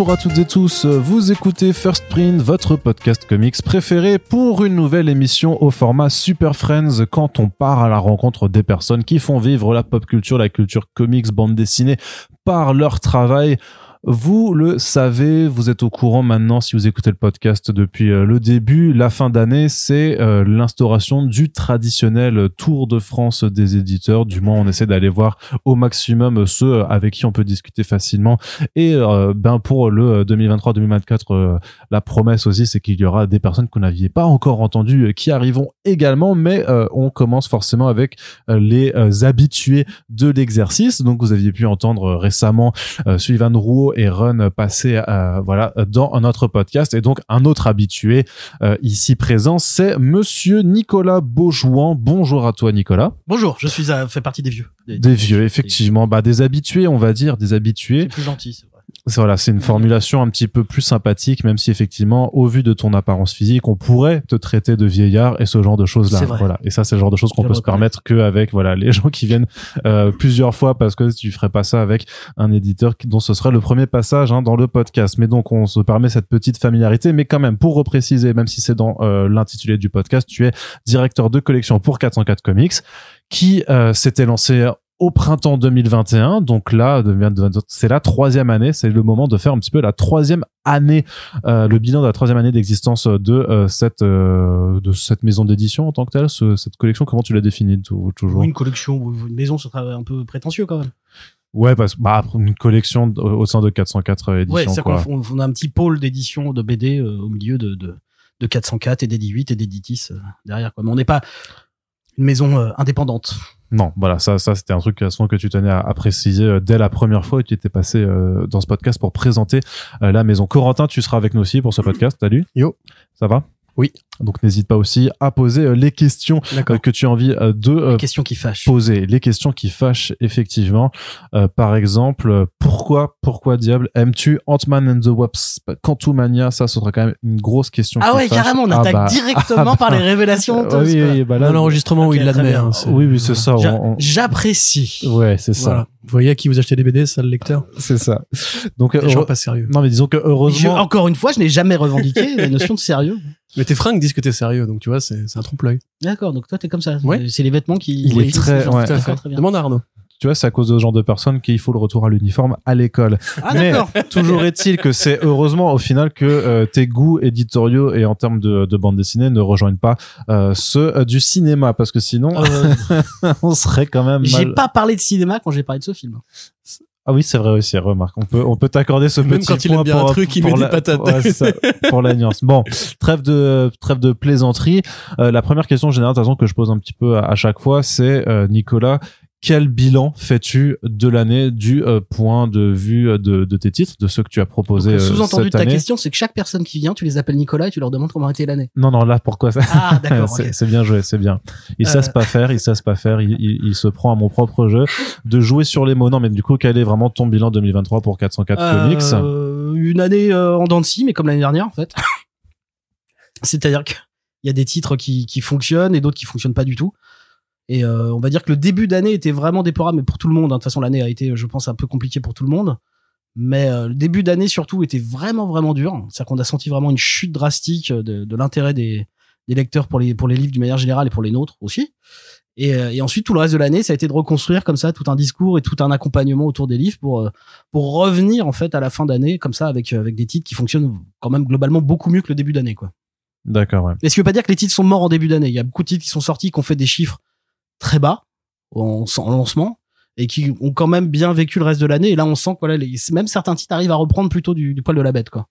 Bonjour à toutes et tous, vous écoutez First Print, votre podcast comics préféré pour une nouvelle émission au format Super Friends quand on part à la rencontre des personnes qui font vivre la pop culture, la culture comics, bande dessinée par leur travail. Vous le savez, vous êtes au courant maintenant si vous écoutez le podcast depuis euh, le début. La fin d'année, c'est euh, l'instauration du traditionnel Tour de France des éditeurs. Du moins, on essaie d'aller voir au maximum ceux avec qui on peut discuter facilement. Et euh, ben pour le 2023-2024, la promesse aussi, c'est qu'il y aura des personnes qu'on n'aviez pas encore entendues qui arriveront également. Mais on commence forcément avec les habitués de l'exercice. Donc, vous aviez pu entendre récemment Sullivan Rouault et Run passer euh, voilà dans notre podcast. Et donc un autre habitué euh, ici présent c'est monsieur Nicolas Beaujouan. Bonjour à toi Nicolas. Bonjour je suis à, fait partie des vieux. Des, vieux effectivement. Bah des habitués on va dire des habitués. C'est plus gentil voilà, c'est une formulation un petit peu plus sympathique, même si effectivement, au vu de ton apparence physique, on pourrait te traiter de vieillard et ce genre de choses-là. Voilà. Et ça, c'est le genre de choses qu'on peut se permettre qu'avec voilà les gens qui viennent euh, plusieurs fois, parce que tu ferais pas ça avec un éditeur dont ce serait le premier passage hein, dans le podcast. Mais donc, on se permet cette petite familiarité, mais quand même, pour repréciser, même si c'est dans euh, l'intitulé du podcast, tu es directeur de collection pour 404 Comics qui euh, s'était lancé au printemps 2021. Donc là, c'est la troisième année. C'est le moment de faire un petit peu la troisième année, euh, le bilan de la troisième année d'existence de euh, cette euh, de cette maison d'édition en tant que telle. cette collection, comment tu l'as définie toujours? Une collection, une maison, ce serait un peu prétentieux quand même. Ouais, parce bah, une collection au sein de 404 éditions. Ouais, c'est qu'on on a un petit pôle d'édition de BD au milieu de, de, de 404 et d'Edi8 et d'Editis derrière. Quoi. Mais on n'est pas une maison indépendante. Non, voilà, ça, ça c'était un truc que tu tenais à, préciser euh, dès la première fois où tu étais passé euh, dans ce podcast pour présenter euh, la maison. Corentin, tu seras avec nous aussi pour ce podcast. Salut. Yo. Ça va? Oui. Donc n'hésite pas aussi à poser euh, les questions euh, que tu as envie euh, de les questions qui fâchent. poser. Les questions qui fâchent effectivement. par exemple, pourquoi, pourquoi diable aimes-tu Ant-Man and the Wasp? Quantumania Ça, ce sera quand même une grosse question. Ah ouais, carrément, on ah attaque bah, directement ah par les bah. révélations. oui, oui, bah là, l'enregistrement où il l'admet. Hein, oui, oui, c'est ça. J'apprécie. Ouais, c'est ça. Vous voyez à qui vous achetez des BD, ça le lecteur. C'est ça. Donc, gens pas sérieux. Non, mais disons que heureusement. encore une fois, je n'ai jamais revendiqué la notion de sérieux. Mais tes fringues disent que t'es sérieux, donc tu vois, c'est un trompe-l'œil. D'accord, donc toi t'es comme ça. Ouais. C'est les vêtements qui. Il est très. Ouais. Demande à Arnaud tu vois, c'est à cause de ce genre de personnes qu'il faut le retour à l'uniforme à l'école. Ah, Mais toujours est-il que c'est heureusement au final que euh, tes goûts éditoriaux et en termes de, de bande dessinée ne rejoignent pas euh, ceux euh, du cinéma, parce que sinon, on serait quand même. J'ai pas parlé de cinéma quand j'ai parlé de ce film. Ah oui, c'est vrai aussi, remarque. On peut, on peut t'accorder ce Même petit quand il aime bien pour, un truc, il met la, des patates. pour la nuance. Bon, trêve de, trêve de plaisanterie. Euh, la première question générale, de toute façon, que je pose un petit peu à, à chaque fois, c'est, euh, Nicolas, quel bilan fais-tu de l'année du euh, point de vue de, de, tes titres, de ceux que tu as proposés Le sous-entendu de ta question, c'est que chaque personne qui vient, tu les appelles Nicolas et tu leur demandes comment a été l'année. Non, non, là, pourquoi ça? Ah, d'accord. c'est bien joué, c'est bien. Il euh... sait pas faire, il sait pas faire, il, il, il, se prend à mon propre jeu de jouer sur les mots. Non, mais du coup, quel est vraiment ton bilan 2023 pour 404 euh, Comics? Une année en dents de scie, mais comme l'année dernière, en fait. C'est-à-dire qu'il y a des titres qui, qui fonctionnent et d'autres qui fonctionnent pas du tout. Et euh, on va dire que le début d'année était vraiment déplorable, mais pour tout le monde. Hein. De toute façon, l'année a été, je pense, un peu compliquée pour tout le monde. Mais euh, le début d'année surtout était vraiment vraiment dur. C'est-à-dire qu'on a senti vraiment une chute drastique de, de l'intérêt des, des, lecteurs pour les pour les livres d'une manière générale et pour les nôtres aussi. Et, euh, et, ensuite tout le reste de l'année, ça a été de reconstruire comme ça tout un discours et tout un accompagnement autour des livres pour pour revenir en fait à la fin d'année comme ça avec avec des titres qui fonctionnent quand même globalement beaucoup mieux que le début d'année quoi. D'accord. Ouais. Mais ce qui veut pas dire que les titres sont morts en début d'année. Il y a beaucoup de titres qui sont sortis, qui ont fait des chiffres très bas en, en, lancement et qui ont quand même bien vécu le reste de l'année. Et là, on sent que même certains titres arrivent à reprendre plutôt du, du poil de la bête, quoi.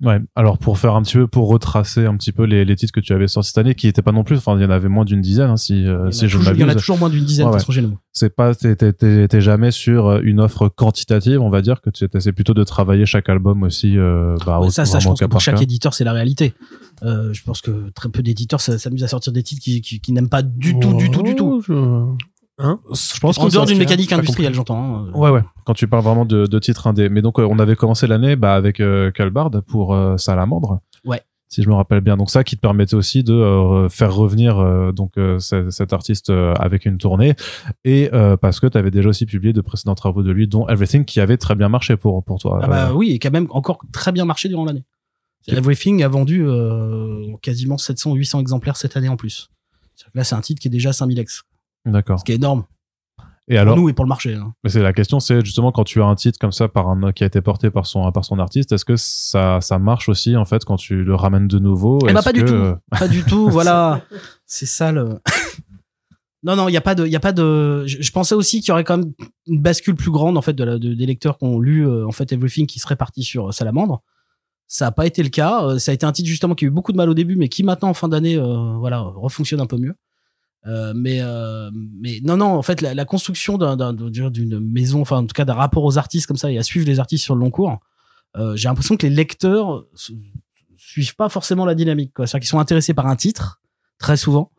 Ouais. Alors pour faire un petit peu, pour retracer un petit peu les, les titres que tu avais sortis cette année, qui étaient pas non plus, enfin il y en avait moins d'une dizaine, hein, si, euh, si je m'abuse. Il y en a toujours moins d'une dizaine ouais, générale. C'est pas, t'es jamais sur euh, une offre quantitative, on va dire que c'est plutôt de travailler chaque album aussi. Euh, bah, ouais, ça, ça, je pense que pour chaque cas. éditeur, c'est la réalité. Euh, je pense que très peu d'éditeurs s'amusent à sortir des titres qui, qui, qui n'aiment pas du tout, du tout, du tout. Je... Hein je pense en dehors d'une mécanique industrielle, j'entends. Hein. Ouais, ouais. Quand tu parles vraiment de, de titres indés. Mais donc, euh, on avait commencé l'année bah, avec euh, Calbard pour euh, Salamandre. Ouais. si je me rappelle bien. Donc ça qui te permettait aussi de euh, faire revenir euh, donc euh, cet, artiste euh, avec une tournée et euh, parce que tu avais déjà aussi publié de précédents travaux de lui dont Everything qui avait très bien marché pour pour toi. Ah bah oui, et qui a même encore très bien marché durant l'année. Everything a vendu euh, quasiment 700 800 exemplaires cette année en plus. C'est-à-dire que Là, c'est un titre qui est déjà à 5000 ex, D'accord. ce qui est énorme Et alors pour nous et pour le marché. hein. Mais c'est la question, c'est justement quand tu as un titre comme ça par un qui a été porté par son par son artiste, est-ce que ça ça marche aussi en fait quand tu le ramènes de nouveau? Eh bah, Est-ce pas du tout. Pas du tout, voilà. C'est ça le. non, non, il y a pas de, il y a pas de. Je, je pensais aussi qu'il y aurait quand même une bascule plus grande en fait de la, de- des lecteurs qui ont lu euh, en fait Everything qui serait parti sur euh, Salamandre. Ça n'a pas été le cas. Euh, Ça a été un titre justement qui a eu beaucoup de mal au début, mais qui maintenant en fin d'année, euh, voilà, refonctionne un peu mieux. Euh, mais euh, mais non non en fait la, la construction d'un d'un- d'une maison enfin en tout cas d'un rapport aux artistes comme ça et à suivre les artistes sur le long cours euh, j'ai l'impression que les lecteurs su- suivent pas forcément la dynamique c'est-à-dire qu'ils sont intéressés par un titre très souvent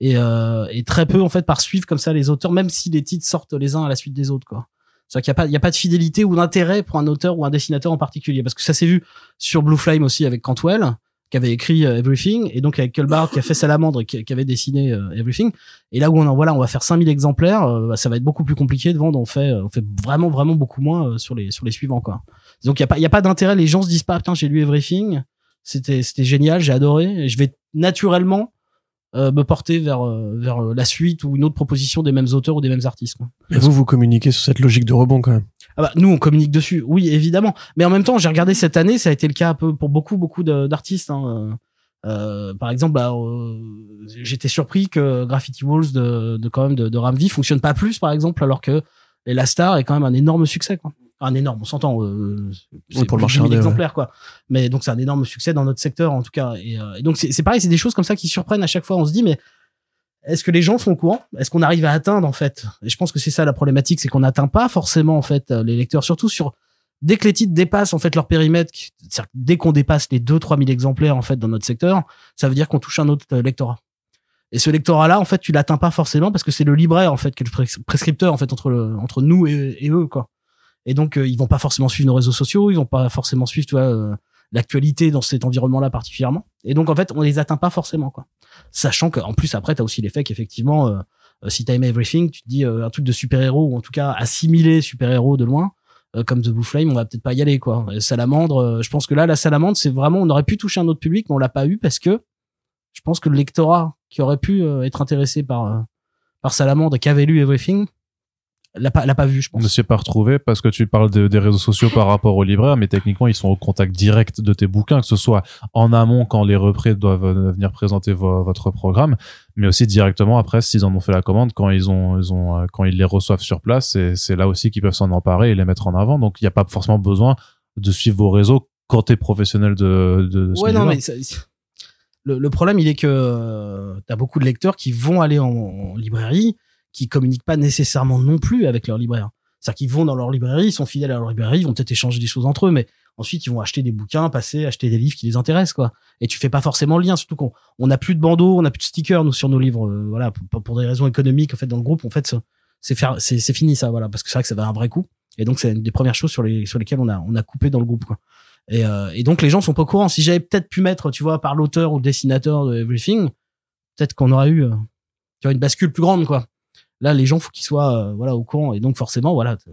et, euh, et très peu en fait par suivre comme ça les auteurs même si les titres sortent les uns à la suite des autres quoi. C'est-à-dire qu'il y a pas il y a pas de fidélité ou d'intérêt pour un auteur ou un dessinateur en particulier parce que ça s'est vu sur Blue Flame aussi avec Cantwell qui avait écrit euh, Everything et donc avec qui a fait Salamandre et qui, avait dessiné euh, Everything et là où on en voilà on va faire 5000 exemplaires euh, bah, ça va être beaucoup plus compliqué de vendre on fait vraiment vraiment beaucoup moins sur les suivants quoi donc il y a pas d'intérêt les gens se disent pas putain j'ai lu Everything c'était c'était génial j'ai adoré et je vais naturellement me porter vers vers la suite ou une autre proposition des mêmes auteurs ou des mêmes artistes quoi. Et vous, vous communiquez sur cette logique de rebond quand même. Ah bah, nous, on communique dessus, oui, évidemment. Mais en même temps, j'ai regardé cette année, ça a été le cas un peu pour beaucoup, beaucoup d'artistes. Hein. Euh, euh, par exemple, bah, euh, j'étais surpris que Graffiti Walls de, de quand même de, de Ramvi fonctionne pas plus, par exemple, alors que La Star est quand même un énorme succès. Quoi. Un énorme, on s'entend. Euh, c'est pour le marché 10 000 indé, ouais. exemplaires, quoi. Mais donc c'est un énorme succès dans notre secteur, en tout cas. Et, euh, et donc c'est c'est pareil, c'est des choses comme ça qui surprennent à chaque fois. On se dit, mais est-ce que les gens sont au courant? Est-ce qu'on arrive à atteindre en fait? Et je pense que c'est ça la problématique, c'est qu'on n'atteint pas forcément en fait les lecteurs, surtout sur dès que les titres dépassent en fait leur périmètre, dès qu'on dépasse les 2-3 000 exemplaires en fait dans notre secteur, ça veut dire qu'on touche un autre euh, lectorat. Et ce lectorat-là, en fait, tu l'atteins pas forcément parce que c'est le libraire en fait qui est le pres- prescripteur en fait entre le, entre nous et, et eux quoi. Et donc euh, ils vont pas forcément suivre nos réseaux sociaux, ils vont pas forcément suivre tu vois euh, l'actualité dans cet environnement-là particulièrement. Et donc en fait, on les atteint pas forcément quoi. Sachant qu'en plus après, t'as aussi l'effet qu'effectivement, euh, euh, si aimé Everything, tu te dis euh, un truc de super-héros ou en tout cas assimiler super-héros de loin, euh, comme The Blue Flame, on va peut-être pas y aller quoi. Et Salamandre, euh, je pense que là, la Salamandre, c'est vraiment, on aurait pu toucher un autre public, mais on l'a pas eu parce que je pense que le lectorat qui aurait pu euh, être intéressé par euh, par Salamandre qui avait lu Everything, l'a pas l'a pas vu, je pense. pas retrouvé parce que tu parles de- des réseaux sociaux par rapport aux libraires, mais techniquement ils sont au contact direct de tes bouquins, que ce soit en amont quand les représ doivent euh, venir présenter vo- votre programme, mais aussi directement après s'ils en ont fait la commande quand ils ont, ils ont euh, quand ils les reçoivent sur place, et c'est là aussi qu'ils peuvent s'en emparer et les mettre en avant. Donc il n'y a pas forcément besoin de suivre vos réseaux quand t'es professionnel de, de, de ce Ouais, non, mais ça- le, le problème, il est que euh, t'as beaucoup de lecteurs qui vont aller en, en librairie, qui communiquent pas nécessairement non plus avec leur libraire. C'est-à-dire qu'ils vont dans leur librairie, ils sont fidèles à leur librairie, ils vont peut-être échanger des choses entre eux, mais ensuite ils vont acheter des bouquins, passer, acheter des livres qui les intéressent, quoi. Et tu fais pas forcément le lien, surtout qu'on on n'a plus de bandeaux, on n'a plus de stickers nous sur nos livres, euh, voilà, pour, des raisons économiques en fait dans le groupe, en fait, c'est fini ça, voilà, parce que c'est vrai que ça va un vrai coup. Et donc c'est une des premières choses sur les sur lesquelles on a on a coupé dans le groupe, quoi. Et, euh, donc les gens sont pas au courant. Si j'avais peut-être pu mettre, tu vois, par l'auteur ou le dessinateur de Everything, peut-être qu'on aurait eu, euh, tu vois, une bascule plus grande, quoi. Là, les gens, faut qu'ils soient, euh, voilà, au courant. Et donc forcément, voilà, t-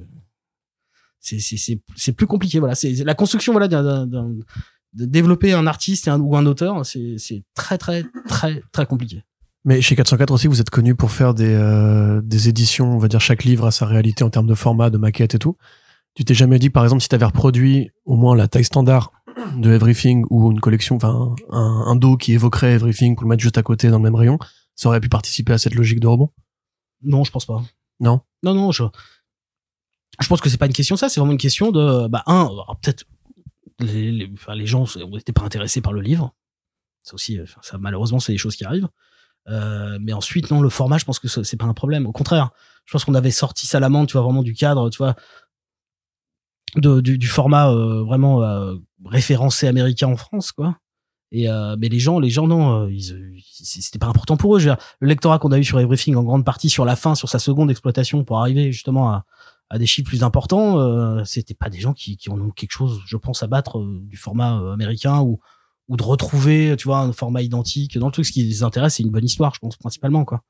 c'est plus compliqué. Voilà, c'est la construction, voilà, de développer un artiste ou un auteur, c'est très très très très compliqué. Mais chez 404 aussi, vous êtes connu pour faire des, euh, des éditions, on va dire chaque livre à sa réalité en termes de format, de maquette et tout. Tu t'es jamais dit, par exemple, si tu avais reproduit au moins la taille standard de Everything ou une collection, enfin un, un dos qui évoquerait Everything pour le mettre juste à côté dans le même rayon, ça aurait pu participer à cette logique de rebond? Non, je pense pas. Non? Non, non, je, je pense que c'est pas une question ça, c'est vraiment une question de, bah, un, peut-être, les, les, enfin, les gens n'étaient pas intéressés par le livre. Ça aussi, euh, ça, malheureusement, c'est des choses qui arrivent. Euh, mais ensuite, non, le format, je pense que c'est pas un problème. Au contraire, je pense qu'on avait sorti Salamandre, tu vois, vraiment du cadre, tu vois, de, du, du format euh, vraiment euh, référencé américain en France, quoi. Et euh, mais les gens, les gens non, euh, ils, euh, c'était pas important pour eux. Je veux dire, le lectorat qu'on a eu sur Everything en grande partie sur la fin, sur sa seconde exploitation pour arriver justement à, à des chiffres plus importants, euh, c'était pas des gens qui, qui ont quelque chose, je pense, à battre euh, du format américain ou ou de retrouver, tu vois, un format identique dans le truc. Ce qui les intéresse, c'est une bonne histoire, je pense principalement quoi.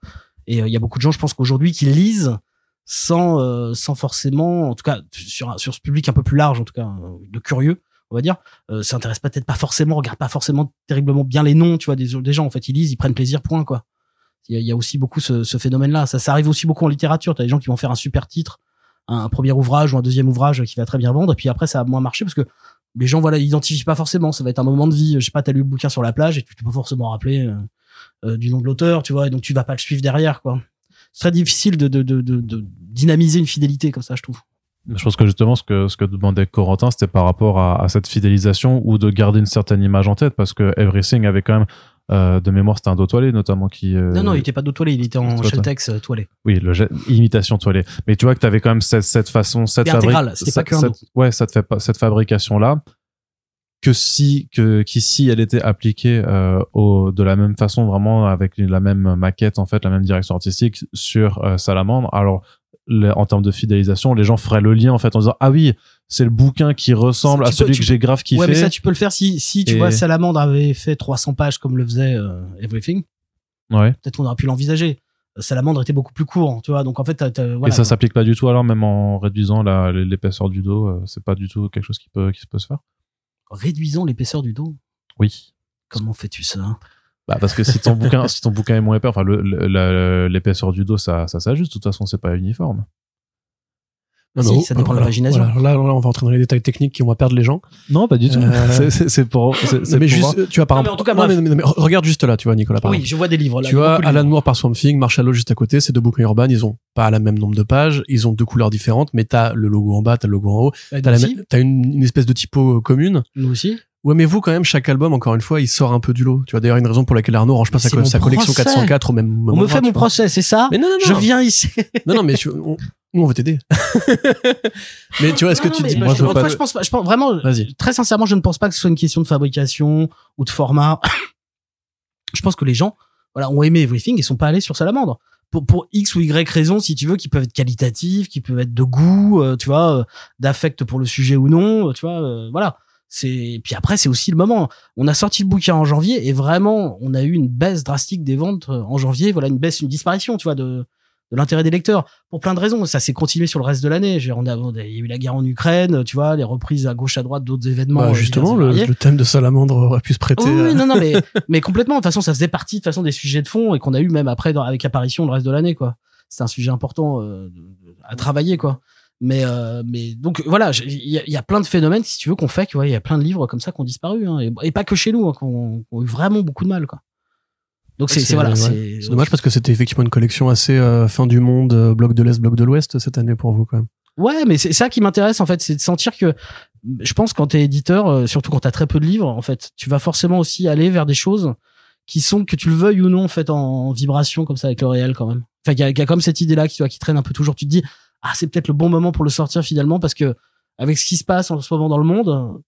Et il y a beaucoup de gens, je pense qu'aujourd'hui, qui lisent sans sans forcément, en tout cas sur sur ce public un peu plus large, en tout cas de curieux, on va dire, euh, s'intéresse peut-être pas forcément, regarde pas forcément terriblement bien les noms, tu vois, des, gens. En fait, ils lisent, ils prennent plaisir, point quoi. Il y a, aussi beaucoup ce, ce phénomène-là. Ça, ça arrive aussi beaucoup en littérature. T'as des gens qui vont faire un super titre, un, un premier ouvrage ou un deuxième ouvrage qui va très bien vendre, et puis après ça a moins marché parce que les gens voilà identifient pas forcément. Ça va être un moment de vie. Je sais pas, t'as lu le bouquin sur la plage et tu peux pas forcément rappeler euh, euh, du nom de l'auteur, tu vois, et donc tu vas pas le suivre derrière quoi. C'est très difficile de, de, de, de, de dynamiser une fidélité comme ça, je trouve. Je pense que justement, ce que, ce que demandait Corentin, c'était par rapport à, à cette fidélisation ou de garder une certaine image en tête, parce que Everything avait quand même, euh, de mémoire, c'était un dos toilé, notamment, qui... euh, Non, non, il était pas dos toilé, il était en. Sheltex euh, toilé. Oui, le imitation toilée. Mais tu vois que tu avais quand même cette, cette façon, cette c'était pas cette- que un cette- Ouais, ça te fait pas, cette fabrication-là, que si, que, qui si elle était appliquée, euh, au, de la même façon, vraiment, avec la même maquette, en fait, la même direction artistique sur Salamandre, alors, le- en termes de fidélisation, les gens feraient le lien, en fait, en disant, ah oui, c'est le bouquin qui ressemble à celui que j'ai grave kiffé. Ouais, mais ça, tu peux le faire si, si tu Et- vois, Salamandre avait fait 300 pages comme le faisait euh, Everything. Ouais. Peut-être qu'on aurait pu l'envisager. Euh, Salamandre était beaucoup plus court, tu vois. Donc en fait, voilà, Et ça s'applique pas du tout, alors, même en réduisant l'épaisseur du dos, euh, c'est pas du tout quelque chose qui peut, qui peut se faire. réduisons l'épaisseur du dos? Oui. Comment fais-tu ça? Bah parce que si ton bouquin, si ton bouquin est moins épais, enfin l'épaisseur du dos, ça, ça s'ajuste. De toute façon, c'est pas uniforme. Non, Si, non, ça dépend de l'imagination. voilà. Là, là, on va entrer dans les détails techniques qui vont perdre les gens. Non, pas du tout. Euh, C'est- pour. mais pour juste, voir. tu vois, par Non, mais exemple- en tout cas, non, mais- mais- mais regarde juste là, tu vois, Nicolas. Par Oui, exemple. je vois des livres là. tu vois, Alan. Moore par Swamp Thing, Marshall juste à côté, c'est deux bouquins urbains, ils ont pas la même nombre de pages, ils ont deux couleurs différentes, mais t'as le logo en bas, t'as le logo en haut, Bah, t'as une, une espèce de typo euh, commune. Nous aussi. Ouais, mais vous, quand même, chaque album, encore une fois, il sort un peu du lot. Tu vois, d'ailleurs, une raison pour laquelle Arnaud range pas sa, co- collection procès. 404 au même On moment. me fait mon procès, c'est ça Mais non, non, Je non. viens ici. Non, non, mais tu- on- nous, on veut t'aider. mais tu vois, est-ce que tu dis, moi, je pas. je pense pas. Je pense vraiment. Vas-y. Très sincèrement, je ne pense pas que ce soit une question de fabrication ou de format. je pense que les gens, voilà, ont aimé Everything et sont pas allés sur Salamandre. Pour, pour X ou Y raisons, si tu veux, qui peuvent être qualitatifs, qui peuvent être de goût, euh, tu vois, euh, d'affect pour le sujet ou non, euh, tu vois, voilà. C'est puis après c'est aussi le moment. On a sorti le bouquin en janvier et vraiment on a eu une baisse drastique des ventes euh, en janvier. Voilà une baisse, une disparition, tu vois, de de l'intérêt des lecteurs pour plein de raisons. Ça s'est continué sur le reste de l'année. On a, on a- il y a eu la guerre en Ukraine, tu vois, les reprises à gauche à droite d'autres événements. Bah, euh, justement, le, thème de Salamandre aurait pu se prêter. Oui, oui, à- non, non, mais, mais complètement. De toute façon, ça faisait partie de façon des sujets de fond et qu'on a eu même après dans- avec apparition le reste de l'année, quoi. C'est un sujet important euh, à travailler, quoi. Mais, euh, mais donc voilà, il y, a- il y a plein de phénomènes, si tu veux, qu'on fait, que, ouais, il y a plein de livres comme ça qui ont disparu, hein, et, et pas que chez nous, hein, qui ont, eu vraiment beaucoup de mal, quoi. Donc c'est c'est- voilà, ouais. dommage parce que c'était effectivement une collection assez euh, fin du monde, euh, bloc de l'Est, bloc de l'Ouest cette année pour vous quand même. Ouais, mais c'est ça qui m'intéresse en fait, c'est de sentir que je pense quand t'es éditeur, euh, surtout quand t'as très peu de livres, en fait, tu vas forcément aussi aller vers des choses qui sont que tu le veuilles ou non en fait en, en vibration comme ça avec le réel quand même. Enfin, il y y a comme cette idée là qui, tu vois, qui traîne un peu toujours. Tu te dis ah c'est peut-être le bon moment pour le sortir finalement parce que avec ce qui se passe en ce moment dans le monde,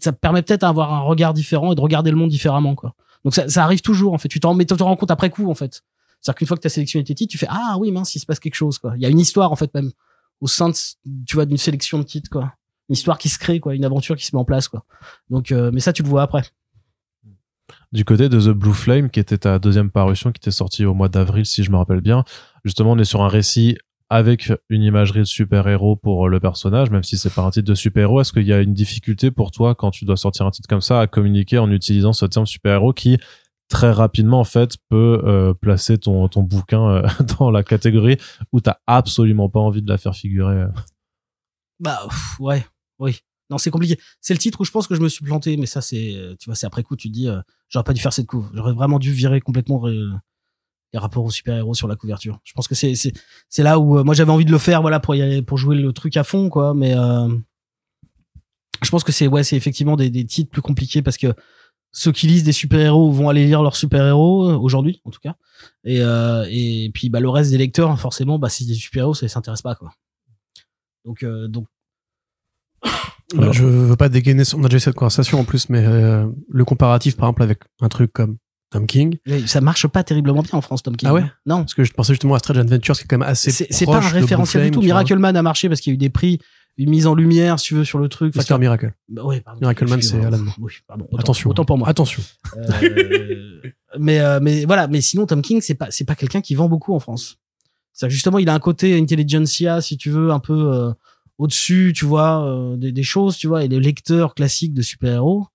ça permet peut-être d'avoir un regard différent et de regarder le monde différemment quoi. Donc ça, ça arrive toujours en fait. Tu t'en mais tu te rends compte après coup en fait. C'est-à-dire qu'une fois que tu as sélectionné tes titres, tu fais ah oui mince il se passe quelque chose quoi. Il y a une histoire en fait même au sein de, tu vois, d'une sélection de titres, quoi. Une histoire qui se crée, quoi. Une aventure qui se met en place, quoi. Donc, euh, mais ça, tu le vois après. Du côté de The Blue Flame, qui était ta deuxième parution, qui était sortie au mois d'avril, si je me rappelle bien, justement, on est sur un récit avec une imagerie de super-héros pour le personnage, même si c'est pas un titre de super-héros. Est-ce qu'il y a une difficulté pour toi, quand tu dois sortir un titre comme ça, à communiquer en utilisant ce terme super-héros qui, très rapidement, en fait, peut euh, placer ton, ton bouquin euh, dans la catégorie où t'as absolument pas envie de la faire figurer euh? Bah, ouais, oui. Non, c'est compliqué. C'est le titre où je pense que je me suis planté, mais ça, c'est, euh, tu vois, c'est après coup, tu dis, euh, j'aurais pas dû faire cette couve. J'aurais vraiment dû virer complètement euh, les rapports aux super-héros sur la couverture. Je pense que c'est, c'est, c'est là où, euh, moi, j'avais envie de le faire, voilà, pour y aller, pour jouer le truc à fond, quoi, mais, euh, je pense que c'est, ouais, c'est effectivement des, des titres plus compliqués parce que ceux qui lisent des super-héros vont aller lire leurs super-héros, euh, aujourd'hui, en tout cas. Et, euh, et puis, bah, le reste des lecteurs, forcément, bah, si des super-héros, ça les intéresse pas, quoi. Donc, euh, donc, je veux pas dégainer, on a déjà eu cette conversation en plus, mais euh, le comparatif par exemple avec un truc comme Tom King, Ça marche pas terriblement bien en France, Tom King. Ah ouais Non. parce que je pensais justement à Strange Adventures qui est quand même assez C'est pas un référentiel du tout. Vois. Miracleman a marché parce qu'il y a eu des prix une mise en lumière, si tu veux, sur le truc. Mister Miracle. bah, ouais, pardon. Miracle Man, c'est Alan. Oui, pardon. Autant, Attention. Autant pour moi. Attention. Euh, mais euh, mais voilà, mais sinon Tom King c'est pas c'est pas quelqu'un qui vend beaucoup en France. C'est justement il a un côté intelligentsia si tu veux un peu euh, au-dessus, tu vois, des, des choses, tu vois, et les lecteurs classiques de super-héros,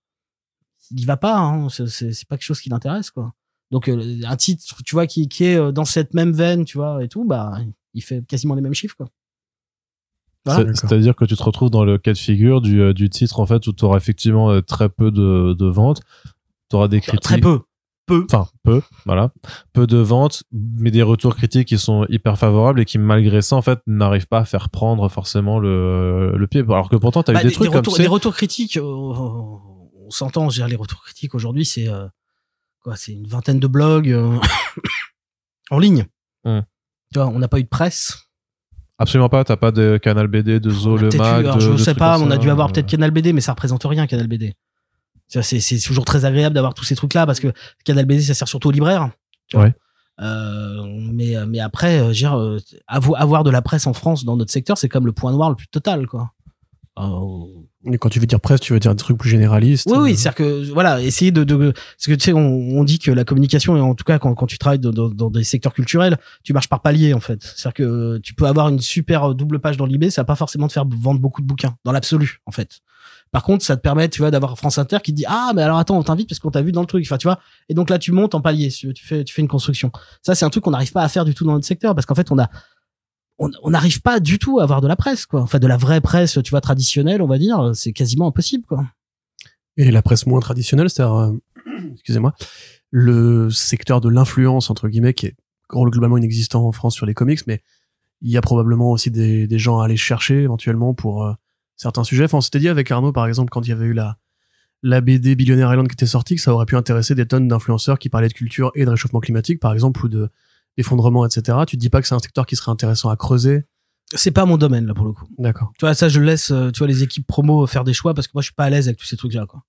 il va pas hein, c'est pas quelque chose qui l'intéresse quoi. Donc euh, un titre, tu vois qui qui est euh, dans cette même veine, tu vois, et tout, bah il fait quasiment les mêmes chiffres quoi. Voilà. C'est-à-dire que tu te retrouves dans le cas de figure du, euh, du titre en fait où tu auras effectivement très peu de, de ventes, tu auras des critiques Très peu. Peu. enfin peu, voilà, peu de ventes, mais des retours critiques qui sont hyper favorables et qui malgré ça en fait n'arrivent pas à faire prendre forcément le, le pied. Alors que pourtant t'as Bah, eu des, trucs comme retours, des retours critiques, euh, on s'entend, je veux dire, les retours critiques aujourd'hui, c'est euh, quoi C'est une vingtaine de blogs euh, en ligne. Tu vois, on n'a pas eu de presse. Absolument pas, t'as pas de Canal BD, de Zo, On a le eu- Mag, alors, de- je sais pas, on a dû avoir peut-être Canal BD, mais ça représente rien, Canal BD. C'est c'est toujours très agréable d'avoir tous ces trucs-là parce que Canal BD, ça sert surtout aux libraires. tu vois. Ouais. Euh, mais mais après, je veux dire, avo- avoir de la presse en France dans notre secteur, c'est comme le point noir le plus total, quoi. Euh, Et quand tu veux dire presse, tu veux dire des trucs plus généralistes. Oui, oui, euh, c'est-à-dire que voilà, essayer de, de parce que tu sais, on, on dit que la communication, et en tout cas quand, quand tu travailles dans, dans, dans des secteurs culturels, tu marches par palier en fait. C'est-à-dire que tu peux avoir une super double page dans l'eBay, ça va pas forcément te faire vendre beaucoup de bouquins dans l'absolu en fait. Par contre, ça te permet, tu vois, d'avoir France Inter qui te dit ah mais alors attends, on t'invite parce qu'on t'a vu dans le truc. Enfin, tu vois. Et donc là, tu montes en palier, tu fais tu fais une construction. Ça, c'est un truc qu'on n'arrive pas à faire du tout dans notre secteur parce qu'en fait, on a on n'arrive pas du tout à avoir de la presse quoi. Enfin, de la vraie presse, tu vois, traditionnelle, on va dire, c'est quasiment impossible quoi. Et la presse moins traditionnelle, c'est-à-dire, euh, excusez-moi, le secteur de l'influence, entre guillemets, qui est globalement inexistant en France sur les comics, mais il y a probablement aussi des, des gens à aller chercher éventuellement pour euh, certains sujets. Enfin, on s'était dit avec Arnaud, par exemple, quand il y avait eu la, la BD Billionaire Island qui était sortie, que ça aurait pu intéresser des tonnes d'influenceurs qui parlaient de culture et de réchauffement climatique, par exemple, ou de d'effondrement, etc. Tu te dis pas que c'est un secteur qui serait intéressant à creuser C'est pas mon domaine là pour le coup. D'accord. Tu vois, ça, je laisse, euh, tu vois, les équipes promo faire des choix parce que moi, je suis pas à l'aise avec tous ces trucs-là, quoi.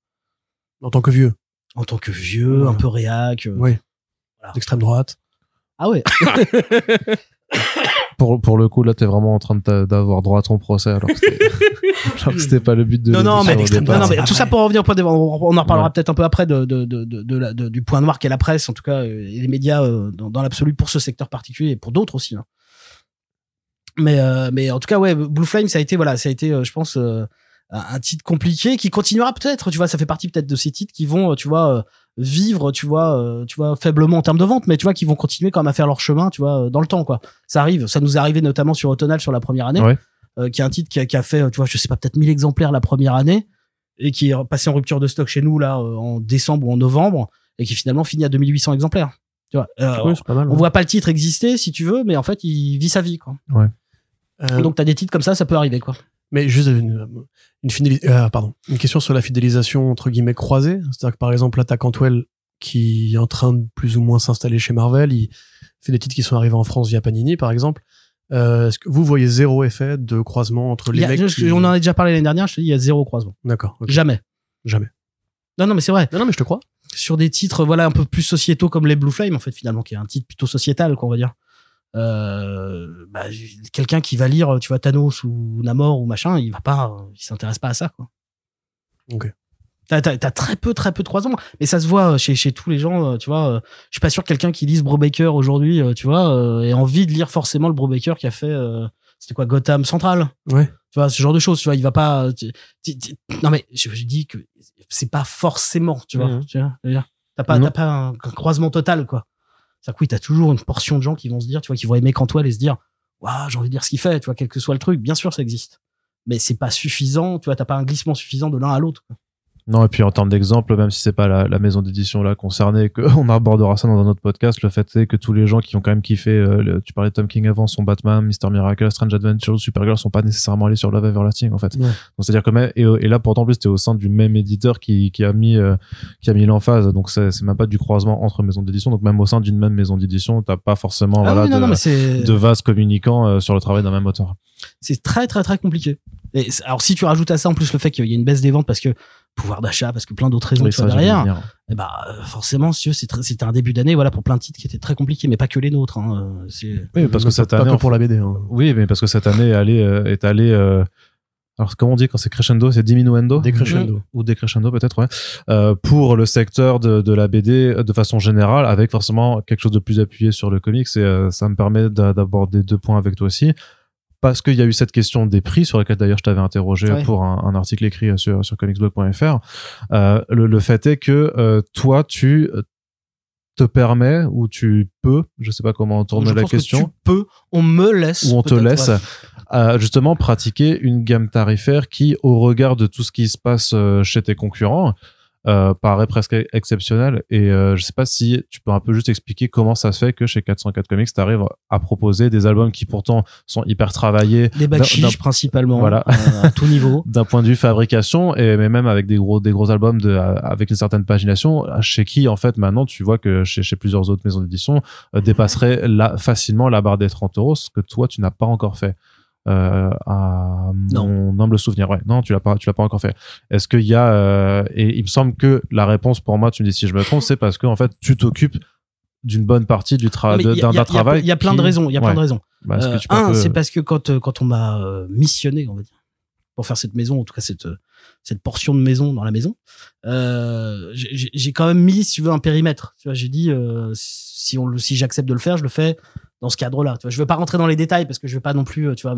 En tant que vieux, En tant que vieux, un peu réac. euh, oui, Voilà. d'extrême droite. Ah ouais. Pour, pour le coup, là, t'es vraiment en train d'avoir droit à ton procès, alors que c'était alors que c'était pas le but de non, non, mais, non, non, mais tout ça pour revenir au point de départ. On, on en reparlera Ouais. peut-être un peu après de, de, de, de, de la- de- du point noir qu'est la presse, en tout cas, euh, et les médias euh, dans, dans l'absolu pour ce secteur particulier et pour d'autres aussi. hein. Mais, euh, mais en tout cas, ouais, Blue Flame, ça a été, voilà, ça a été, euh, je pense, euh, un titre compliqué qui continuera peut-être. Tu vois, ça fait partie peut-être de ces titres qui vont, tu vois, euh, vivre, tu vois, euh, tu vois, faiblement en termes de vente, mais tu vois, qui vont continuer quand même à faire leur chemin, tu vois, euh, dans le temps, quoi. Ça arrive. Ça nous est arrivé notamment sur Autonal sur la première année, Ouais. euh, qui est un titre qui a, qui a fait, tu vois, je sais pas, peut-être 1000 exemplaires la première année et qui est passé en rupture de stock chez nous là euh, en décembre ou en novembre et qui finalement finit à 2800 exemplaires. Tu vois, Euh, Oui, c'est pas mal. on ouais. voit pas le titre exister si tu veux, mais en fait il vit sa vie quoi. Euh, Donc t'as des titres comme ça, ça peut arriver quoi. Mais juste une, une, fidéli- euh, pardon, une question sur la fidélisation entre guillemets croisée. C'est-à-dire que par exemple, là, t'as Cantwell qui est en train de plus ou moins s'installer chez Marvel. Il fait des titres qui sont arrivés en France via Panini, par exemple. Euh, Est-ce que vous voyez zéro effet de croisement entre les a- mecs je- qui- On en a déjà parlé l'année dernière, je te dis il y a zéro croisement, D'accord, jamais. jamais. Non non mais c'est vrai. Non, non, mais je te crois. Sur des titres voilà un peu plus sociétaux comme les Blue Flame en fait finalement qui est un titre plutôt sociétal quoi on va dire. Euh, bah, quelqu'un qui va lire tu vois Thanos ou Namor ou machin, il va pas, euh, il s'intéresse pas à ça quoi. Ok. T'as, t'as, t'as très peu, très peu de croisements. Mais ça se voit chez, chez tous les gens, euh, tu vois. euh, Je suis pas sûr que quelqu'un qui lise Brubaker aujourd'hui, euh, tu vois, euh, ait envie de lire forcément le Brubaker qui a fait, euh, c'était quoi, Gotham Central. Ouais. Tu vois, ce genre de choses, tu vois, il va pas, tu- tu- tu- non mais, je, je dis que c'est pas forcément, tu vois, Mhm. tu vois, t'as pas, t'as pas un, un croisement total, quoi. C'est-à-dire que oui, t'as toujours une portion de gens qui vont se dire, tu vois, qui vont aimer Cantwell et se dire, waouh, j'ai envie de dire ce qu'il fait, tu vois, quel que soit le truc. Bien sûr, ça existe. Mais c'est pas suffisant, tu vois, t'as pas un glissement suffisant de l'un à l'autre. Non, et puis en termes d'exemple, même si c'est pas la, la maison d'édition là concernée, que on abordera ça dans un autre podcast, le fait est que tous les gens qui ont quand même kiffé, euh, le- tu parlais de Tom King avant, son Batman, Mr. Miracle, Strange Adventures, Supergirl sont pas nécessairement allés sur Love Everlasting en fait. Ouais. Donc c'est-à-dire que même, et, et là pourtant en plus t'es au sein du même éditeur qui, qui a mis euh, qui a mis l'emphase, donc c'est c'est même pas du croisement entre maisons d'édition, donc même au sein d'une même maison d'édition, t'as pas forcément Ah voilà oui, non, de, non, de vases communicants euh, sur le travail d'un même auteur. c'est très très très compliqué. Et alors si tu rajoutes à ça en plus le fait qu'il y a une baisse des ventes parce que pouvoir d'achat, parce que plein d'autres raisons Oui, ça, derrière, et bah euh, forcément c'était un début d'année voilà pour plein de titres qui étaient très compliqués, mais pas que les nôtres. Hein, euh, c'est Oui, parce que cette pas année, en pour la BD. hein. Oui, mais parce que cette année est allée, euh, est allée euh, alors comment on dit quand c'est crescendo, c'est diminuendo? Décrescendo. ou décrescendo peut-être, ouais, euh, pour le secteur de, de la BD de façon générale, avec forcément quelque chose de plus appuyé sur le comics. Et euh, ça me permet d'a- d'aborder deux points avec toi aussi. Parce qu'il y a eu cette question des prix, sur laquelle d'ailleurs je t'avais interrogé pour un, un article écrit euh, sur, sur comicsblog.fr. Euh, le, le fait est que euh, toi, tu te permets ou tu peux, je sais pas comment tourner la pense que question, tu peux, on me laisse. Ou on te laisse ouais. à justement pratiquer une gamme tarifaire qui, au regard de tout ce qui se passe chez tes concurrents, euh, paraît presque exceptionnelle. Et euh, je sais pas si tu peux un peu juste expliquer comment ça se fait que chez 404 Comics, tu arrives à proposer des albums qui pourtant sont hyper travaillés Des principalement, Voilà. euh, à tout niveau. d'un point de vue fabrication et mais même avec des gros des gros albums de avec une certaine pagination chez qui en fait maintenant tu vois que chez, chez plusieurs autres maisons d'édition euh, dépasserait la, facilement la barre des 30 euros ce que toi tu n'as pas encore fait euh, à mon humble souvenir ouais non tu l'as pas tu l'as pas encore fait est-ce qu'il y a euh, et il me semble que la réponse pour moi tu me dis si je me trompe c'est parce que en fait tu t'occupes d'une bonne partie du d'un travail Il y a plein qui- de raisons. Il y a plein Ouais. de raisons. Bah, Euh, un peu- c'est parce que quand euh, quand on m'a missionné, on va dire, pour faire cette maison, en tout cas cette cette portion de maison dans la maison, j'ai- quand même mis, si tu veux, un périmètre. Tu vois, j'ai dit si on si j'accepte de le faire, je le fais dans ce cadre-là. Tu vois, je veux pas rentrer dans les détails parce que je veux pas non plus, euh, tu vois.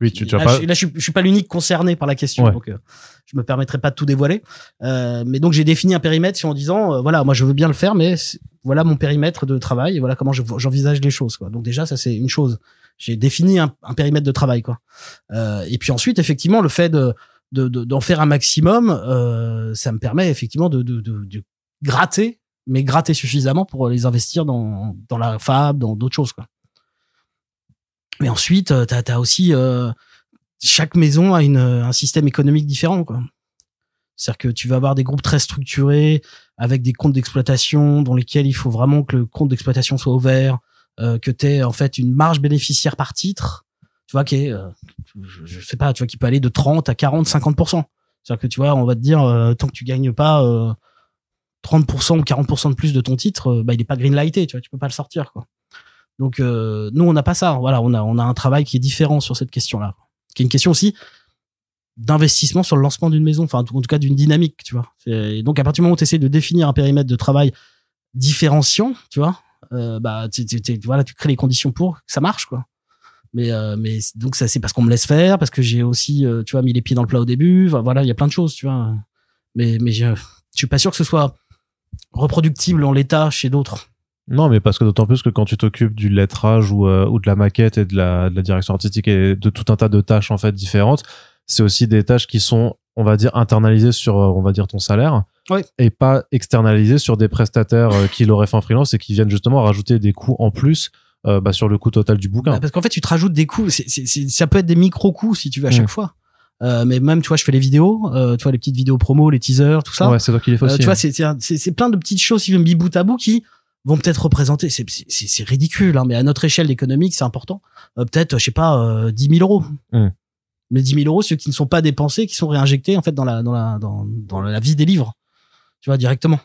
oui tu, tu vas là, pas je, là, je, suis, je suis pas l'unique concerné par la question, Ouais. donc euh, je me permettrai pas de tout dévoiler. Euh, mais donc j'ai défini un périmètre en disant, euh, voilà, moi je veux bien le faire, mais voilà mon périmètre de travail, et voilà comment je- j'envisage les choses. Quoi. Donc déjà ça c'est une chose. J'ai défini un, un périmètre de travail, quoi. Euh, et puis ensuite effectivement le fait de de- de- d'en faire un maximum, euh, ça me permet effectivement de, de, de, de gratter, mais gratter suffisamment pour les investir dans, dans la fab, dans d'autres choses, quoi. Mais ensuite, euh, t'as as aussi euh, chaque maison a une, un système économique différent. C'est-à-dire que tu vas avoir des groupes très structurés avec des comptes d'exploitation dans lesquels il faut vraiment que le compte d'exploitation soit ouvert, euh, que tu aies en fait une marge bénéficiaire par titre, tu vois, qui est, je, je sais pas, tu vois, qui peut aller de 30 à 40, 50%. C'est-à-dire que tu vois, on va te dire, tant que tu gagnes pas 30% ou 40% de plus de ton titre, euh, bah, il est pas greenlighté, tu vois, tu peux pas le sortir, quoi. Donc, euh, nous, on n'a pas ça. Voilà, on a, on a un travail qui est différent sur cette question-là. Qui est une question aussi d'investissement sur le lancement d'une maison, enfin, en tout cas, d'une dynamique, tu vois. Donc, à partir du moment où tu essaies de définir un périmètre de travail différenciant, tu vois, euh, bah, voilà, tu crées les conditions pour que ça marche, quoi. Mais, mais donc, ça, c'est parce qu'on me laisse faire, parce que j'ai aussi, tu vois, mis les pieds dans le plat au début. Voilà, il y a plein de choses, tu vois. Mais, mais je, je suis pas sûr que ce soit reproductible en l'état chez d'autres. Non, mais parce que d'autant plus que quand tu t'occupes du lettrage ou, euh, ou de la maquette et de la, de la direction artistique et de tout un tas de tâches en fait différentes, c'est aussi des tâches qui sont, on va dire, internalisées sur, euh, on va dire, ton salaire. Et pas externalisées sur des prestataires euh, qui l'auraient fait en freelance et qui viennent justement rajouter des coûts en plus euh, bah, sur le coût total du bouquin. Bah, parce qu'en fait, tu te rajoutes des coûts. Ça peut être des micro-coûts si tu veux à Mm. chaque fois. Euh, mais même, tu vois, je fais les vidéos, euh, tu vois, les petites vidéos promo, les teasers, tout ça. ouais, c'est toi qui les fais Euh, aussi. tu vois, hein. c'est, c'est, plein de petites choses, si veux, mis bout à bout, qui vont peut-être représenter, c'est, c'est, ridicule, hein, mais à notre échelle économique, c'est important. Euh, peut-être, je sais pas, euh, 10 000 euros. Mais 10 000 euros, ceux qui ne sont pas dépensés, qui sont réinjectés, en fait, dans la, dans la, dans, dans la vie des livres. Tu vois, directement.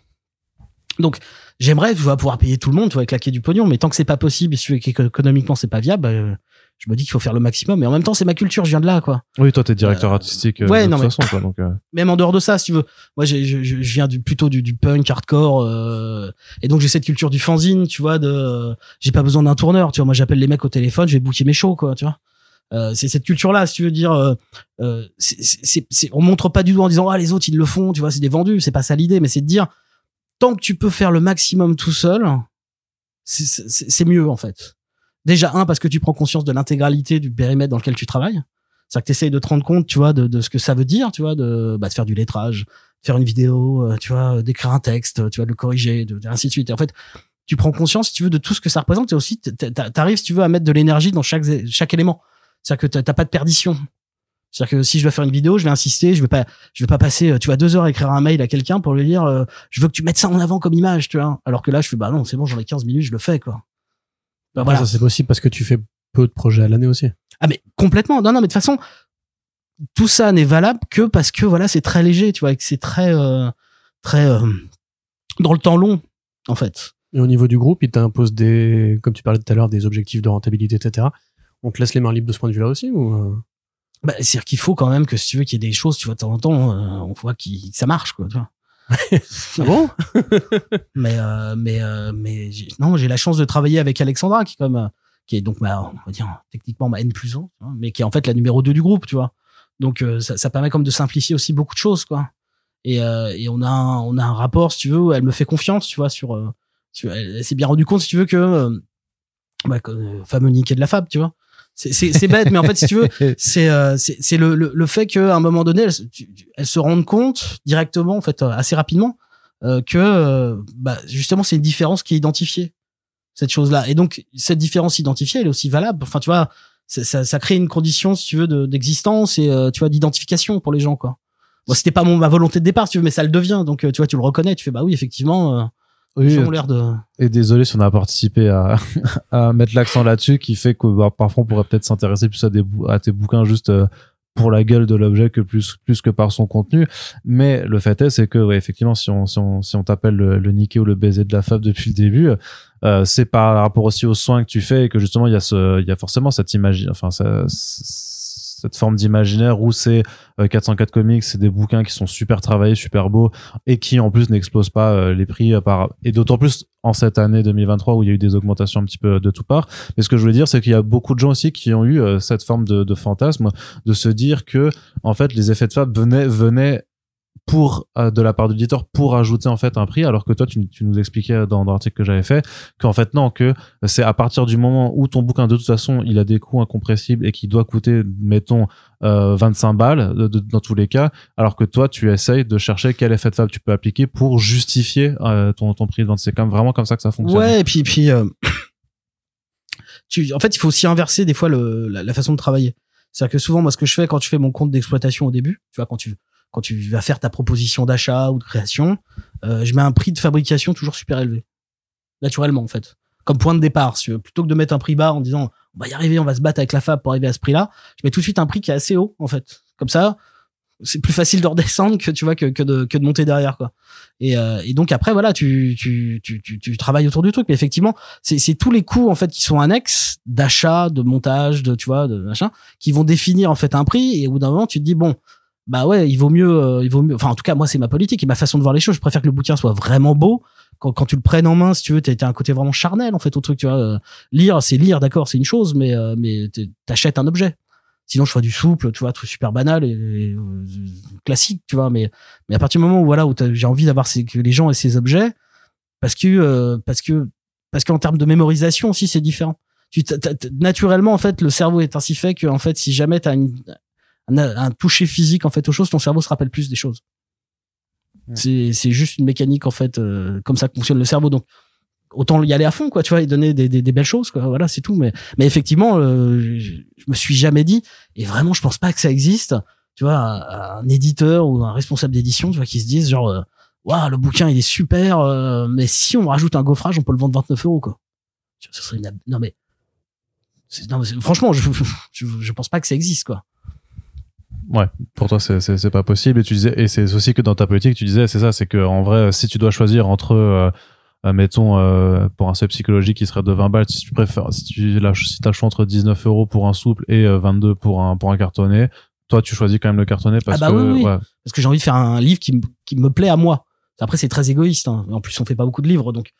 Donc, j'aimerais, pouvoir payer tout le monde, tu vois, claquer du pognon, mais tant que c'est pas possible, et veux qu'économiquement c'est pas viable, euh, je me dis qu'il faut faire le maximum. Mais en même temps, c'est ma culture, je viens de là, quoi Oui, toi, t'es directeur Euh, artistique euh, ouais, de non, toute mais- façon, quoi. Donc, euh, même en dehors de ça, si tu veux. Moi, je, je, je viens du, plutôt du, du punk hardcore, euh, et donc j'ai cette culture du fanzine, tu vois. De, j'ai pas besoin d'un tourneur, tu vois. Moi, j'appelle les mecs au téléphone, je vais booker mes shows, quoi, tu vois. Euh, c'est cette culture-là, si tu veux dire. Euh, euh, c'est, c'est, c'est- on montre pas du doigt en disant ah les autres ils le font, tu vois, c'est des vendus. C'est pas ça l'idée, mais c'est de dire tant que tu peux faire le maximum tout seul, c'est mieux en fait. Déjà un parce que tu prends conscience de l'intégralité du périmètre dans lequel tu travailles. C'est-à-dire que tu essayes de te rendre compte, tu vois, de, de ce que ça veut dire, tu vois, de, bah, de faire du lettrage, faire une vidéo, euh, tu vois, d'écrire un texte, tu vois, de le corriger, de, ainsi de suite. Et en fait, tu prends conscience, si tu veux, de tout ce que ça représente et aussi, t'arrives, si tu veux, à mettre de l'énergie dans chaque, chaque élément. C'est-à-dire que t'as pas de perdition. C'est-à-dire que si je dois faire une vidéo, je vais insister, je vais pas, je vais pas passer, euh, tu vois, deux heures à écrire un mail à quelqu'un pour lui dire, euh, je veux que tu mettes ça en avant comme image, tu vois. Alors que là, je fais, bah non, c'est bon, j'en ai 15 minutes, je le fais, quoi. Bah, Après, voilà. Ça, c'est possible parce que tu fais peu de projets à l'année aussi. Ah mais complètement. Non non mais de toute façon tout ça n'est valable que parce que voilà c'est très léger tu vois et que c'est très euh, très euh, dans le temps long en fait. Et au niveau du groupe, il t'impose des, comme tu parlais tout à l'heure, des objectifs de rentabilité, etc. On te laisse les mains libres de ce point de vue-là aussi ou euh? Bah, c'est-à-dire qu'il faut quand même que si tu veux qu'il y ait des choses, tu vois, de temps en temps, euh, on voit que ça marche, quoi. Tu vois. Ah bon? Mais euh, mais euh, mais non, j'ai la chance de travailler avec Alexandra, qui est comme euh, qui est donc ma, on va dire techniquement ma N plus 1, mais qui est en fait la numéro 2 du groupe, tu vois. Donc euh, ça, ça permet comme de simplifier aussi beaucoup de choses, quoi. Et, euh, et on a on a un rapport, si tu veux, où elle me fait confiance, tu vois, sur. tu elle, elle s'est bien rendu compte, si tu veux, que bah, fameux niquer de la fab, tu vois. C'est bête, mais en fait, si tu veux, c'est euh, c'est le, le le fait qu'à un moment donné, elle, se- tu- tu- elle se rende compte directement, en fait, euh, assez rapidement, euh, que euh, bah, justement, c'est une différence qui est identifiée cette chose-là. Et donc, cette différence identifiée, elle est aussi valable. Enfin, tu vois, ça, ça, ça crée une condition, si tu veux, de- d'existence et euh, tu vois d'identification pour les gens, quoi. Bon, c'était pas mon ma volonté de départ, si tu veux, mais ça le devient. Donc, tu vois, tu le reconnais. Tu fais bah oui, effectivement, euh, Oui, gens ont l'air de. et désolé si on a participé à, à mettre l'accent là-dessus, qui fait que bah, parfois on pourrait peut-être s'intéresser plus à, des bou- à tes bouquins juste euh, pour la gueule de l'objet que plus plus que par son contenu. Mais le fait est, c'est que ouais, effectivement, si on si on si on t'appelle le, le niqué ou le baiser de la fab depuis le début, euh, c'est par rapport aussi aux soins que tu fais et que justement il y a ce il y a forcément cette image, enfin ça, cette forme d'imaginaire où c'est euh, 404 comics, c'est des bouquins qui sont super travaillés, super beaux et qui en plus n'explosent pas euh, les prix euh, par et d'autant plus en cette année 2023 où il y a eu des augmentations un petit peu de tout part. Mais ce que je voulais dire, c'est qu'il y a beaucoup de gens aussi qui ont eu euh, cette forme de, de fantasme de se dire que en fait les effets de fab venaient venaient pour euh, de la part de l'éditeur pour ajouter en fait un prix alors que toi tu, tu nous expliquais dans, dans l'article que j'avais fait qu'en fait non que c'est à partir du moment où ton bouquin de toute façon il a des coûts incompressibles et qui doit coûter mettons euh, 25 balles de- de- dans tous les cas alors que toi tu essayes de chercher quel effet de fab tu peux appliquer pour justifier euh, ton, ton prix de c'est quand même vraiment comme ça que ça fonctionne Ouais, et puis, puis euh, tu, en fait, il faut aussi inverser des fois le, la, façon de travailler. C'est-à-dire que souvent, moi, ce que je fais quand tu fais mon compte d'exploitation au début, tu vois, quand tu quand tu vas faire ta proposition d'achat ou de création, euh, je mets un prix de fabrication toujours super élevé, naturellement en fait, comme point de départ. Si plutôt que de mettre un prix bas en disant on va y arriver, on va se battre avec la fab pour arriver à ce prix-là, je mets tout de suite un prix qui est assez haut en fait. Comme ça, c'est plus facile de redescendre que tu vois que, que de que de monter derrière quoi. Et, euh, et donc après voilà, tu tu, tu tu tu travailles autour du truc, mais effectivement c'est c'est tous les coûts en fait qui sont annexes d'achat, de montage, de tu vois, de machin, qui vont définir en fait un prix. Et au bout d'un moment, tu te dis bon, bah ouais, il vaut mieux, euh, il vaut mieux. Enfin, en tout cas, moi, c'est ma politique et ma façon de voir les choses. Je préfère que le bouquin soit vraiment beau. Quand, quand tu le prennes en main, si tu veux, t'as un côté vraiment charnel en fait au truc. Tu vois, Euh, lire, c'est lire, d'accord, c'est une chose, mais euh, mais t'es- t'achètes un objet. Sinon, je ferais du souple, tu vois, truc super banal et, et, classique, tu vois. Mais mais à partir du moment où voilà où j'ai envie d'avoir que les gens aient ces objets, parce que euh, parce que parce qu'en termes de mémorisation aussi, c'est différent. Tu, t'as- t'as- naturellement, en fait, le cerveau est ainsi fait que, en fait, si jamais t'as une, un, un toucher physique en fait aux choses, ton cerveau se rappelle plus des choses. C'est c'est juste une mécanique en fait, euh, comme ça que fonctionne le cerveau. Donc autant y aller à fond, quoi, tu vois, et donner des, des, des belles choses, quoi. Voilà, c'est tout. Mais mais effectivement, euh, je, je me suis jamais dit, et vraiment, je pense pas que ça existe. Tu vois, un, un éditeur ou un responsable d'édition, tu vois, qui se disent genre, euh, waouh, le bouquin il est super, euh, mais si on rajoute un gaufrage, on peut le vendre 29 euros, quoi. Ça serait une non mais, c'est- non, mais franchement, je, je je pense pas que ça existe, quoi. Pour toi c'est pas possible et tu disais et c'est aussi que dans ta politique tu disais c'est ça c'est que en vrai si tu dois choisir entre euh, mettons euh, pour un seuil psychologique qui serait de 20 balles si tu préfères si tu si t'as le choix entre 19 euros pour un souple et euh, 22 pour un pour un cartonné toi tu choisis quand même le cartonné parce Ah bah que oui, oui. ouais, parce que j'ai envie de faire un livre qui, me- qui me plaît à moi. Après, c'est très égoïste. hein. En plus, on fait pas beaucoup de livres, donc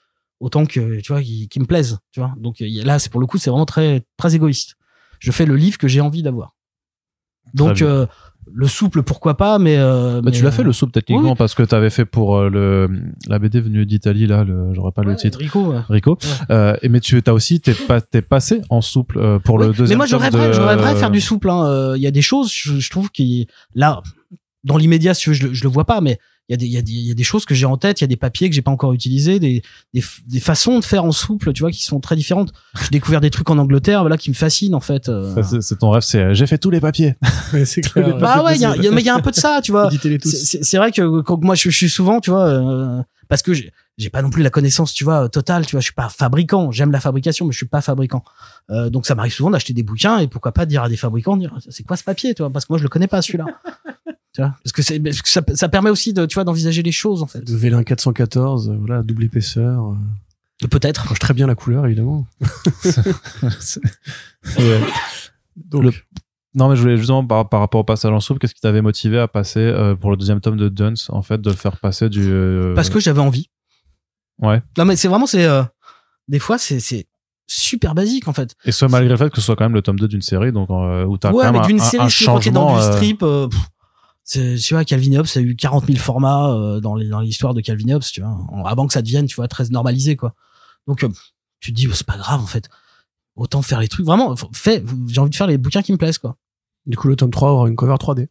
autant que tu vois, qui, qui me plaisent. Tu vois. Donc là, c'est pour le coup, c'est vraiment très très égoïste. Je fais le livre que j'ai envie d'avoir. Donc euh, le souple, pourquoi pas, mais, euh, Bah, tu mais, l'as fait le souple techniquement oui, parce que t'avais fait pour euh, le la BD venue d'Italie là j'aurais pas le titre Rico, ouais. Rico euh, et mais tu t'as aussi t'es pas t'es passé en souple euh, pour le deuxième Mais moi, je rêverais, de- je rêverais faire du souple. hein. Euh, Il y a des choses, je, je trouve qui là, dans l'immédiat, tu je, le- je le vois pas, mais il y a des, il y a des, il y a des choses que j'ai en tête. Il y a des papiers que j'ai pas encore utilisés, des, des, des façons de faire en souple, tu vois, qui sont très différentes. J'ai découvert des trucs en Angleterre, voilà, qui me fascinent en fait. euh. Ça, c'est- ton rêve c'est euh, j'ai fait tous les papiers c'est clair. les Bah ouais, il y a, il y a- mais il y a un peu de ça, tu vois. Éditez-les tous. C'est- C'est c'est vrai que quand moi je, je suis souvent, tu vois, euh, parce que j'ai j'ai pas non plus la connaissance, tu vois, totale, tu vois, je suis pas fabricant. J'aime la fabrication, mais je suis pas fabricant. Euh, donc ça m'arrive souvent d'acheter des bouquins et pourquoi pas dire à des fabricants, dire c'est quoi ce papier, tu vois, parce que moi je le connais pas celui-là. tu vois, parce que c'est parce que ça, ça permet aussi de, tu vois, d'envisager les choses en fait. Le Vélin 414, euh, voilà, double épaisseur. euh, Peut-être. Mange très bien la couleur, évidemment. Ouais. Donc, Le- Non, mais je voulais justement par, par rapport au passage en soupe, qu'est-ce qui t'avait motivé à passer euh, pour le deuxième tome de Duns, en fait, de le faire passer du. euh, Parce que j'avais envie. Ouais. Non, mais c'est vraiment, c'est, euh, des fois, c'est, c'est super basique, en fait. Et ce malgré le fait que ce soit quand même le tome 2 d'une série, donc euh, où t'as ouais, quand même mais un, d'une un- série, un je crois que dans changement. du strip, euh, pff, tu vois, Calvin Hobbes, a eu 40 000 formats, euh, dans les, dans l'histoire de Calvin Hobbes, tu vois, avant que ça devienne, tu vois, très normalisé, quoi. Donc, euh, tu te dis, oh, c'est pas grave, en fait. Autant faire les trucs, vraiment, f- fais, j'ai envie de faire les bouquins qui me plaisent, quoi. Du coup, le tome 3 aura une cover 3D.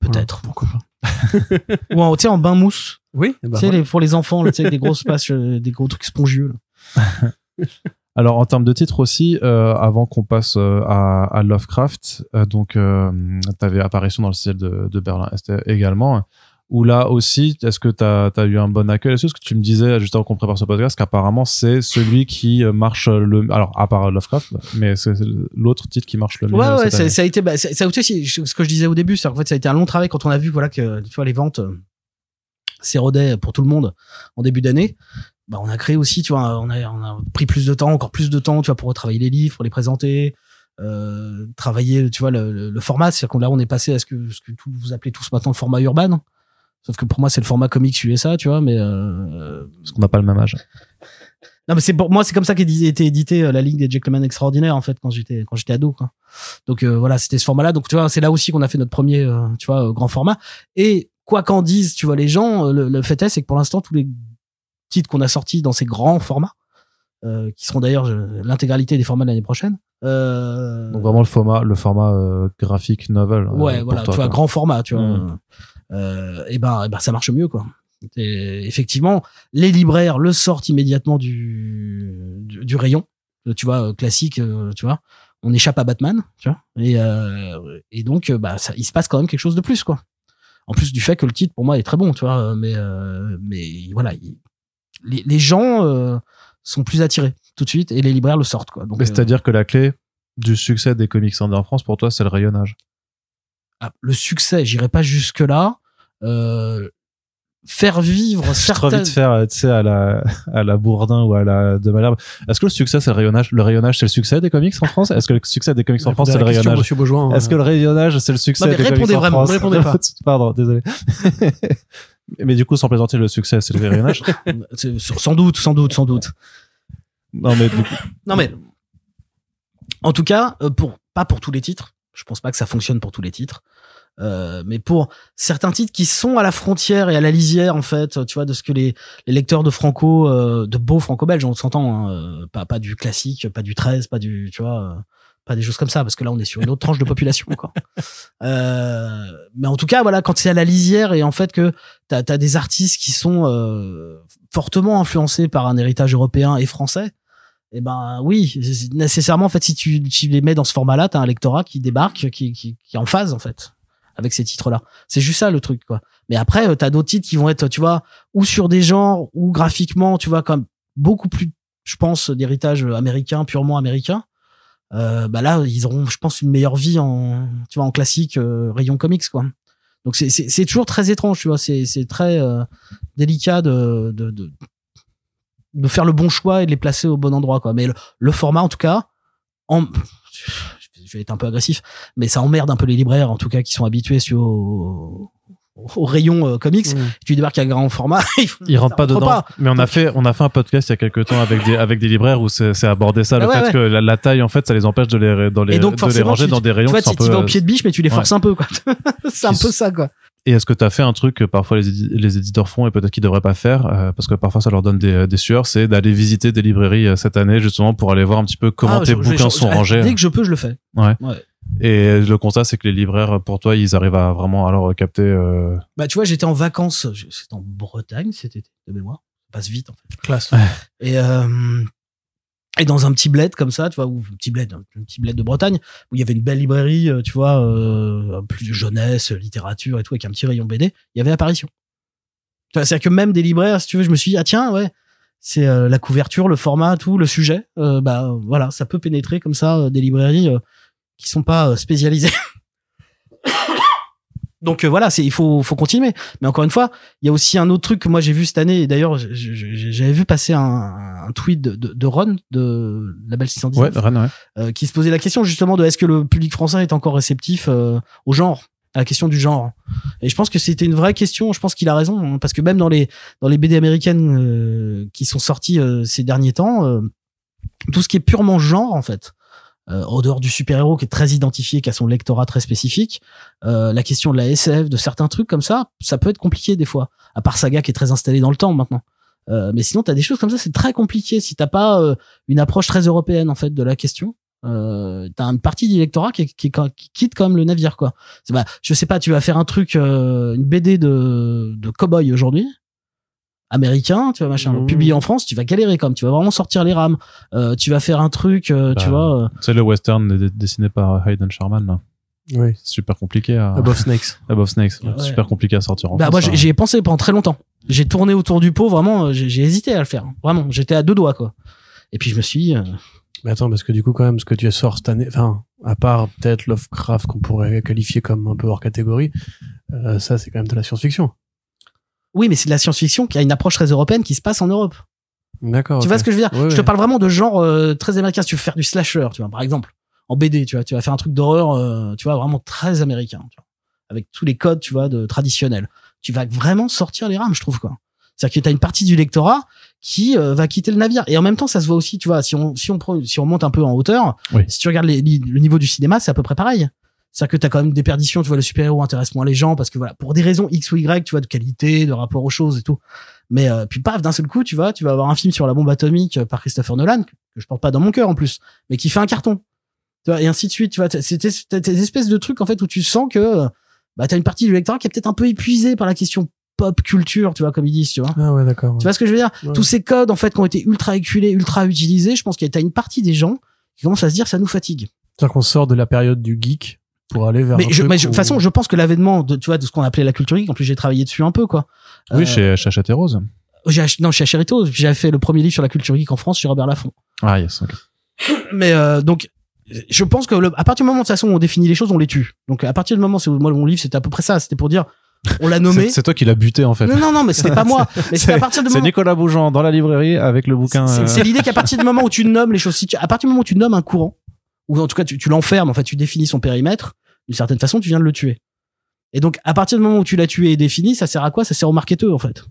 Peut-être. Voilà, pourquoi pas. Ou en, tu sais, en bain mousse. Oui, tu sais, les, pour les enfants, là, tu sais, avec des grosses pages, euh, des gros trucs spongieux, là. Alors en termes de titre aussi, euh, avant qu'on passe euh, à, à Lovecraft, euh, donc euh, t'avais apparition dans le ciel de, de Berlin-Est également, où là aussi, est-ce que t'as as eu un bon accueil? Est-ce que tu me disais juste avant qu'on prépare ce podcast qu'apparemment c'est celui qui marche le, alors à part Lovecraft, mais c'est l'autre titre qui marche le mieux. Ouais, ouais, ça, a été, bah, ça, ça a été ce que je disais au début, c'est en fait ça a été un long travail quand on a vu voilà que tu vois les ventes s'érodiaient pour tout le monde en début d'année. Bah, on a créé aussi, tu vois, on a, on a pris plus de temps, encore plus de temps, tu vois, pour retravailler les livres, pour les présenter, euh, travailler, tu vois, le, le, le format. C'est-à-dire qu'on là, on est passé à ce que, ce que tout, vous appelez tous maintenant le format urbain. Sauf que pour moi, c'est le format comics USA, tu vois, mais euh, Parce qu'on n'a pas le même âge. non, mais c'est pour moi, c'est comme ça qu'a été édité euh, la Ligue des Gentlemen Extraordinaires en fait quand j'étais quand j'étais ado. Quoi. Donc euh, voilà, c'était ce format-là. Donc tu vois, c'est là aussi qu'on a fait notre premier, euh, tu vois, euh, grand format. Et quoi qu'en disent, tu vois, les gens, euh, le, le fait est, c'est que pour l'instant, tous les titres qu'on a sortis dans ces grands formats, euh, qui seront d'ailleurs euh, l'intégralité des formats de l'année prochaine. Euh, Donc vraiment le format, le format euh, graphique novel. euh, ouais, voilà, toi, tu vois, quoi. grand format, tu vois. Mm. Euh, et ben, et ben, ça marche mieux, quoi. Et effectivement, les libraires le sortent immédiatement du, du, du rayon, tu vois, classique, tu vois. On échappe à Batman, tu vois. Et, et donc, bah, ça, il se passe quand même quelque chose de plus, quoi. En plus du fait que le titre, pour moi, est très bon, tu vois. Mais, euh, mais voilà, il- les, les gens euh, sont plus attirés tout de suite et les libraires le sortent, quoi. Donc, Mais euh, c'est-à-dire que la clé du succès des comics indés en France, pour toi, c'est le rayonnage. ah, le succès, j'irai pas jusque là. Euh, faire vivre J'ai trop envie certaines. de faire, euh, tu sais, à la, à la Bourdin ou à la de Malherbe. Est-ce que le succès, c'est le rayonnage Le rayonnage, c'est le succès des comics en France? Est-ce que le succès des comics en France, c'est le question, rayonnage Monsieur Beaujoin. Est-ce que le rayonnage, c'est le succès Non, mais des répondez comics en vraiment, France? répondez pas. Pardon, désolé. mais du coup, sans plaisanter, le succès, c'est le C'est- Sans doute, sans doute, sans doute. Non, mais du coup, Non mais en tout cas, euh, pour pas pour tous les titres. Je pense pas que ça fonctionne pour tous les titres. Euh, mais pour certains titres qui sont à la frontière et à la lisière en fait, tu vois, de ce que les, les lecteurs de franco, euh, de beaux franco-belges, on s'entend, hein, pas pas du classique, pas du 13, pas du, tu vois, pas des choses comme ça, parce que là on est sur une autre tranche de population encore. Euh, mais en tout cas, voilà, quand c'est à la lisière et en fait que t'as as des artistes qui sont euh, fortement influencés par un héritage européen et français, eh ben oui, nécessairement en fait si tu, tu les mets dans ce format-là, t'as un lectorat qui débarque, qui, qui, qui est en phase en fait avec ces titres-là. C'est juste ça le truc quoi. Mais après, euh, t'as d'autres titres qui vont être, tu vois, ou sur des genres, ou graphiquement, tu vois, comme beaucoup plus, je pense, d'héritage américain, purement américain. Euh, bah là, ils auront, je pense, une meilleure vie en, tu vois, en classique euh, rayon comics quoi. Donc c'est c'est toujours très étrange, tu vois. C'est c'est très euh, délicat de, de de de faire le bon choix et de les placer au bon endroit quoi. Mais le, le format en tout cas, en je vais être un peu agressif, mais ça emmerde un peu les libraires en tout cas qui sont habitués sur au rayon euh, comics. Mmh. Tu débarques à grand format, ils rentrent pas rentre dedans. Mais on a fait, on a fait un podcast il y a quelques temps avec des, avec des libraires où c'est c'est abordé ça, le Ah ouais, fait ouais. que la, la taille, en fait, ça les empêche de les, dans les, Et donc, de les ranger tu- dans des rayons qui sont tu un tu peu, vas au pied de biche, mais tu les ouais. forces un peu quoi. c'est un peu ça quoi. Et est-ce que tu as fait un truc que parfois les, édi- les éditeurs font et peut-être qu'ils devraient pas faire euh, parce que parfois ça leur donne des, des sueurs, c'est d'aller visiter des librairies euh, cette année justement pour aller voir un petit peu comment Ah, tes je- bouquins je- sont rangés. Dès que je peux, je le fais. Et le constat c'est que les libraires pour toi ils arrivent à vraiment alors capter. euh, Bah tu vois, j'étais en vacances, c'était en Bretagne cet été de mémoire. Ça passe vite en fait. Classe. Et, euh, et dans un petit bled comme ça, tu vois, ou un petit bled, un petit bled de Bretagne, où il y avait une belle librairie, euh, tu vois, euh, plus de jeunesse, littérature et tout, avec un petit rayon BD, il y avait apparition. Tu vois, C'est-à-dire que même des libraires, si tu veux, je me suis dit, ah tiens, ouais, c'est euh, la couverture, le format, tout, le sujet, euh, bah voilà, ça peut pénétrer comme ça euh, des librairies euh, qui sont pas euh, spécialisées. Donc euh, voilà, c'est il faut faut continuer. Mais encore une fois, il y a aussi un autre truc que moi j'ai vu cette année. Et d'ailleurs, j'avais vu passer un, un tweet de, de, de Ron de la Belle 619 Ouais, Rennes, ouais. euh, qui se posait la question justement de est-ce que le public français est encore réceptif euh, au genre à la question du genre et je pense que c'était une vraie question je pense qu'il a raison hein, parce que même dans les dans les BD américaines euh, qui sont sorties euh, ces derniers temps euh, tout ce qui est purement genre en fait euh, en dehors du super-héros qui est très identifié qui a son lectorat très spécifique euh, la question de la SF de certains trucs comme ça ça peut être compliqué des fois à part Saga qui est très installé dans le temps maintenant. Euh, mais sinon t'as des choses comme ça c'est très compliqué. Si t'as pas euh, une approche très européenne en fait de la question euh, t'as une partie du lectorat qui, qui, qui quitte quand même le navire quoi. Bah, je sais pas tu vas faire un truc euh, une BD de de cowboy aujourd'hui américain tu vois machin Mmh. publié en France tu vas galérer comme tu vas vraiment sortir les rames euh, tu vas faire un truc euh, tu Bah, vois euh, C'est le western dessiné par Hayden Sherman, là. Oui. Super compliqué à. Above Snakes. Above Snakes. Ouais. Super compliqué à sortir en bah France, moi hein. j'ai- j'y ai pensé pendant très longtemps j'ai tourné autour du pot vraiment euh, j'ai hésité à le faire vraiment j'étais à deux doigts quoi et puis je me suis dit, euh, Mais attends, parce que du coup, quand même, ce que tu sors cette année, enfin, à part peut-être Lovecraft qu'on pourrait qualifier comme un peu hors catégorie, euh, ça, c'est quand même de la science-fiction. Oui mais c'est de la science-fiction qui a une approche très européenne qui se passe en Europe D'accord. Tu vois ce que je veux dire? Ouais, Je te parle vraiment de genre euh, très américain. Si tu veux faire du slasher, tu vois, par exemple, en BD, tu vois, tu vas faire un truc d'horreur, euh, tu vois, vraiment très américain, tu vois, avec tous les codes, tu vois, de traditionnels. Tu vas vraiment sortir les rames, je trouve quoi. C'est-à-dire que tu as une partie du lectorat qui euh, va quitter le navire. Et en même temps, ça se voit aussi, tu vois, si on si on si on monte un peu en hauteur, Oui. si tu regardes les- les- le niveau du cinéma, c'est à peu près pareil. C'est-à-dire que t'as quand même des perditions, tu vois, le super-héros intéresse moins les gens parce que voilà, pour des raisons X ou Y, tu vois, de qualité, de rapport aux choses et tout. Mais euh, puis paf, d'un seul coup, tu vois, tu vas avoir un film sur la bombe atomique euh, par Christopher Nolan que je porte pas dans mon cœur en plus, mais qui fait un carton. Tu vois, et ainsi de suite, tu vois, t'as- c'est des espèces de trucs en fait où tu sens que euh, bah t'as une partie du lectorat qui est peut-être un peu épuisée par la question pop culture, tu vois, comme ils disent, tu vois. Ah ouais, d'accord. Tu vois ce que je veux dire? Ouais. Tous ces codes en fait qui ont été ultra éculés, ultra utilisés, je pense qu'il y a une partie des gens qui commencent à se dire ça nous fatigue. C'est-à-dire qu'on sort de la période du geek pour aller vers Mais un je, truc mais je- de toute façon, je pense que l'avènement de tu vois de ce qu'on appelait la culture geek, en plus j'ai travaillé dessus un peu quoi. Oui, Euh, chez, chez Hachette et Rose. j'ai non chez Achérito, j'avais fait le premier livre sur la culture geek en France chez Robert Laffont. Ah, yes. ok. Mais euh, donc je pense que le, à partir du moment de toute façon où on définit les choses, on les tue. Donc à partir du moment où moi mon livre c'était à peu près ça, c'était pour dire on l'a nommé. C'est toi qui l'as buté, en fait. Non non non, mais c'était pas moi. Mais c'est à partir du C'est Nicolas Bougeant dans la librairie avec le bouquin. C'est- euh, C'est l'idée qu'à partir du moment où tu nommes les choses, si tu, à partir du moment où tu nommes un courant, ou en tout cas tu, l'enfermes, en fait, tu définis son périmètre, d'une certaine façon, tu viens de le tuer. Et donc, à partir du moment où tu l'as tué et défini, ça sert à quoi? Ça sert au marketeur, en fait.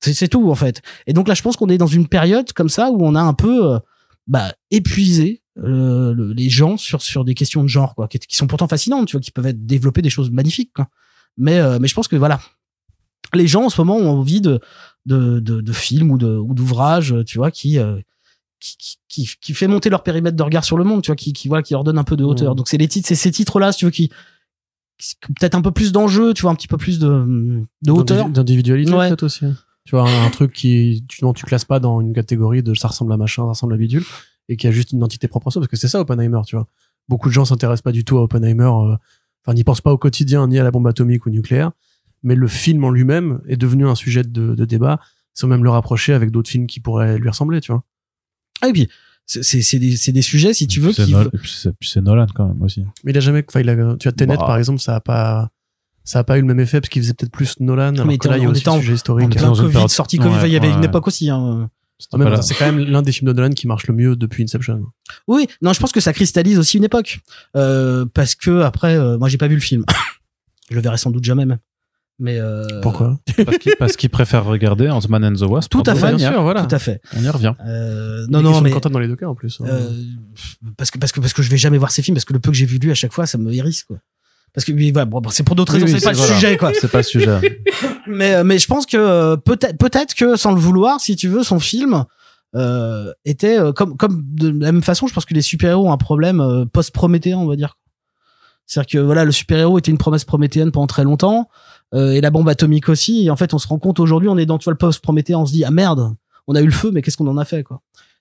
C'est tout, en fait. Et donc là, je pense qu'on est dans une période comme ça où on a un peu euh, bah, épuisé euh, le- les gens sur sur des questions de genre, quoi, qui, qui sont pourtant fascinantes, tu vois, qui peuvent être développer des choses magnifiques, quoi. Mais euh, mais je pense que voilà, les gens en ce moment ont envie de de, de, de films ou de ou d'ouvrages, tu vois, qui, euh, qui, qui qui fait monter leur périmètre de regard sur le monde, tu vois, qui qui voilà, qui leur donne un peu de hauteur. Mhm. Donc c'est les titres, c'est ces titres-là, si tu veux, qui, qui peut-être un peu plus d'enjeu, tu vois, un petit peu plus de de hauteur. D'individu- D'individualité, Ouais. peut-être aussi. Tu vois, un, un truc qui, tu, non, tu classes pas dans une catégorie de ça ressemble à machin, ça ressemble à bidule, et qui a juste une identité propre à soi, parce que c'est ça Oppenheimer, tu vois. Beaucoup de gens s'intéressent pas du tout à Oppenheimer, euh, enfin, n'y pensent pas au quotidien, ni à la bombe atomique ou nucléaire, mais le film en lui-même est devenu un sujet de, de débat, sans même le rapprocher avec d'autres films qui pourraient lui ressembler, tu vois. Ah, et puis c'est c'est des c'est des sujets, si tu veux, c'est qui Nol- et puis c'est puis c'est Nolan, quand même, aussi. Mais il a jamais, enfin, il a, tu vois, Tenet, Bah. par exemple, ça a pas, ça a pas eu le même effet parce qu'il faisait peut-être plus Nolan, alors Mais que là, il y a on aussi était sujet on historique. était dans en une Covid, sorti Covid, Ouais, il y avait une ouais. époque aussi. Hein. C'est quand même l'un des films de Nolan qui marche le mieux depuis Inception. Oui, non, je pense que ça cristallise aussi une époque. Euh, parce que après, euh, moi j'ai pas vu le film. je le verrai sans doute jamais même. Mais euh, Pourquoi Parce qu'il préfère regarder Ant-Man and the Wasp. Tout à fait, Daniel. voilà. Tout à fait. On y revient. Euh, Non, non, non, mais content dans les deux cas en plus. hein. euh, parce que parce que parce que je vais jamais voir ces films parce que le peu que j'ai vu lui à chaque fois, ça me hérisse quoi. Parce que oui, voilà, bon, bon, c'est pour d'autres Oui, raisons, oui, c'est pas le sujet quoi. C'est pas le sujet. Mais euh, mais je pense que euh, peut-être peut-être que sans le vouloir, si tu veux, son film euh, était comme comme de la même façon, je pense que les super-héros ont un problème post-prométhéen, on va dire. C'est-à-dire que voilà, le super-héros était une promesse prométhéenne pendant très longtemps euh, et la bombe atomique aussi. Et en fait, on se rend compte aujourd'hui, on est dans tu vois, le post-prométhéen, on se dit ah merde, on a eu le feu, mais qu'est-ce qu'on en a fait quoi?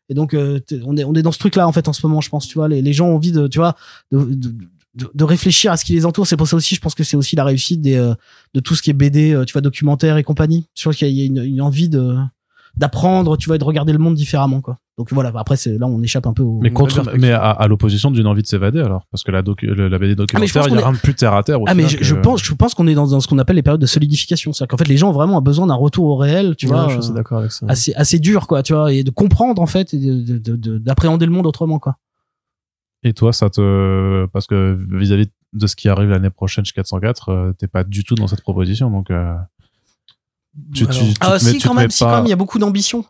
Et donc euh, on est on est dans ce truc-là en fait en ce moment, je pense. Tu vois, les, les gens ont envie de tu vois de, de, de- de réfléchir à ce qui les entoure. C'est pour ça aussi, je pense que c'est aussi la réussite des euh, de tout ce qui est BD, euh, tu vois, documentaire et compagnie. Je pense qu'il y a une, une envie de d'apprendre, tu vois, et de regarder le monde différemment, quoi. Donc voilà. Après, c'est là, on échappe un peu au. Mais contre, mais à, à l'opposition d'une envie de s'évader alors, parce que la, docu, le- la BD Ah, mais je pense documentaire, il y qu'on a est- plus terre à terre. Ah mais final je, je que- pense, je pense qu'on est dans, dans ce qu'on appelle les périodes de solidification. C'est-à-dire qu'en fait, les gens ont vraiment besoin d'un retour au réel, tu Ouais, vois. je suis assez euh, d'accord avec ça. assez assez dur quoi tu vois et de comprendre en fait et de- de- de- d'appréhender le monde autrement quoi Et toi, ça te, parce que vis-à-vis de ce qui arrive l'année prochaine chez 404, euh, t'es pas du tout dans cette proposition, donc. euh, tu, tu, Alors- tu te ah mets- si te quand même si pas- quand même il y a beaucoup d'ambition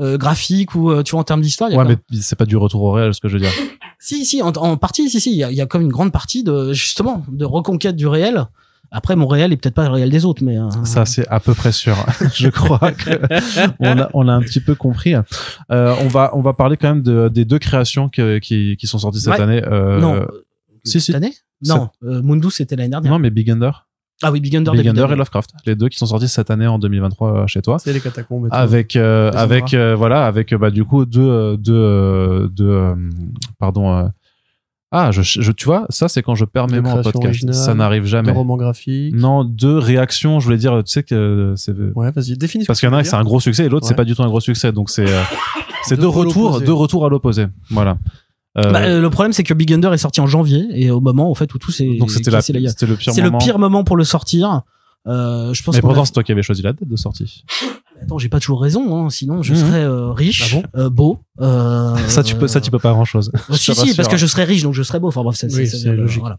euh, graphique ou euh, tu vois en termes d'histoire Ouais, même- mais c'est pas du retour au réel, ce que je veux dire. si si en, en partie si si il y a, y a comme une grande partie de justement de reconquête du réel après mon réel est peut-être pas le réel des autres mais euh, Ça, c'est à peu près sûr. je crois que on a, on a un petit peu compris. Euh, on va, on va parler quand même de, des deux créations que- qui, qui sont sorties cette Ouais. année. Euh, non si, si. cette année? Non euh, Mundus c'était l'année dernière Non, mais Big Under. Ah oui Big Under Big David Under et. Lovecraft. Les deux qui sont sortis cette année en 2023 euh, chez toi. C'est les catacombes. avec euh, Les avec euh, voilà avec euh, bah du coup deux deux deux euh, pardon euh, ah je, je tu vois ça c'est quand je perds mes mots en podcast originales, ça n'arrive de jamais romans graphiques. non deux réactions je voulais dire tu sais que c'est Ouais, vas-y, définis. ce parce qu'il y en a un c'est un gros succès et l'autre c'est Ouais. pas du tout un gros succès donc c'est euh, c'est Deux retours deux retours à l'opposé voilà Euh, Bah, euh, le problème c'est que Big Under est sorti en janvier et au moment en fait où tout s'est donc c'était la c'était le pire c'est le moment pire moment pour le sortir euh, je pense mais a- pourtant c'est toi qui avais choisi la date de sortie Attends, j'ai pas toujours raison, hein, sinon je Mhm. serais euh, riche, Ah euh, beau. euh, ça tu peux ça tu peux pas grand chose euh, si si, parce que je serais riche, donc je serais beau. Enfin bref, c'est Oui, c'est logique. Voilà.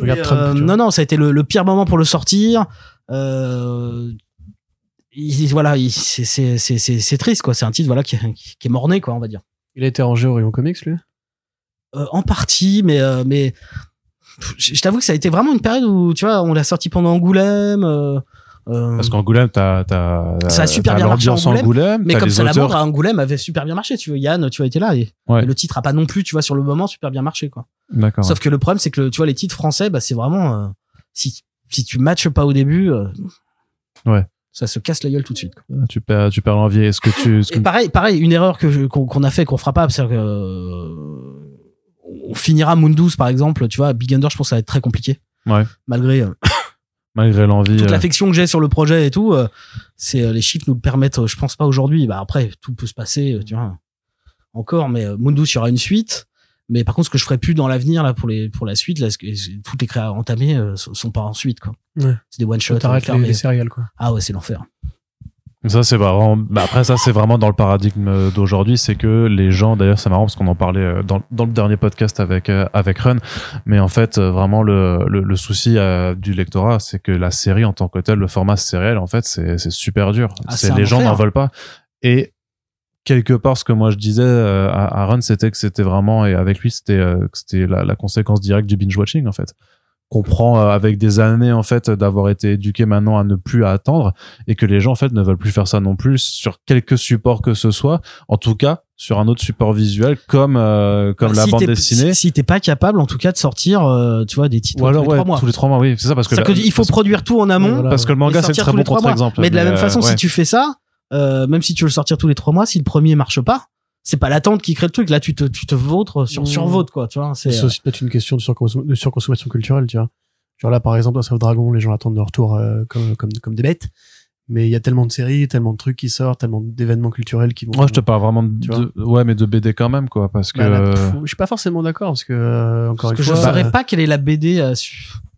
Regarde Mais, Trump, euh, tu vois. non non, ça a été le, le pire moment pour le sortir. Euh, il- voilà, il- c'est c'est c'est c'est c'est triste quoi. C'est un titre voilà qui, qui est morné quoi, on va dire. Il a été rangé au rayon comics, lui? Euh, en partie, mais euh, mais je je t'avoue que ça a été vraiment une période où tu vois, on l'a sorti pendant Angoulême. euh, parce qu'Angoulême t'as t'as Ça a super bien marché Angoulême, Angoulême mais comme Salamandre auteurs à Angoulême avait super bien marché, tu vois, Yann, tu as été là et, Ouais. et le titre a pas non plus, tu vois, sur le moment super bien marché quoi. d'accord Sauf que le problème c'est que tu vois les titres français, bah c'est vraiment euh, si si tu matches pas au début, euh, Ouais. Ça se casse la gueule tout de suite. quoi. tu perds tu perds l'envie est-ce que tu est-ce que- pareil, pareil, une erreur que je- qu'on qu'on a fait qu'on fera pas, c'est que euh, on finira Mundus par exemple, tu vois, Big Under, je pense que ça va être très compliqué. Ouais. Malgré euh, malgré l'envie toute euh, l'affection que j'ai sur le projet et tout, c'est les chiffres nous le permettent, je pense pas aujourd'hui. Bah après, tout peut se passer, tu vois, encore. Mais Mundus, il y aura une suite. Mais par contre, ce que je ferai plus dans l'avenir là pour les pour la suite, là, toutes les créas entamées euh, sont pas en suite quoi. Ouais. C'est des one shot. T'arrêtes les, les céréales, quoi. Ah ouais, c'est l'enfer. Ça c'est vraiment. Bah après ça c'est vraiment dans le paradigme d'aujourd'hui, c'est que les gens. D'ailleurs c'est marrant parce qu'on en parlait euh, dans, dans le dernier podcast avec euh, avec Run, mais en fait euh, vraiment le le, le souci euh, du lectorat, c'est que la série en tant que telle, le format sériel en fait c'est c'est super dur. Ah, c'est les gens n'en veulent pas et quelque part ce que moi je disais euh, à, Run c'était que c'était vraiment et avec lui c'était euh, c'était la, la conséquence directe du binge watching en fait comprend euh, avec des années en fait d'avoir été éduqué maintenant à ne plus à attendre et que les gens en fait ne veulent plus faire ça non plus sur quelque support que ce soit en tout cas sur un autre support visuel comme euh, comme Bah, la si bande dessinée Si, si t'es pas capable, en tout cas, de sortir, euh, tu vois, des titres ou alors tous les ouais trois mois. tous les trois mois oui c'est ça parce que qu'il faut produire tout en amont. Voilà. parce que le manga c'est très tous bon les trois mois. contre-exemple Mais de la même euh, façon, ouais. si tu fais ça, euh, même si tu veux le sortir tous les trois mois, si le premier marche pas, c'est pas l'attente qui crée le truc. Là, tu te, tu te vautres sur, Mmh. sur vautre, quoi. Tu vois, c'est, C'est aussi peut-être une question de, surconsom- de surconsommation culturelle, tu vois. Genre là, par exemple, House of Dragon, les gens attendent leur retour euh, comme, comme, comme des bêtes. Mais il y a tellement de séries, tellement de trucs qui sortent, tellement d'événements culturels qui vont. moi je te parle vraiment de, de- ouais mais de BD quand même quoi parce que Bah, là, euh, je suis pas forcément d'accord parce que, euh, encore parce que une je fois. saurais euh, pas quelle est la BD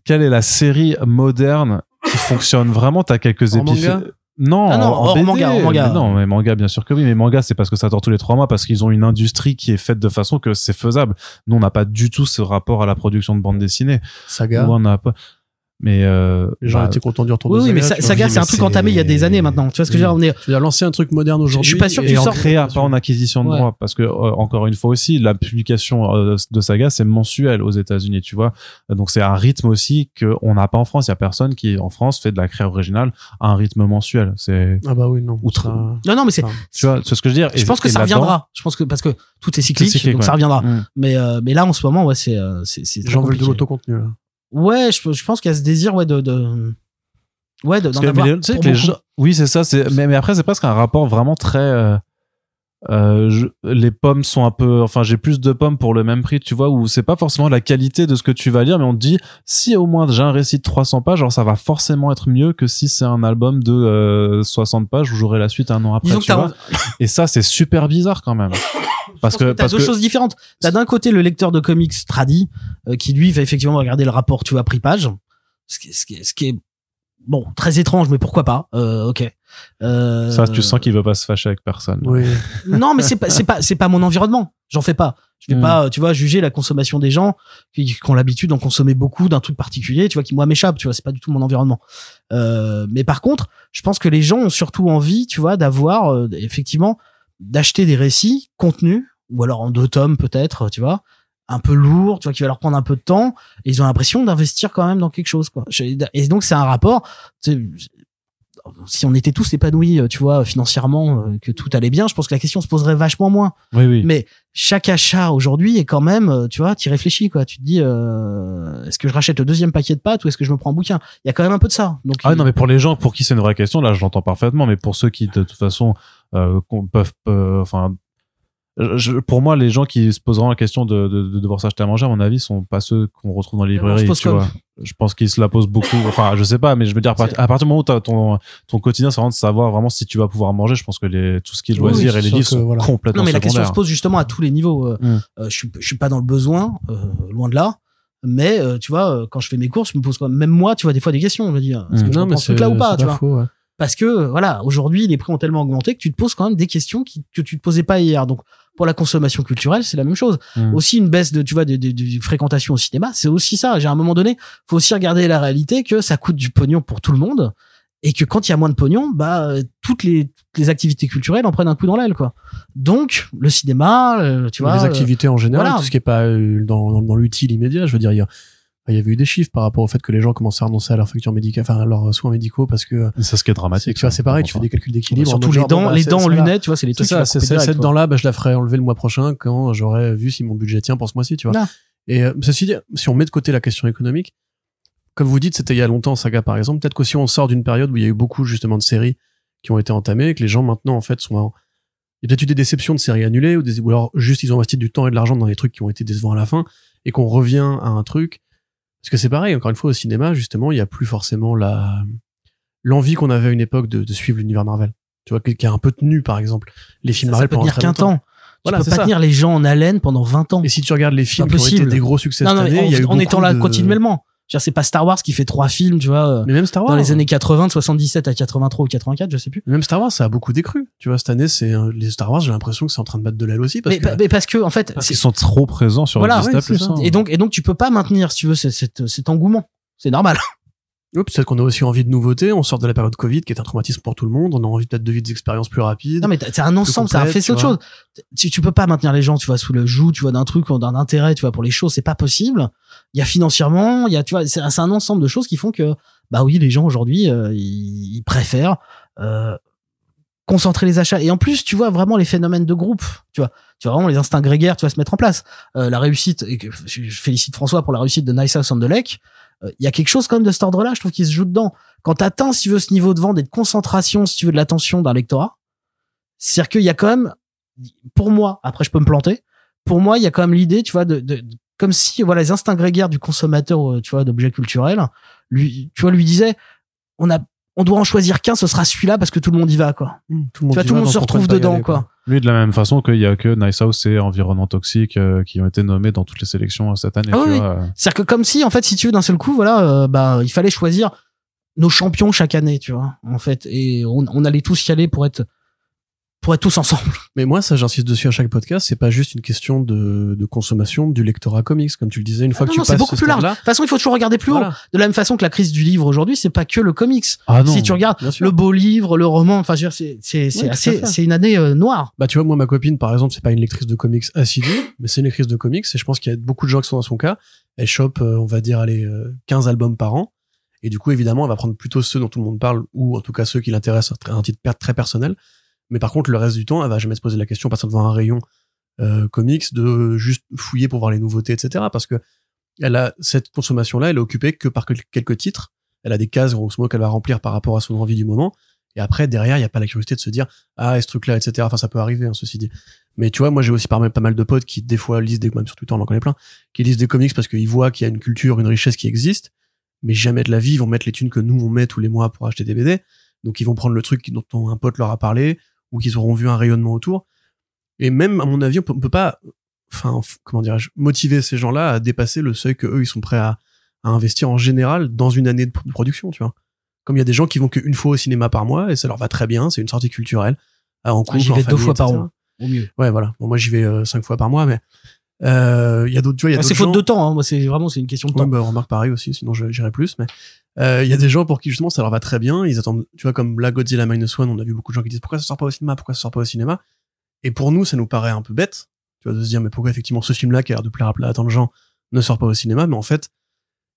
quelle est la série moderne qui fonctionne vraiment? T'as quelques épisodes non, Ah non, en hors BD, manga, hors manga. mais non, mais manga, bien sûr que oui. Mais manga, c'est parce que ça sort tous les trois mois, parce qu'ils ont une industrie qui est faite de façon que c'est faisable. Nous, on n'a pas du tout ce rapport à la production de bande dessinée. Saga. Nous, on n'a pas. Mais euh, Les gens bah, étaient contents du retour Oui, de oui, mais. Saga, oui, c'est un truc entamé il y a des années maintenant. Tu vois ce que je veux dire On est- Je veux dire, lancer un truc moderne aujourd'hui. suis pas sûr que tu en sors- créa, pas en acquisition de Ouais. droits, parce que euh, encore une fois aussi, la publication euh, de Saga, c'est mensuel aux États-Unis, tu vois. Donc c'est un rythme aussi que on n'a pas en France. Il y a personne qui en France fait de la créa originale à un rythme mensuel. C'est, Ah bah oui, non. Outre- Ça- Non, non, mais c'est. Tu vois, c'est ce que je veux dire. Je Et- pense que ça reviendra. Je pense que parce que tout est cyclique, donc ouais. ça reviendra. Mm. Mais euh, mais là, en ce moment, ouais, c'est c'est c'est Les gens veulent de l'autocontenu, là. Ouais, je, je pense qu'il y a ce désir, ouais, de, de ouais, de, Parce d'en que, avoir mais les- tu sais pour que les beaucoup. gens- oui, c'est ça. C'est mais, mais après, c'est presque un rapport vraiment très. Euh, je- les pommes sont un peu enfin j'ai plus de pommes pour le même prix tu vois où c'est pas forcément la qualité de ce que tu vas lire mais on te dit si au moins j'ai un récit de 300 pages alors ça va forcément être mieux que si c'est un album de euh, 60 pages où j'aurai la suite un an après que tu t'as vois et ça c'est super bizarre quand même parce que t'as parce deux que choses différentes. T'as d'un côté le lecteur de comics tradi euh, qui lui va effectivement regarder le rapport tu vois prix page, ce qui, est- ce qui, ce qui est bon très étrange mais pourquoi pas. Euh, ok. Euh, ça tu sens qu'il veut pas se fâcher avec personne Oui. non mais c'est pas c'est pas c'est pas mon environnement. J'en fais pas. Je vais Mm. pas tu vois juger la consommation des gens qui, qui ont l'habitude d'en consommer beaucoup d'un truc particulier tu vois qui moi m'échappe tu vois c'est pas du tout mon environnement. Euh, mais par contre je pense que les gens ont surtout envie tu vois d'avoir euh, effectivement d'acheter des récits contenus ou alors en deux tomes peut-être tu vois un peu lourd tu vois qui va leur prendre un peu de temps et ils ont l'impression d'investir quand même dans quelque chose quoi et donc c'est un rapport tu sais, si on était tous épanouis euh, tu vois financièrement euh, que tout allait bien je pense que la question se poserait vachement moins. Oui oui. Mais chaque achat aujourd'hui est quand même euh, tu vois tu réfléchis quoi. Tu te dis euh, est-ce que je rachète le deuxième paquet de pâtes ou est-ce que je me prends un bouquin? Il y a quand même un peu de ça. Donc Ah non, mais pour les gens pour qui c'est une vraie question, là, je l'entends parfaitement, mais pour ceux qui, de toute façon, euh, peuvent, euh, enfin, je- pour moi, les gens qui se poseront la question de, de, de devoir s'acheter à manger, à mon avis, sont pas ceux qu'on retrouve dans les on se librairies, tu vois. Je pense qu'ils se la posent beaucoup. Enfin, je sais pas, mais je veux dire, à part- C'est- à partir du moment où t'as ton, ton quotidien, c'est vraiment de savoir vraiment si tu vas pouvoir manger. Je pense que les, tout ce qui est loisirs oui, et les livres que, sont voilà. complètement non mais la question se pose justement à tous les niveaux euh, Mm. euh, je suis je suis pas dans le besoin euh, loin de là mais euh, tu vois quand je fais mes courses je me pose quand même moi tu vois des fois des questions je me dis est-ce que Mm. je Non, mais ce truc là ou pas tu vois? faux, ouais. parce que voilà aujourd'hui les prix ont tellement augmenté que tu te poses quand même des questions qui, que tu te posais pas hier donc pour la consommation culturelle c'est la même chose Mm. aussi une baisse de tu vois de, de, de fréquentation au cinéma c'est aussi ça j'ai à un moment donné faut aussi regarder la réalité que ça coûte du pognon pour tout le monde et que quand il y a moins de pognon bah euh, toutes les toutes les activités culturelles en prennent un coup dans l'aile quoi donc le cinéma euh, tu vois les euh, activités en général, voilà. tout ce qui est pas dans, dans, dans l'utile immédiat, je veux dire, il y, a, il y avait eu des chiffres par rapport au fait que les gens commençaient à renoncer à leurs factures médicales, enfin à leurs soins médicaux parce que C'est ce qui est dramatique. tu vois, c'est pareil, tu fais des calculs d'équilibre. surtout les dents bah, les c'est- dents en lunettes tu vois c'est les C'est trucs ça, c'est, cette dent-là, bah, je la ferai enlever le mois prochain quand j'aurai vu si mon budget tient pour ce mois-ci, tu vois. Et euh, ceci dit, si on met de côté la question économique, comme vous dites, c'était il y a longtemps, Saga par exemple, peut-être qu'aussi on sort d'une période où il y a eu beaucoup justement de séries qui ont été entamées et que les gens maintenant en fait sont en... Il y a peut-être eu des déceptions de séries annulées ou, des... ou alors juste ils ont investi du temps et de l'argent dans des trucs qui ont été décevants à la fin et qu'on revient à un truc. Parce que c'est pareil, encore une fois, au cinéma, justement, il y a plus forcément la l'envie qu'on avait à une époque de, de suivre l'univers Marvel. Tu vois, qui a un peu tenu, par exemple, les films ça, Marvel peut pendant tenir qu'un temps Voilà, tu c'est peux pas ça. tenir les gens en haleine pendant 20 ans. Et si tu regardes les films qui ont été des gros succès non, non, année, en, il y a eu en étant là de- continuellement c'est pas Star Wars qui fait trois films tu vois euh, Mais même Star Wars. dans les années 80 de 77 à 83 ou 84 je sais plus Même Star Wars, ça a beaucoup décru. Tu vois, cette année, c'est euh, les Star Wars, j'ai l'impression que c'est en train de battre de l'aile aussi parce mais, que mais parce que en fait Parce c'est- qu'ils sont trop présents sur Voilà, Disney+. c'est ça. hein. et donc et donc tu peux pas maintenir si tu veux cet, cet, cet engouement c'est normal Oh, peut-être qu'on a aussi envie de nouveautés. On sort de la période Covid, qui est un traumatisme pour tout le monde. On a envie peut-être de vivre des expériences plus rapides. non mais c'est un ensemble ça complète, fait tu autre vois. chose tu, tu peux pas maintenir les gens tu vois sous le joug tu vois d'un truc d'un intérêt tu vois pour les choses c'est pas possible il y a financièrement il y a tu vois c'est un, ensemble de choses qui font que bah oui les gens aujourd'hui euh, ils, préfèrent euh, concentrer les achats. Et en plus tu vois vraiment les phénomènes de groupe tu vois. Tu vois vraiment les instincts grégaires tu vas se mettre en place. Euh, la réussite je, félicite François pour la réussite de Nice House on the Lake Euh, il y a quelque chose quand même de cet ordre-là je trouve qui se joue dedans. Quand t'atteins si tu veux ce niveau de vente et de concentration si tu veux de l'attention d'un lectorat c'est-à-dire qu'il y a quand même pour moi après je peux me planter pour moi il y a quand même l'idée tu vois de- de- comme si voilà les instincts grégaires du consommateur euh, tu vois d'objets culturels lui tu vois lui disait on a on doit en choisir qu'un ce sera celui-là parce que tout le monde y va quoi Mmh, tout le monde, vois tout le monde se retrouve dedans aller, quoi Lui, de la même façon qu'il y a que Nice House et Environnement Toxique euh, qui ont été nommés dans toutes les sélections euh, cette année. Ah oui, euh. c'est-à-dire que comme si en fait si tu veux d'un seul coup voilà euh, bah il fallait choisir nos champions chaque année tu vois en fait et on, on allait tous y aller pour être pour être tous ensemble Mais moi, ça, j'insiste dessus à chaque podcast. C'est pas juste une question de, de consommation du lectorat comics, comme tu le disais. Une fois non, que non, tu c'est passes beaucoup ce plus large. De toute façon, il faut toujours regarder plus haut. voilà. De la même façon que la crise du livre aujourd'hui, c'est pas que le comics. Ah non. Si tu regardes le beau livre, le roman, enfin, c'est c'est c'est c'est une année euh, noire. Bah, tu vois, moi, ma copine, par exemple, c'est pas une lectrice de comics assidue, mais c'est une lectrice de comics, et je pense qu'il y a beaucoup de gens qui sont dans son cas. Elle chope, euh, on va dire, allez, euh, 15 albums par an. Et du coup, évidemment, elle va prendre plutôt ceux dont tout le monde parle, ou en tout cas ceux qui l'intéressent à un titre très personnel. Mais par contre, le reste du temps, elle va jamais se poser la question, passer devant un rayon euh, comics, de juste fouiller pour voir les nouveautés, etc. Parce que elle a cette consommation-là, elle est occupée que par quel- quelques titres. Elle a des cases, grosso modo, qu'elle va remplir par rapport à son envie du moment. Et après, derrière, il y a pas la curiosité de se dire, ah, et ce truc-là, etc. Enfin, ça peut arriver, hein, ceci dit. Mais tu vois, moi, j'ai aussi pas pas mal de potes qui, des fois, lisent des, même sur Twitter, on en connaît plein, qui lisent des comics parce qu'ils voient qu'il y a une culture, une richesse qui existe, mais jamais de la vie, ils vont mettre les thunes que nous, on met tous les mois pour acheter des BD. Donc, ils vont prendre le truc dont un pote leur a parlé, ou qu'ils auront vu un rayonnement autour. Et même, à mon avis, on peut, on peut pas, enfin, comment dirais-je, motiver ces gens-là à dépasser le seuil que eux, ils sont prêts à, à investir en général dans une année de production, tu vois. Comme il y a des gens qui vont qu'une fois au cinéma par mois et ça leur va très bien, c'est une sortie culturelle. euh, En couple, j'y en vais deux fois par an. Au mieux. Ouais, voilà. Bon, moi, j'y vais euh, cinq fois par mois, mais euh, y a d'autres, tu vois, il y a Ah, c'est faute gens- de temps, hein. Moi, c'est vraiment, c'est une question de Ouais, temps. bah, remarque pareil aussi, sinon je- j'irais plus. Mais euh, il y a des gens pour qui justement ça leur va très bien. Ils attendent, tu vois, comme la Godzilla Minus One, on a vu beaucoup de gens qui disent pourquoi ça sort pas au cinéma, pourquoi ça sort pas au cinéma? Et pour nous, ça nous paraît un peu bête, tu vois, de se dire mais pourquoi effectivement ce film-là qui a l'air de plaire à plein de gens ne sort pas au cinéma? Mais en fait,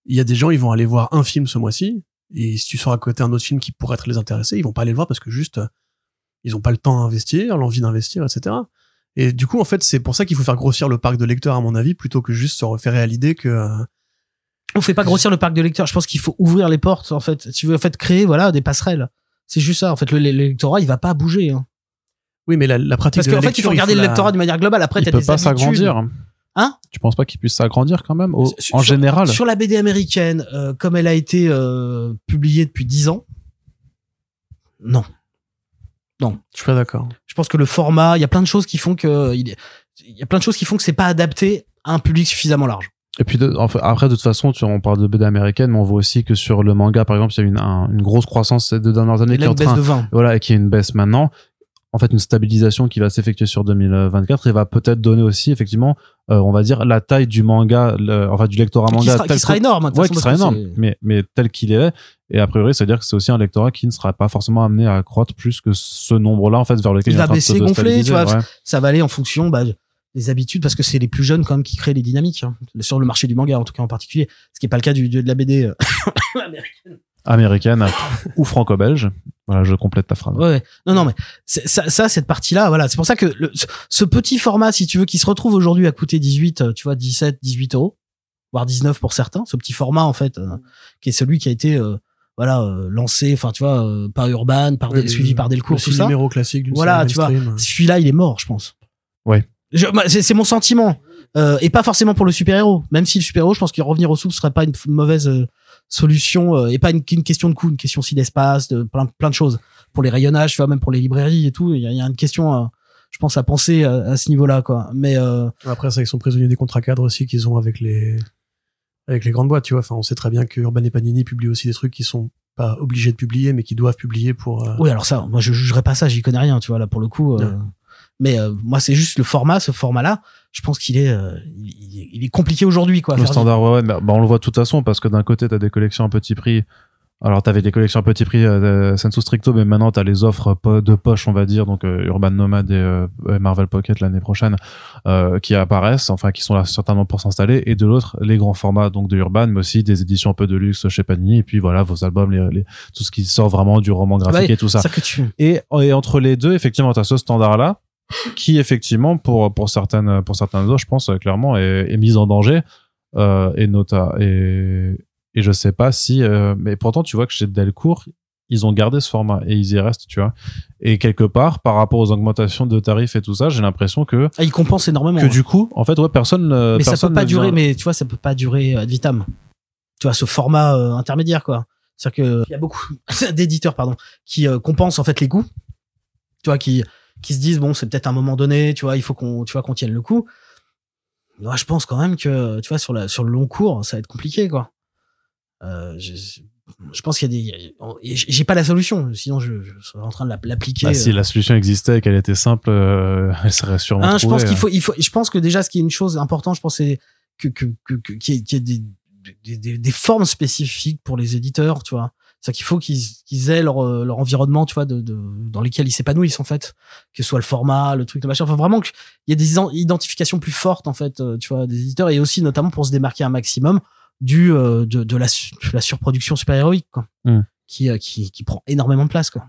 il y a des gens, ils vont aller voir un film ce mois-ci, et si tu sors à côté un autre film qui pourrait être les intéresser, ils vont pas aller le voir parce que juste euh, ils ont pas le temps à investir, l'envie d'investir, etc. Et du coup, en fait, c'est pour ça qu'il faut faire grossir le parc de lecteurs, à mon avis, plutôt que juste se référer à l'idée que euh, On fait pas grossir le parc de lecteurs. Je pense qu'il faut ouvrir les portes, en fait. Tu veux, en fait, créer, voilà, des passerelles. C'est juste ça. En fait, le, le- l'électorat, il va pas bouger. Hein. Oui, mais la, la pratique Parce de qu'en fait, il lecture, faut regarder le la- lectorat d'une manière globale. Après, il t'as peut des pas s'agrandir. Hein? Tu penses pas qu'il puisse s'agrandir quand même au- Sur- en général? Sur la BD américaine, euh, comme elle a été euh, publiée depuis 10 ans, non. Je suis pas d'accord. Je pense que le format, il y a plein de choses qui font que il y a plein de choses qui font que c'est pas adapté à un public suffisamment large. Et puis de- enfin, après, de toute façon, tu, on parle de BD américaine, mais on voit aussi que sur le manga, par exemple, il y a eu une, un- une grosse croissance ces deux dernières années Et qui est en une baisse train, de 20. voilà, et qui est une baisse maintenant. En fait, une stabilisation qui va s'effectuer sur 2024 et va peut-être donner aussi, effectivement, euh, on va dire, la taille du manga, le- enfin, du lectorat Qui manga. sera, tel qui sera énorme. Ouais, qui sera énorme, c'est- mais, mais tel qu'il est. Et a priori, c'est-à-dire que c'est aussi un lectorat qui ne sera pas forcément amené à croître plus que ce nombre-là, en fait, vers lequel Il il, va baisser, gonfler, tu vois. ouais. Ça va aller en fonction bah, des habitudes parce que c'est les plus jeunes quand même qui créent les dynamiques hein. sur le marché du manga en tout cas en particulier. Ce qui est pas le cas du, de la BD. euh, américaine. Américaine ou franco-belge. Voilà, je complète ta phrase. Ouais, ouais. Non, non, mais c'est- ça, ça, cette partie-là, voilà. C'est pour ça que le- ce, petit format, si tu veux, qui se retrouve aujourd'hui à coûter 18, euh, tu vois, 17, 18 euros, voire 19 pour certains, ce petit format, en fait, euh, qui est celui qui a été, euh, voilà, euh, lancé, enfin, tu vois, euh, par Urban, par Oui, suivi le- par Delcourt, le tout ça. numéro classique Voilà, tu vois. Celui-là, il est mort, je pense. Ouais. Je- moi, C'est mon sentiment. Euh, et pas forcément pour le super-héros. Même si le super-héros, je pense que revenir au souple serait pas une mauvaise euh, solution euh, et pas une, qu'une question de coût, une question aussi d'espace, de plein, plein de choses. Pour les rayonnages, tu vois, même pour les librairies et tout, il y y a une question, euh, je pense, à penser à, à ce niveau-là, quoi. Mais euh, Après, ça, ils sont prisonniers des contrats cadres aussi qu'ils ont avec les, avec les grandes boîtes, tu vois. Enfin, on sait très bien que Urban et Panini publient aussi des trucs qui sont pas obligés de publier, mais qui doivent publier pour. euh, oui, alors ça, moi, je jugerais pas ça, j'y connais rien, tu vois, là, pour le coup. euh. Mais euh, moi, c'est juste le format, ce format-là. Je pense qu'il est, euh, il, il est- il est compliqué aujourd'hui, quoi. Le standard, ouais, ouais, bah, on le voit de toute façon parce que d'un côté, t'as des collections à petit prix. Alors, t'avais des collections à petit prix euh, Sensu Stricto, mais maintenant, t'as les offres de poche, on va dire, donc euh, Urban Nomad et euh, Marvel Pocket l'année prochaine, euh, qui apparaissent, enfin, qui sont là certainement pour s'installer. Et de l'autre, les grands formats, donc de Urban, mais aussi des éditions un peu de luxe chez Panini. Et puis voilà, vos albums, les, les- tout ce qui sort vraiment du roman graphique Ouais, et tout ça. ça que tu. Et, et entre les deux, effectivement, tu as ce standard-là qui, effectivement, pour, pour, certaines, pour certaines autres, je pense, euh, clairement, est, est mise en danger. Euh, et, nota, et, et je sais pas si. euh, mais pourtant, tu vois que chez Delcourt, ils ont gardé ce format et ils y restent, tu vois. Et quelque part, par rapport aux augmentations de tarifs et tout ça, j'ai l'impression que, Ah, il compense énormément. que hein. du coup, en fait, ouais, personne. mais ça personne peut pas durer vient- mais tu vois ça peut pas durer ad vitam tu vois ce format euh, intermédiaire quoi c'est à dire que il y a beaucoup d'éditeurs pardon qui compensent en fait les coûts tu vois qui qui se disent bon c'est peut-être un moment donné tu vois il faut qu'on tu vois qu'on tienne le coup moi je pense quand même que tu vois sur la sur le long cours ça va être compliqué quoi euh, je, je pense qu'il y a des j'ai pas la solution sinon je, je serais en train de la- l'appliquer Bah, si euh, la solution existait et qu'elle était simple, euh, elle serait sûrement. Hein, je pense trouvée, qu'il faut, il faut, je pense que déjà, ce qui est une chose importante, je pense, c'est que, que, que, que- qu'il y ait, qu'il y ait des, des, des, des formes spécifiques pour les éditeurs, tu vois. C'est qu'il faut qu'ils aient leur, euh, leur environnement, tu vois, de, de, dans lesquels ils s'épanouissent, en fait. Que ce soit le format, le truc, le machin. Enfin, vraiment qu'il y ait des en- identifications plus fortes, en fait, euh, tu vois, des éditeurs et aussi, notamment, pour se démarquer un maximum du, euh, de, de la, su- de la surproduction super-héroïque, quoi. Hmm. Qui, qui, qui prend énormément de place, quoi.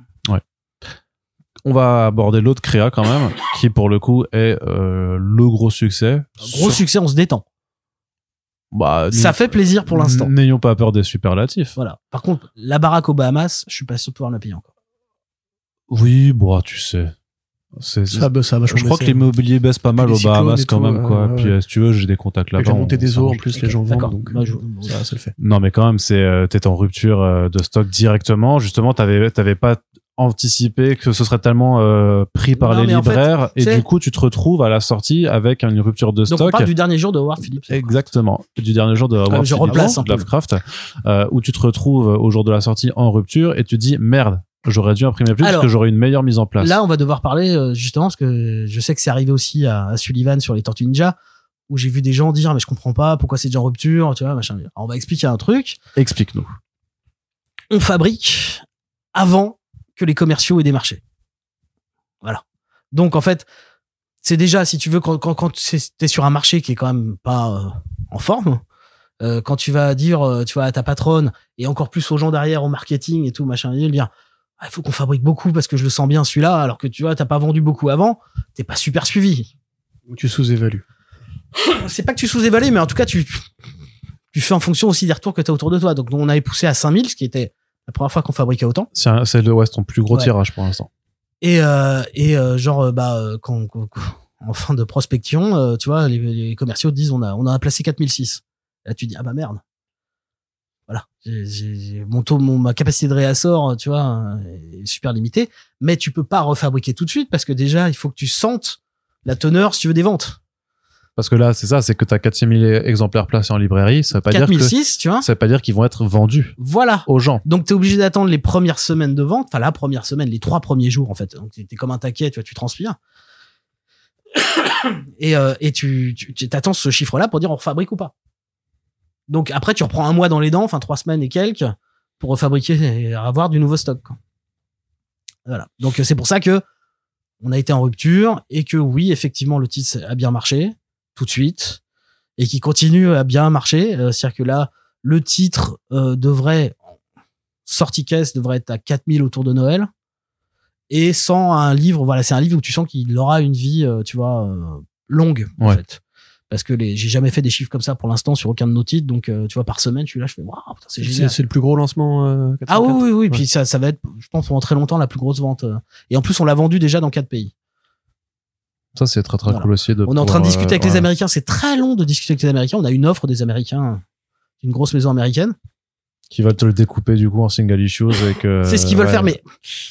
On va aborder l'autre créa quand même, qui pour le coup est euh, le gros succès. Gros Sur- succès, on se détend. Bah, Ça fait plaisir pour l'instant. N'ayons pas peur des superlatifs. Voilà. Par contre, la baraque aux Bahamas, je suis pas sûr de pouvoir la payer encore. Oui, bon, tu sais. C'est, Ça, ça je crois que l'immobilier baisse pas mal aux Bahamas quand tout, même, quoi. Puis, ouais. euh, si tu veux, j'ai des contacts là-bas. la montée on des eaux, en plus, les gens vendent. d'accord. Donc, Bah, euh, je- ça, ça le fait. Non, mais quand même, c'est, euh, t'es en rupture euh, de stock directement. Justement, t'avais, t'avais pas anticipé que ce serait tellement euh, pris par Non, les mais en fait, libraires et c'est- du coup tu te retrouves à la sortie avec une rupture de Donc on stock parle du dernier jour de Howard Phillips. Exactement. Du dernier jour de Howard Ah, je Phillips, replace peu. Lovecraft, euh, où tu te retrouves au jour de la sortie en rupture et tu te dis merde, j'aurais dû imprimer plus Alors, parce que j'aurais une meilleure mise en place. Là, on va devoir parler euh, justement parce que je sais que c'est arrivé aussi à, à Sullivan sur les Tortues Ninja où j'ai vu des gens dire mais je comprends pas pourquoi c'est déjà en rupture, tu vois, machin. Alors, on va expliquer un truc. Explique-nous. On fabrique avant que les commerciaux aient des marchés. Voilà. Donc en fait, c'est déjà si tu veux quand quand, quand t'es sur un marché qui est quand même pas euh, en forme. euh, quand tu vas dire, euh, tu vois, à ta patronne et encore plus aux gens derrière au marketing et tout, machin, ils dire, ah, il faut qu'on fabrique beaucoup parce que je le sens bien celui-là, alors que tu vois, t'as pas vendu beaucoup avant, t'es pas super suivi. Ou tu sous-évalues. C'est pas que tu sous-évalues, mais en tout cas, tu, tu fais en fonction aussi des retours que t'as autour de toi. Donc, on avait poussé à 5000, ce qui était la première fois qu'on fabriquait autant. C'est le ouais, ton plus gros Ouais. tirage pour l'instant. Et, euh, et euh, genre, euh, bah, euh, quand, quand- en fin de prospection, euh, tu vois, les, les commerciaux disent, on a, on a placé 4006. Et là, tu dis, ah bah merde. Voilà. J'ai- mon taux, mon, ma capacité de réassort, tu vois, est super limitée. Mais tu peux pas refabriquer tout de suite parce que déjà, il faut que tu sentes la teneur si tu veux des ventes. Parce que là, c'est ça, c'est que t'as 400 000 exemplaires placés en librairie, ça veut pas dire que 4006, tu vois. ça veut pas dire qu'ils vont être vendus Voilà. aux gens. Donc, tu es obligé d'attendre les premières semaines de vente, enfin la première semaine, les trois premiers jours en fait. Donc, tu comme un taquet, tu vois, tu transpires. et euh, et tu tu tu t'attends ce chiffre-là pour dire on refabrique ou pas. Donc après, tu reprends un mois dans les dents, enfin trois semaines et quelques, pour refabriquer et avoir du nouveau stock. quoi. Voilà. Donc euh, c'est pour ça que on a été en rupture et que oui, effectivement, le titre a bien marché tout de suite et qui continue à bien marcher. Euh, C'est-à-dire que là, le titre euh, devrait sortie caisse devrait être à 4000 autour de Noël et sans un livre voilà c'est un livre où tu sens qu'il aura une vie euh, tu vois euh, longue en fait parce que les j'ai jamais fait des chiffres comme ça pour l'instant sur aucun de nos titres donc euh, tu vois par semaine je suis là je fais waouh putain, c'est génial c'est le plus gros lancement. euh, ah 404. oui oui oui Ouais. puis ça ça va être je pense pendant très longtemps la plus grosse vente et en plus on l'a vendu déjà dans quatre pays Ça, c'est très très Voilà. cool aussi de on est en train de discuter avec euh, les. Américains c'est très long de discuter avec les Américains on a une offre des Américains d'une grosse maison américaine Qui va te le découper du coup en single issues que. c'est ce qu'ils veulent ouais. faire mais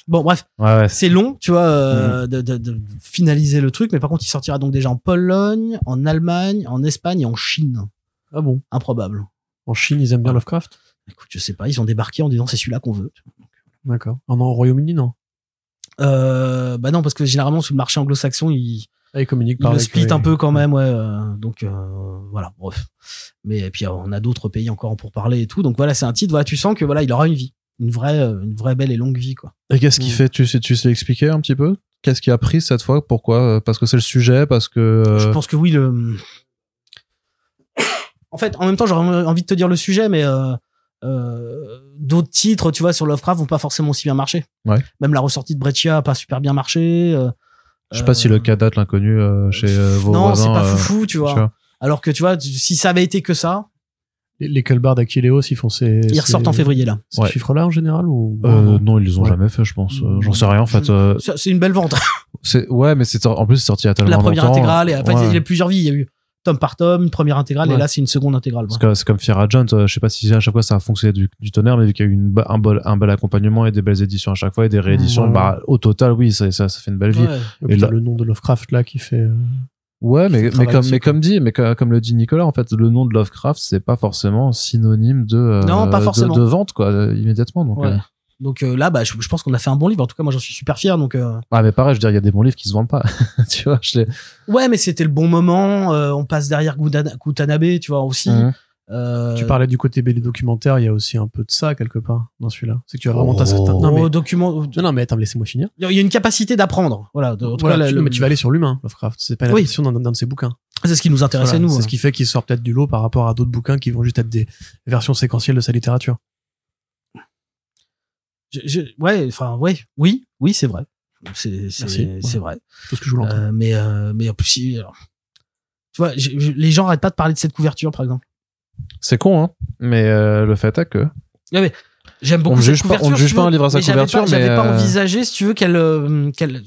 bon bref Ouais, ouais. c'est long, tu vois, Mm. euh, de, de, de finaliser le truc, mais par contre, il sortira donc déjà en Pologne, en Allemagne, en Espagne et en Chine. Ah bon? Improbable. En Chine, ils aiment bien Lovecraft? Écoute, je sais pas, ils ont débarqué en disant c'est celui-là qu'on veut. D'accord. Ah non, au Royaume-Uni, non? Euh, bah non, parce que généralement, sur le marché anglo-saxon, ils, Ah, ils communiquent ils par le avec, split euh, un peu quand même, ouais. euh, donc euh, voilà, bref. Mais et puis on a d'autres pays encore pour parler et tout. Donc voilà, c'est un titre. Voilà, tu sens que voilà, il aura une vie, une vraie, une vraie belle et longue vie, quoi. Et qu'est-ce qui Mm. fait Tu sais, tu sais expliquer un petit peu? Qu'est-ce qui a pris cette fois? Pourquoi? Parce que c'est le sujet Parce que. euh, Je pense que oui, le. En fait, en même temps, j'aurais envie de te dire le sujet, mais euh, euh, d'autres titres, tu vois, sur Lovecraft vont pas forcément aussi bien marcher. Ouais. Même la ressortie de Breccia a pas super bien marché. euh, Je sais pas si le cas date l'inconnu euh, chez euh, vos Non, voisins. c'est pas euh, foufou, tu vois. Alors que tu vois, tu- si ça avait été que ça, Les, les Culbard d'Aquileos, ils font ces. ils ressortent en février là. Ces Ouais. chiffres-là en général ou Euh, non, non. non, ils les ont Ouais. jamais fait, je pense. Euh. J'en sais rien en fait. euh, C'est une belle vente. ouais, mais c'est en plus c'est sorti a tellement la première longtemps. intégrale et après Ouais. il y a plusieurs vies. Il y a eu tome par tome, une première intégrale et là c'est une seconde intégrale. Parce que c'est comme Fear Agent, euh, je sais pas si à chaque fois ça a fonctionné du, du tonnerre, mais vu qu'il y a eu une, un, bol, un bel accompagnement et des belles éditions à chaque fois et des rééditions, Ouais. bah au total oui, ça, ça, ça fait une belle vie. Ouais. Et puis Et là- le nom de Lovecraft là qui fait. euh, Ouais, mais, mais comme mais dit, mais co- comme le dit Nicolas, en fait, le nom de Lovecraft c'est pas forcément synonyme de euh, Non, pas de- forcément. de, vente quoi immédiatement. Donc Ouais. euh, Donc euh, là, bah, je, je pense qu'on a fait un bon livre. En tout cas, moi j'en suis super fier. Donc euh, ah mais pareil, je veux dire, il y a des bons livres qui se vendent pas. tu vois, je. Ouais, mais c'était le bon moment. euh, on passe derrière Kutanabe, tu vois aussi. Mhm. Euh, Tu parlais du côté BD documentaire, il y a aussi un peu de ça quelque part dans celui-là. C'est que tu as vraiment Oh. ta certaine. au Non mais, document. non, non, mais attends, laissez-moi finir. Il y a une capacité d'apprendre. Voilà. de- en tout Voilà, cas, tu- le- mais tu vas aller sur l'humain, Lovecraft. C'est pas une Oui. d'un de ses bouquins. C'est ce qui nous intéressait Voilà, nous. C'est hein. ce qui fait qu'il sort peut-être du lot par rapport à d'autres bouquins qui vont juste être des versions séquentielles de sa littérature. Je- je- ouais, enfin, ouais, oui, oui, c'est vrai. C'est vrai. Tout ce que je voulais. Euh, mais euh, mais en plus, si- alors, tu vois, j'ai- je- les gens arrêtent pas de parler de cette couverture, par exemple. C'est con, hein. Mais euh, le fait est que. J'aime beaucoup On ne cette juge pas- on si juge pas un livre à sa mais j'avais couverture, pas- J'avais mais, pas euh, envisagé, si tu veux, qu'elle euh, qu'elle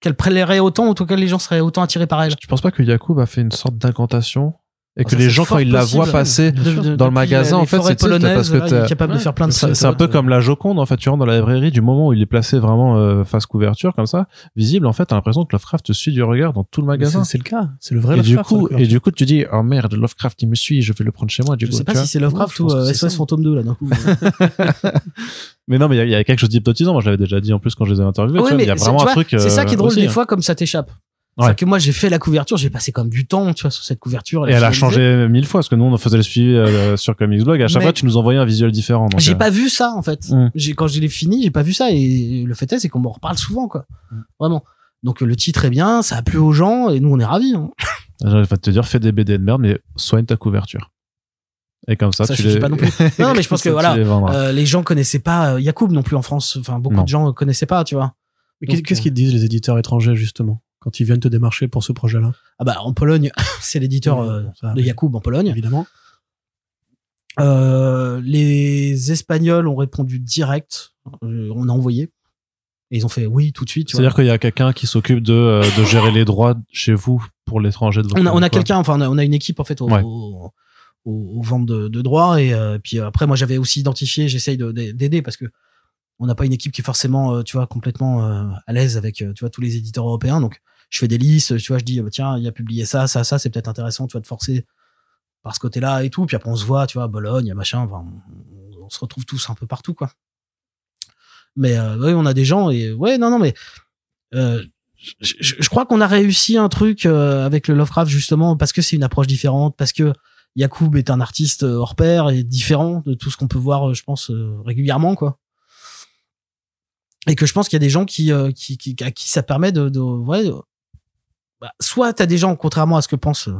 qu'elle plairait autant, ou en tout cas les gens seraient autant attirés par elle. Tu penses pas que Yacoub a fait une sorte d'incantation et Ah, que ça, les gens, quand ils la voient passer, De- de- dans le magasin, en fait, c'est- tu parce que est capable de faire plein de c'est un peu euh, comme la Joconde, en fait, tu rentres dans la librairie, du moment où il est placé vraiment euh, face couverture, comme ça, visible, en fait, t'as l'impression que Lovecraft te suit du regard dans tout le magasin. C'est le cas. C'est le vrai Et du Lovecraft, coup, sur la et du coup, tu dis, oh merde, Lovecraft, il me suit, je vais le prendre chez moi, du Je coup. sais pas tu si c'est Lovecraft ou euh, SOS ça. Fantôme 2 là d'un coup. Mais non, mais il y a- quelque chose d'hypnotisant. Moi, je l'avais déjà dit en plus quand je les ai interviewés. Tu mais il y a c'est- vraiment tu un truc. C'est ça qui est euh, drôle des hein. fois, comme ça t'échappe. Ouais. C'est que moi j'ai fait la couverture, j'ai passé comme du temps, tu vois, sur cette couverture. Et elle a changé mille fois, parce que nous, on faisait le suivi euh, sur Comics Blog. À chaque Mais- fois, tu nous envoyais un visuel différent. J'ai euh, pas vu ça en fait. Mm. J'ai quand je l'ai fini, j'ai pas vu ça et le fait est c'est qu'on m'en reparle souvent quoi. Mm. Vraiment. Donc le titre est bien, ça a plu aux gens et nous on est ravis. hein. J'aurais pas te dire, fais des BD de merde, mais soigne ta couverture. Et comme ça, Ça tu suffit les... pas non plus. Non, mais je pense que voilà, les. Euh, les gens connaissaient pas euh, Yacoub non plus en France. Enfin beaucoup Non. de gens connaissaient pas, tu vois. Mais qu'est-ce qu'ils disent les éditeurs étrangers justement? Quand ils viennent te démarcher pour ce projet-là Ah bah en Pologne, c'est l'éditeur euh, de. Yacoub en Pologne. Évidemment. Euh, les Espagnols ont répondu direct. Euh, on a envoyé. Et ils ont fait oui tout de suite. C'est-à-dire qu'il y a quelqu'un qui s'occupe de, euh, de gérer les droits chez vous pour l'étranger de votre on a, on a quoi. quelqu'un, enfin, on a, on a une équipe, en fait, au, Ouais. au, ventes de, de droits. Et euh, puis après, moi, j'avais aussi identifié, j'essaye de- de- d'aider parce que on n'a pas une équipe qui est forcément, euh, tu vois, complètement euh, à l'aise avec, euh, tu vois, tous les éditeurs européens. Donc, je fais des listes, tu vois, je dis, tiens, il a publié ça, ça, ça, c'est peut-être intéressant, tu vois, de forcer par ce côté-là et tout. Puis après, on se voit, tu vois, à Bologne, machin, enfin, on, on se retrouve tous un peu partout, quoi. Mais euh, oui, on a des gens et ouais, non, non, mais euh, je, crois qu'on a réussi un truc euh, avec le Lovecraft justement parce que c'est une approche différente, parce que Yacoub est un artiste euh, hors pair et différent de tout ce qu'on peut voir, euh, je pense, euh, régulièrement, quoi. Et que je pense qu'il y a des gens qui, qui, qui, à qui ça permet de, de ouais, bah, soit t'as des gens, contrairement à ce que pense euh,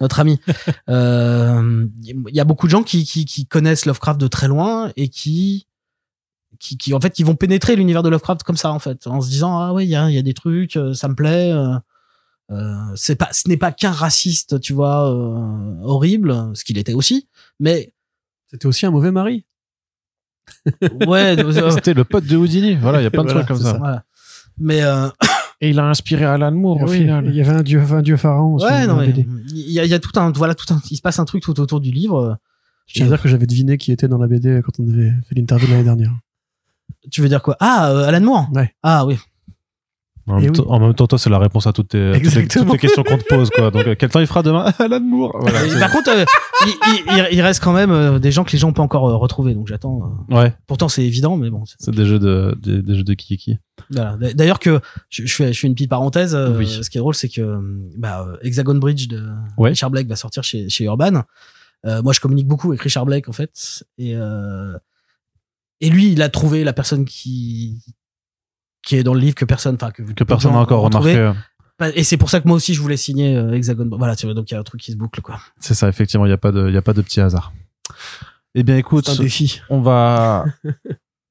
notre ami, euh, il y a beaucoup de gens qui, qui, qui connaissent Lovecraft de très loin et qui, qui, qui en fait, qui vont pénétrer l'univers de Lovecraft comme ça, en fait, en se disant ah ouais, il y a, il y a des trucs, euh, ça me plaît. euh, euh, c'est pas, ce n'est pas qu'un raciste, tu vois, euh, horrible, ce qu'il était aussi, mais C'était aussi un mauvais mari. ouais, euh, C'était le pote de Houdini. Voilà, il y a plein de Voilà, trucs comme c'est ça. voilà. Mais euh, Et il a inspiré Alan Moore au Oui, final. Il y avait un dieu, un dieu pharaon. aussi ouais, non, il y a, il y a tout un, voilà, tout un, il se passe un truc tout autour du livre. Je tiens à dire que j'avais deviné qui était dans la BD quand on avait fait l'interview l'année dernière. Tu veux dire quoi? Ah, euh, Alan Moore? Ouais. Ah oui. En, même oui. temps- en même temps, toi, c'est la réponse à toutes tes, toutes les, Exactement. toutes les questions qu'on te pose, quoi. Donc, quel temps il fera demain. Voilà, c'est- par contre, euh, il, il- il- reste quand même euh, des gens que les gens ont pas encore euh, retrouvés, donc j'attends. euh. ouais, Pourtant, c'est évident, mais bon. c'est- des jeux de, des, des jeux de Kiki. Voilà. D'ailleurs que je, je fais, je fais une petite parenthèse. Oui. Ce qui est drôle, c'est que bah, Hexagon Bridge de Ouais. Richard Blake va sortir chez, chez Urban. Euh, moi, je communique beaucoup avec Richard Blake en fait, et euh, et lui, il a trouvé la personne qui qui est dans le livre que personne, enfin que, Que personne n'a encore remarqué. Et c'est pour ça que moi aussi, je voulais signer euh, Hexagon. Voilà, tu vois, donc il y a un truc qui se boucle quoi. C'est ça, effectivement, il n'y a pas de, il y a pas de petit hasard. Eh bien, écoute, un défi. on va,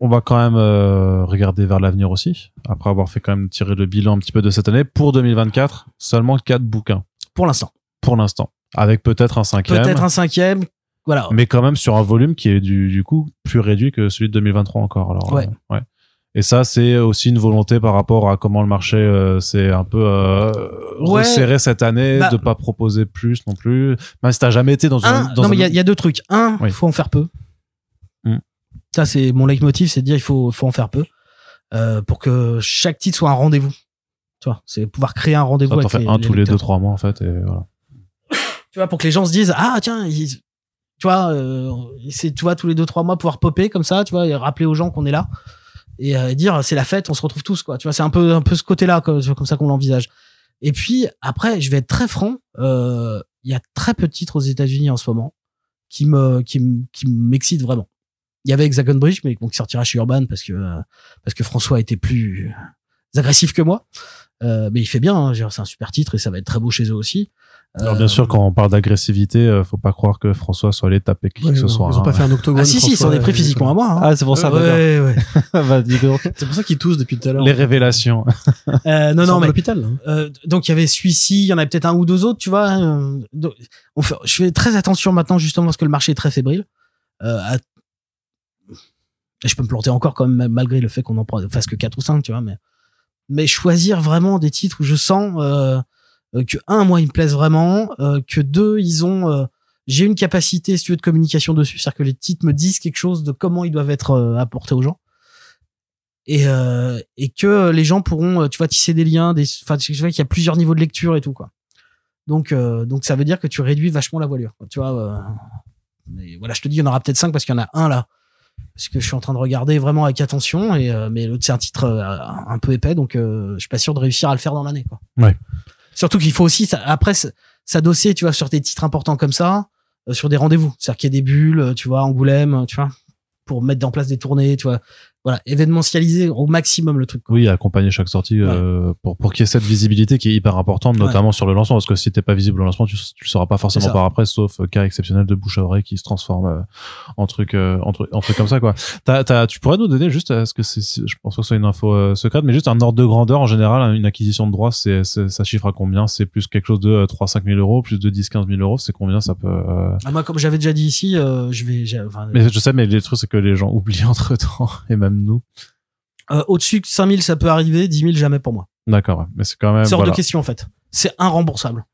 on va quand même euh, regarder vers l'avenir aussi. Après avoir fait quand même tirer le bilan un petit peu de cette année. Pour 2024, seulement quatre bouquins Pour l'instant, pour l'instant, avec peut-être un cinquième. peut-être un cinquième. Voilà. mais quand même sur un volume qui est du, du coup plus réduit que celui de 2023 encore. Alors, Ouais. euh, ouais. Et ça, c'est aussi une volonté par rapport à comment le marché euh, s'est un peu euh, Ouais. resserré cette année, Bah- de pas proposer plus non plus. Même si t'as jamais été dans Un, un, dans non, mais un- il y a- il y, a deux trucs. Un, il Oui. faut en faire peu. Hmm. Ça, c'est mon leitmotiv, c'est de dire il faut, faut en faire peu euh, pour que chaque titre soit un rendez-vous. Tu vois, c'est pouvoir créer un rendez-vous t'en les, un les tous les deux trois mois en fait. Et voilà. Tu vois, pour que les gens se disent ah tiens, ils- tu vois, euh, c'est tu vois tous les deux trois mois pouvoir popper comme ça, tu vois, et rappeler aux gens qu'on est là et euh, dire c'est la fête, on se retrouve tous quoi. Tu vois, c'est un peu un peu ce côté-là comme, comme ça qu'on l'envisage. Et puis après, je vais être très franc, euh, il y a très peu de titres aux États-Unis en ce moment qui me qui qui m'excitent vraiment. Il y avait Hexagon Bridge, mais bon, qui sortira chez Urban parce que parce que François était plus agressif que moi. Euh, mais il fait bien, hein, c'est un super titre et ça va être très beau chez eux aussi. Alors bien sûr, quand on parle d'agressivité, euh, faut pas croire que François soit allé taper qui Ouais, que ce soit. Ils ont hein. pas fait un octogone. Ah si si, ils est pris euh, physiquement à moi. hein. Ah, c'est pour ça. ouais, ouais. Go. C'est pour ça qu'ils toussent depuis tout à l'heure. Les révélations. Euh, non sont non à mais l'hôpital. hein. euh, donc il y avait celui-ci, il y en avait peut-être un ou deux autres, tu vois. donc, on fait, je fais très attention maintenant justement parce que le marché est très fébrile. Euh, à- je peux me planter encore quand même malgré le fait qu'on en fasse que 4 ou 5, tu vois, mais mais choisir vraiment des titres où je sens euh, que un moi ils me plaisent vraiment, euh, que deux ils ont euh, j'ai une capacité si tu veux de communication dessus, c'est-à-dire que les titres me disent quelque chose de comment ils doivent être euh, apportés aux gens. Et, euh, et que les gens pourront, euh, tu vois, tisser des liens, des, enfin, tu vois qu'il y a plusieurs niveaux de lecture et tout, quoi. Donc, euh, donc ça veut dire que tu réduis vachement la voilure, tu vois. euh, mais voilà, je te dis, il y en aura peut-être cinq parce qu'il y en a un là, parce que je suis en train de regarder vraiment avec attention, et euh, mais l'autre c'est un titre euh, un peu épais, donc euh, je suis pas sûr de réussir à le faire dans l'année, quoi. Ouais. Surtout qu'il faut aussi, après, s'adosser, tu vois, sur des titres importants comme ça, euh, sur des rendez-vous, c'est-à-dire qu'il y a des bulles, euh, tu vois, Angoulême, euh, tu vois, pour mettre en place des tournées, tu vois, voilà, événementialiser au maximum le truc. quoi. Oui, accompagner chaque sortie euh, pour pour qu'il y ait cette visibilité qui est hyper importante, Ouais. notamment sur le lancement, parce que si t'es pas visible au lancement, tu tu le sauras pas forcément C'est par après, sauf euh, cas exceptionnel de bouche à oreille qui se transforme euh, en truc euh, en truc en truc comme ça quoi. T'as, t'as, tu pourrais nous donner juste, est-ce que c'est, c'est- je pense pas que ce soit une info euh, secrète, mais juste un ordre de grandeur en général, hein, une acquisition de droits, c'est, c'est ça chiffre à combien? C'est plus quelque chose de 3-5 000 euros, plus de 10-15 000 euros, c'est combien? Ça peut euh, Ah, moi, comme j'avais déjà dit ici, euh, je vais, enfin, Mais je sais, mais les trucs c'est que les gens oublient entre temps et même nous. euh, au-dessus de 5000, ça peut arriver, 10 000, jamais pour moi. D'accord, ouais. mais c'est quand même c'est hors voilà. de question, en fait. C'est irremboursable.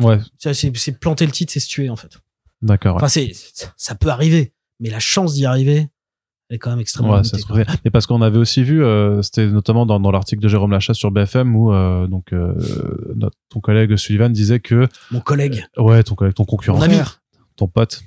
Ouais, C'est, planter le titre, c'est se tuer, en fait. d'accord. ouais. Enfin, c'est, ça peut arriver, mais la chance d'y arriver, elle est quand même extrêmement Ouais, limitée, ça. Mais parce qu'on avait aussi vu, euh, c'était notamment dans, dans l'article de Jérôme Lachasse sur BFM où euh, donc euh, notre, ton collègue Sullivan disait que Mon collègue, ouais ton collègue, ton concurrent, mon ami, ton pote,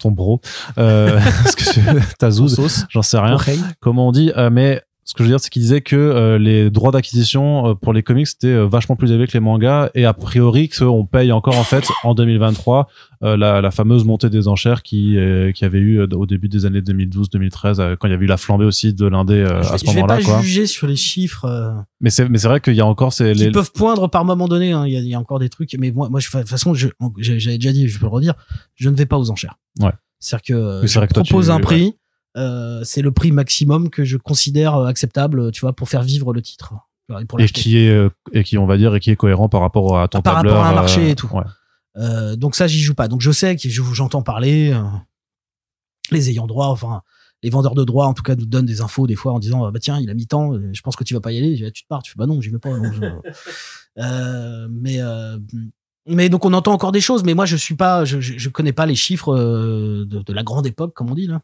ton bro, euh, ce que tu, ta zouze, j'en sais rien. Comment on dit euh, Mais ce que je veux dire, c'est qu'il disait que euh, les droits d'acquisition euh, pour les comics c'était euh, vachement plus élevé que les mangas et a priori que on paye encore en fait en 2023 euh, la, la fameuse montée des enchères qui qui avait eu au début des années 2012-2013 euh, quand il y avait eu la flambée aussi de l'indé à ce je vais moment-là pas quoi. juger sur les chiffres. Mais c'est mais c'est vrai qu'il y a encore ces qui les peuvent poindre par moment donné. hein. Il y, a, il y a encore des trucs, mais moi, moi, je, de toute façon, j'avais déjà dit, je peux le redire, je ne vais pas aux enchères. Ouais. C'est-à-dire que Oui, je vrai que toi, propose tu- un ouais. Euh, c'est le prix maximum que je considère euh, acceptable, tu vois, pour faire vivre le titre et pour et l'acheter. qui est euh, et qui on va dire et qui est cohérent par rapport à ton Par rapport à un marché et tout. ouais. Euh, donc ça, j'y joue pas. Donc je sais que je- j'entends parler, euh, les ayants droit, enfin les vendeurs de droits en tout cas nous donnent des infos des fois en disant bah tiens il a mis tant, je pense que tu vas pas y aller, Ah, tu te pars, tu fais bah non j'y vais pas. non, je- Euh, mais euh, mais donc on entend encore des choses, mais moi je suis pas, je, je, je connais pas les chiffres de, de la grande époque comme on dit là.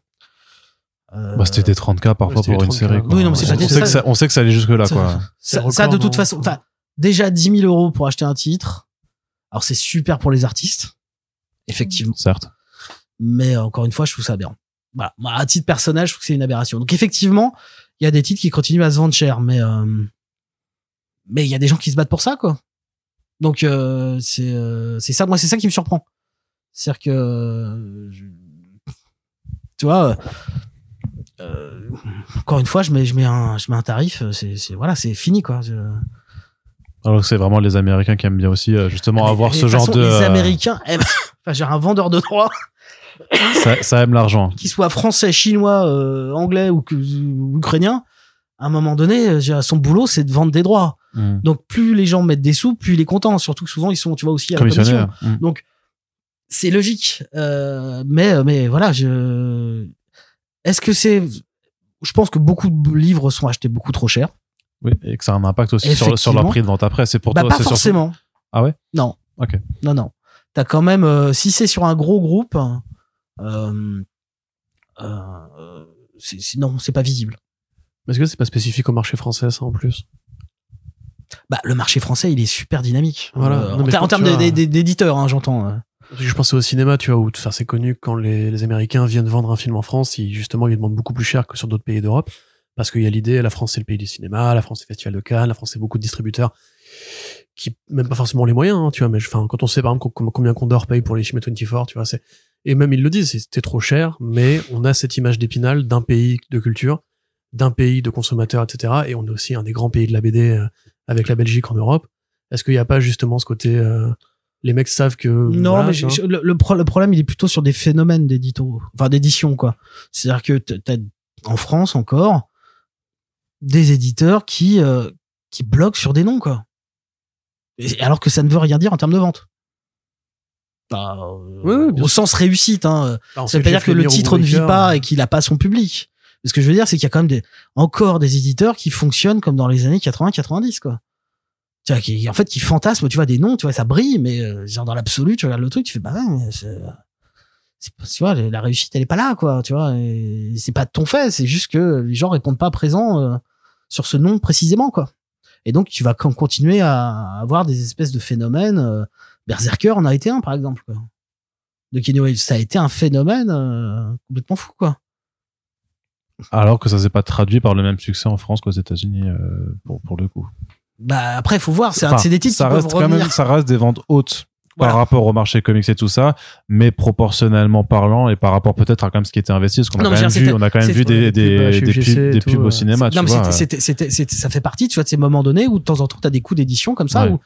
Euh, Bah, c'était des 30K parfois ouais, c'était pour une 30K. série. Quoi. Oui, non, mais c'est on, on sait que ça, on sait que ça allait jusque là ça- quoi. Ça, de toute non façon, enfin, déjà 10 000 euros pour acheter un titre. Alors, c'est super pour les artistes. Effectivement. Certes. Mais euh, encore une fois, je trouve ça aberrant. Voilà. Moi, à titre personnel, je trouve que c'est une aberration. Donc, effectivement, il y a des titres qui continuent à se vendre cher, mais, euh, mais il y a des gens qui se battent pour ça, quoi. Donc, euh, c'est, euh, c'est ça, moi, c'est ça qui me surprend. C'est-à-dire que, euh, je- tu vois, euh, encore une fois, je mets, je mets un, je mets un tarif, euh, c'est, voilà, c'est fini, quoi. Je- Alors que c'est vraiment les Américains qui aiment bien aussi euh, justement Mais- avoir mais ce de genre façon, de. Les Américains aiment. Enfin, j'ai un vendeur de droits, ça, ça aime l'argent. qu'il soit français, chinois, euh, anglais ou, ou ukrainien. À un moment donné, son boulot, c'est de vendre des droits. Mm. Donc, plus les gens mettent des sous, plus il est content. Surtout que souvent, ils sont, tu vois, aussi à la commission. Commissionnaire. Mm. Donc, c'est logique. Euh, mais, mais voilà, je. Est-ce que c'est. Je pense que beaucoup de livres sont achetés beaucoup trop cher. Oui, et que ça a un impact aussi sur, sur leur prix de vente après. C'est pour bah, toi, pas forcément. Ah ouais? Non. Ok. Non, non. T'as quand même, euh, si c'est sur un gros groupe, euh, euh, non, c'est pas visible. Est-ce que c'est pas spécifique au marché français, ça, en plus? Bah, le marché français, il est super dynamique. Voilà. Euh, Non, en, ter- termes d'éditeurs, hein, j'entends. Je pensais au cinéma, tu vois, où enfin, c'est connu quand les, les Américains viennent vendre un film en France, ils, justement, ils demandent beaucoup plus cher que sur d'autres pays d'Europe. Parce qu'il y a l'idée, la France c'est le pays du cinéma, la France c'est le Festival de Cannes, la France c'est beaucoup de distributeurs qui, même pas forcément les moyens, hein, tu vois, mais enfin, quand on sait par exemple com- combien Condor paye pour les films 24, tu vois, c'est, et même ils le disent, c'était trop cher, mais on a cette image d'épinal d'un pays de culture, d'un pays de consommateurs, etc. Et on est aussi un des grands pays de la BD euh, avec la Belgique en Europe. Est-ce qu'il n'y a pas justement ce côté, euh, les mecs savent que Non, voilà, mais je- je- le, le pro- le problème, il est plutôt sur des phénomènes d'édito, enfin d'édition, quoi. C'est-à-dire que t- t'as en France encore des éditeurs qui euh, qui bloquent sur des noms, quoi. Et- alors que ça ne veut rien dire en termes de vente. Bah, euh, Oui, oui, bien au sens réussite, hein. Bah, Ça veut pas dire que le titre ne vit pas euh, et qu'il a pas son public. Ce que je veux dire, c'est qu'il y a quand même des, encore des éditeurs qui fonctionnent comme dans les années 80-90, quoi. Tu vois, qui, en fait, qui fantasment, tu vois, des noms, tu vois, ça brille, mais euh, genre dans l'absolu, tu regardes le truc, tu fais, bah c'est, pas- tu vois, la réussite, elle est pas là, quoi, tu vois. C'est pas de ton fait, c'est juste que les gens répondent pas présent euh, sur ce nom précisément, quoi. Et donc, tu vas con- continuer à avoir des espèces de phénomènes. euh, Berserker en a été un, par exemple, quoi. De Kenny ça a été un phénomène euh, complètement fou, quoi. Alors que ça s'est pas traduit par le même succès en France qu'aux États-Unis euh, pour, pour le coup. Bah après, faut voir. C'est Enfin, des titres ça qui reste quand même, ça reste des ventes hautes Voilà. par rapport au marché comics et tout ça, mais proportionnellement parlant et par rapport peut-être à quand même ce qui était investi, parce qu'on a a quand même vu des, des, bah, pubs, tout, au cinéma, tu non, mais c'était- ça fait partie, tu vois, de ces moments donnés où de temps en temps, t'as des coups d'édition comme ça Ouais. où,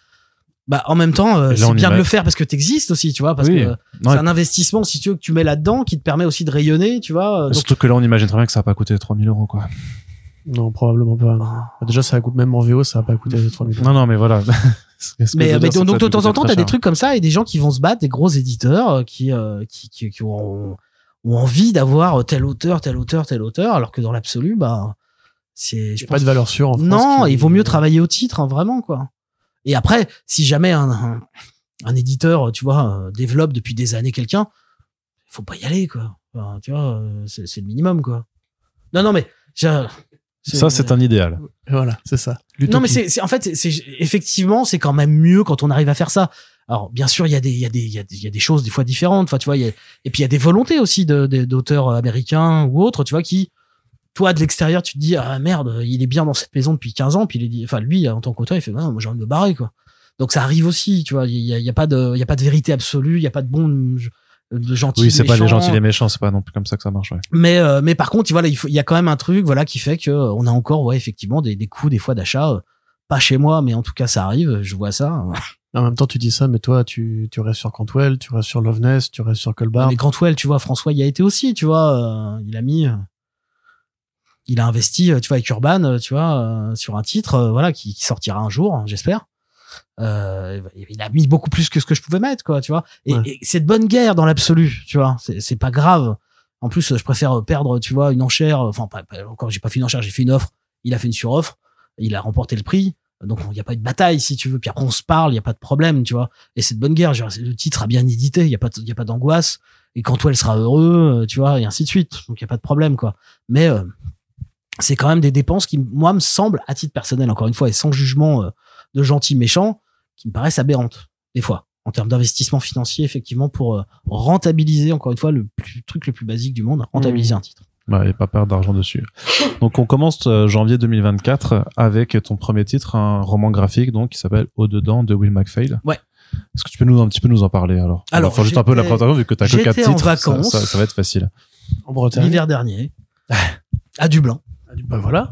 bah, en même temps, euh, c'est bien de le faire parce que t'existes aussi, tu vois, parce Oui. que euh, c'est un investissement, si tu veux, que tu mets là-dedans, qui te permet aussi de rayonner, tu vois. euh, donc- Surtout que là, on imagine très bien que ça va pas coûter 3000 euros, quoi. Non, probablement pas. Bah, Déjà, ça coûte même en VO, ça va pas coûter 3000 euros. Non, non, mais voilà. Mais, dire, mais donc, de temps en temps, t'as des trucs comme ça et des gens qui vont se battre, des gros éditeurs euh, qui, euh, qui, qui, qui ont, ont envie d'avoir tel auteur, tel auteur, tel auteur, alors que dans l'absolu, bah, c'est, je J'ai pas de valeur sûre en France. Non, il vaut mieux travailler au titre, hein, vraiment, quoi. Et après, si jamais un, un, un éditeur, tu vois, euh, développe depuis des années quelqu'un, faut pas y aller, quoi. Enfin, tu vois, euh, c'est c'est le minimum, quoi. Non, non, mais je- Ça, c'est un idéal. Voilà, c'est ça. non, mais c'est, c'est- en fait, c'est, c'est- effectivement, c'est quand même mieux quand on arrive à faire ça. Alors, bien sûr, il y a des, il y a des, il y a des, il y a des choses des fois différentes. Enfin, tu vois, il y a- et puis il y a des volontés aussi de, de- d'auteurs américains ou autres, tu vois, qui, toi, de l'extérieur, tu te dis, ah merde, il est bien dans cette maison depuis 15 ans, puis il est dit, enfin, lui, en tant qu'auteur, il fait, ah, moi, j'ai envie de me barrer, quoi. Donc, ça arrive aussi, tu vois, il y a, il y a pas de, il y a pas de vérité absolue, il y a pas de bon, de gentil. Oui, c'est pas les gentils, les méchants, c'est pas non plus comme ça que ça marche, ouais. Mais euh, mais par contre, voilà, il faut il y a quand même un truc voilà qui fait que euh, on a encore ouais effectivement des des coûts des fois d'achat euh, pas chez moi mais en tout cas ça arrive, je vois ça. En même temps, tu dis ça, mais toi, tu, tu restes sur Cantwell, tu restes sur Loveness, tu restes sur Colbar. Mais Cantwell, tu vois, François y a été aussi, tu vois, euh, il a mis il a investi, tu vois, avec Urban, tu vois, euh, sur un titre, euh, voilà, qui, qui sortira un jour, hein, j'espère. Euh, il a mis beaucoup plus que ce que je pouvais mettre, quoi, tu vois. Et, Ouais. et c'est de bonne guerre dans l'absolu, tu vois. C'est pas grave. En plus, je préfère perdre, tu vois, une enchère. Enfin, pas, pas- encore, j'ai pas fait une enchère, j'ai fait une offre. Il a fait une suroffre. Il a remporté le prix. Donc, il n'y a pas eu de bataille, si tu veux. Puis après, on se parle, il n'y a pas de problème, tu vois. Et c'est de bonne guerre. Le titre a bien édité, il n'y a pas, y a pas d'angoisse. Et quand toi, elle sera heureux, euh, tu vois, et ainsi de suite. Donc, il n'y a pas de problème, quoi. Mais euh, c'est quand même des dépenses qui, moi, me semblent, à titre personnel, encore une fois, et sans jugement euh, de gentil méchant, qui me paraissent aberrantes, des fois, en termes d'investissement financier, effectivement, pour euh, rentabiliser, encore une fois, le plus, truc le plus basique du monde, rentabiliser un titre. Ouais, et pas perdre d'argent dessus. Donc on commence euh, janvier 2024 avec ton premier titre, un roman graphique donc qui s'appelle Au dedans de Will McPhail. Ouais. Est-ce que tu peux nous un petit peu nous en parler alors? Alors, faire juste un peu la j'étais- présentation vu que t'as que quatre en titres. ça- vacances. Ça, ça va être facile. En Bretagne. L'hiver dernier, à Dublin. Bah voilà.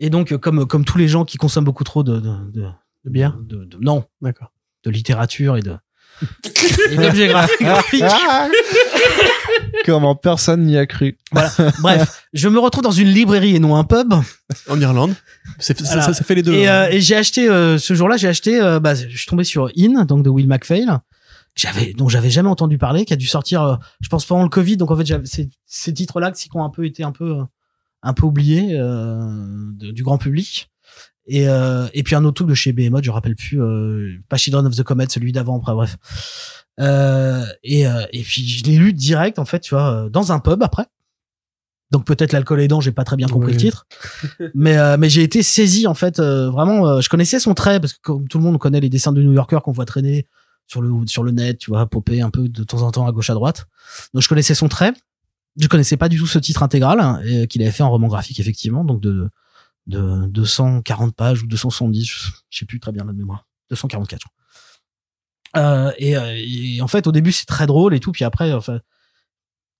Et donc, euh, comme, comme tous les gens qui consomment beaucoup trop de, de, de, De bière. de- de- non, D'accord. de littérature et de, et d'objets gra- graphiques. Comment personne n'y a cru. Bref, je me retrouve dans une librairie et non un pub. En Irlande. C'est- ça, Voilà. ça, ça fait les deux. Et, hein. euh, et j'ai acheté euh, ce jour-là, j'ai acheté, euh, bah, je suis tombé sur In, donc de Will McPhail, que j'avais, dont j'avais jamais entendu parler, qui a dû sortir, euh, je pense pendant le Covid. Donc en fait, j'avais- c'est ces titres-là qui ont un peu été un peu, euh, un peu oubliés euh, de- du grand public. Et, euh, et puis un autre truc de chez Behemoth, je rappelle plus, euh, pas Children of the Comet, celui d'avant, après, bref. Euh, et, euh, et puis je l'ai lu direct, en fait, tu vois, dans un pub après. Donc peut-être l'alcool aidant, j'ai pas très bien compris Oui. le titre, mais euh, mais j'ai été saisi en fait, euh, vraiment. euh, je connaissais son trait parce que comme tout le monde connaît les dessins de New Yorker qu'on voit traîner sur le sur le net, tu vois, popper un peu de temps en temps à gauche à droite. Donc je connaissais son trait. Je connaissais pas du tout ce titre intégral hein, et, qu'il avait fait en roman graphique effectivement, donc de de 240 pages ou 270, je sais plus très bien la mémoire, 244. je crois. Euh, et, euh, et en fait, au début, c'est très drôle et tout, puis après, enfin,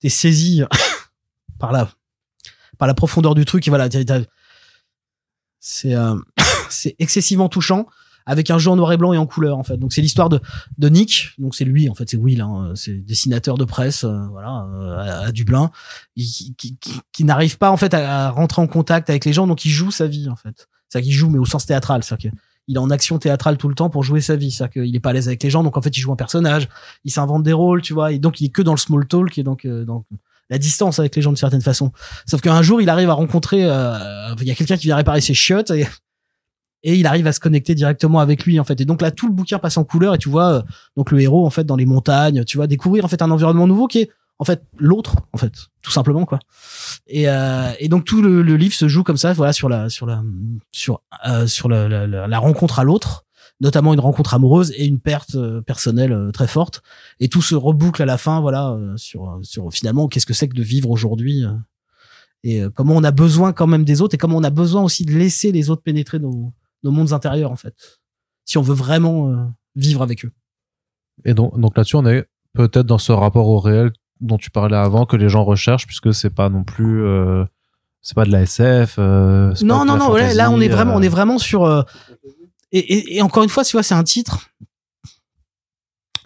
t'es saisi par la par la profondeur du truc et voilà, c'est euh, c'est excessivement touchant avec un jeu en noir et blanc et en couleur en fait. Donc c'est l'histoire de de Nick, donc c'est lui en fait, c'est Will, hein, c'est dessinateur de presse, euh, voilà, euh, à, Dublin, qui, qui, qui, qui n'arrive pas en fait à, à rentrer en contact avec les gens, donc il joue sa vie en fait. C'est-à-dire qu'il joue mais au sens théâtral, c'est-à-dire qu'il est en action théâtrale tout le temps pour jouer sa vie, c'est-à-dire qu'il est pas à l'aise avec les gens, donc en fait il joue un personnage, il s'invente des rôles, tu vois, et donc il est que dans le small talk et donc euh, donc la distance avec les gens de certaine façon. Sauf qu'un jour, il arrive à rencontrer, euh, il y a quelqu'un qui vient réparer ses chiottes et il arrive à se connecter directement avec lui en fait. Et donc là, tout le bouquin passe en couleur et tu vois euh, donc le héros en fait dans les montagnes, tu vois découvrir en fait un environnement nouveau qui est en fait l'autre en fait tout simplement quoi. Et, euh, et donc tout le, le livre se joue comme ça, voilà sur la sur la sur euh, sur la, la, la- rencontre à l'autre notamment une rencontre amoureuse et une perte euh, personnelle euh, très forte et tout se reboucle à la fin voilà sur sur finalement qu'est-ce que c'est que de vivre aujourd'hui et comment on a besoin quand même des autres et comment on a besoin aussi de laisser les autres pénétrer nos nos mondes intérieurs en fait. Si on veut vraiment euh, vivre avec eux. Et donc, donc là-dessus, on est peut-être dans ce rapport au réel dont tu parlais avant que les gens recherchent, puisque c'est pas non plus, euh, c'est pas de la SF. euh, pas non non non là on est vraiment on est vraiment sur et, et, et encore une fois tu vois c'est un titre.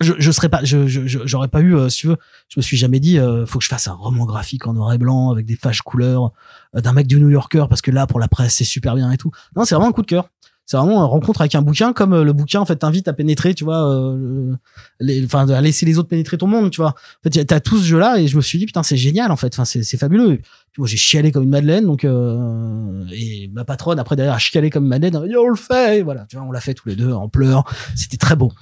Je je serais pas je j'aurais pas eu euh, si tu veux je me suis jamais dit euh, faut que je fasse un roman graphique en noir et blanc avec des pages couleurs euh, d'un mec du New Yorker parce que là pour la presse c'est super bien et tout. Non c'est vraiment un coup de cœur c'est vraiment une rencontre avec un bouquin comme euh, le bouquin en fait t'invite à pénétrer tu vois euh, les enfin à laisser les autres pénétrer ton monde tu vois. En fait t'as tout ce jeu là et je me suis dit putain c'est génial en fait. Enfin c'est c'est fabuleux. Moi j'ai chialé comme une madeleine donc euh, et ma patronne après derrière a chialé comme une madeleine dit on le fait et voilà. Tu vois on l'a fait tous les deux en pleurs c'était très beau.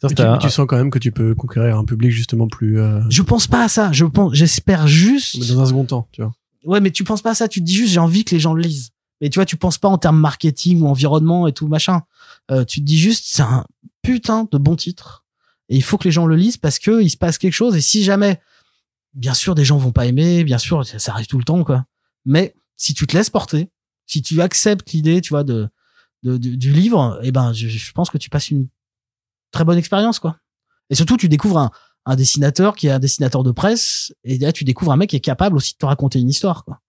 Tu sens quand même que tu peux conquérir un public justement plus euh, je pense pas à ça. Je pense j'espère juste mais dans un second temps, tu vois. Ouais, mais tu penses pas à ça. Tu te dis juste, j'ai envie que les gens le lisent. Mais tu vois, tu penses pas en termes marketing ou environnement et tout machin. Euh, tu te dis juste, c'est un putain de bon titre. Et il faut que les gens le lisent parce que il se passe quelque chose. Et si jamais, bien sûr, des gens vont pas aimer, bien sûr, ça, arrive tout le temps, quoi. Mais si tu te laisses porter, si tu acceptes l'idée, tu vois, de, de, de- du livre, eh ben, je, je pense que tu passes une très bonne expérience, quoi. Et surtout, tu découvres un, un dessinateur qui est un dessinateur de presse, et là, tu découvres un mec qui est capable aussi de te raconter une histoire, quoi.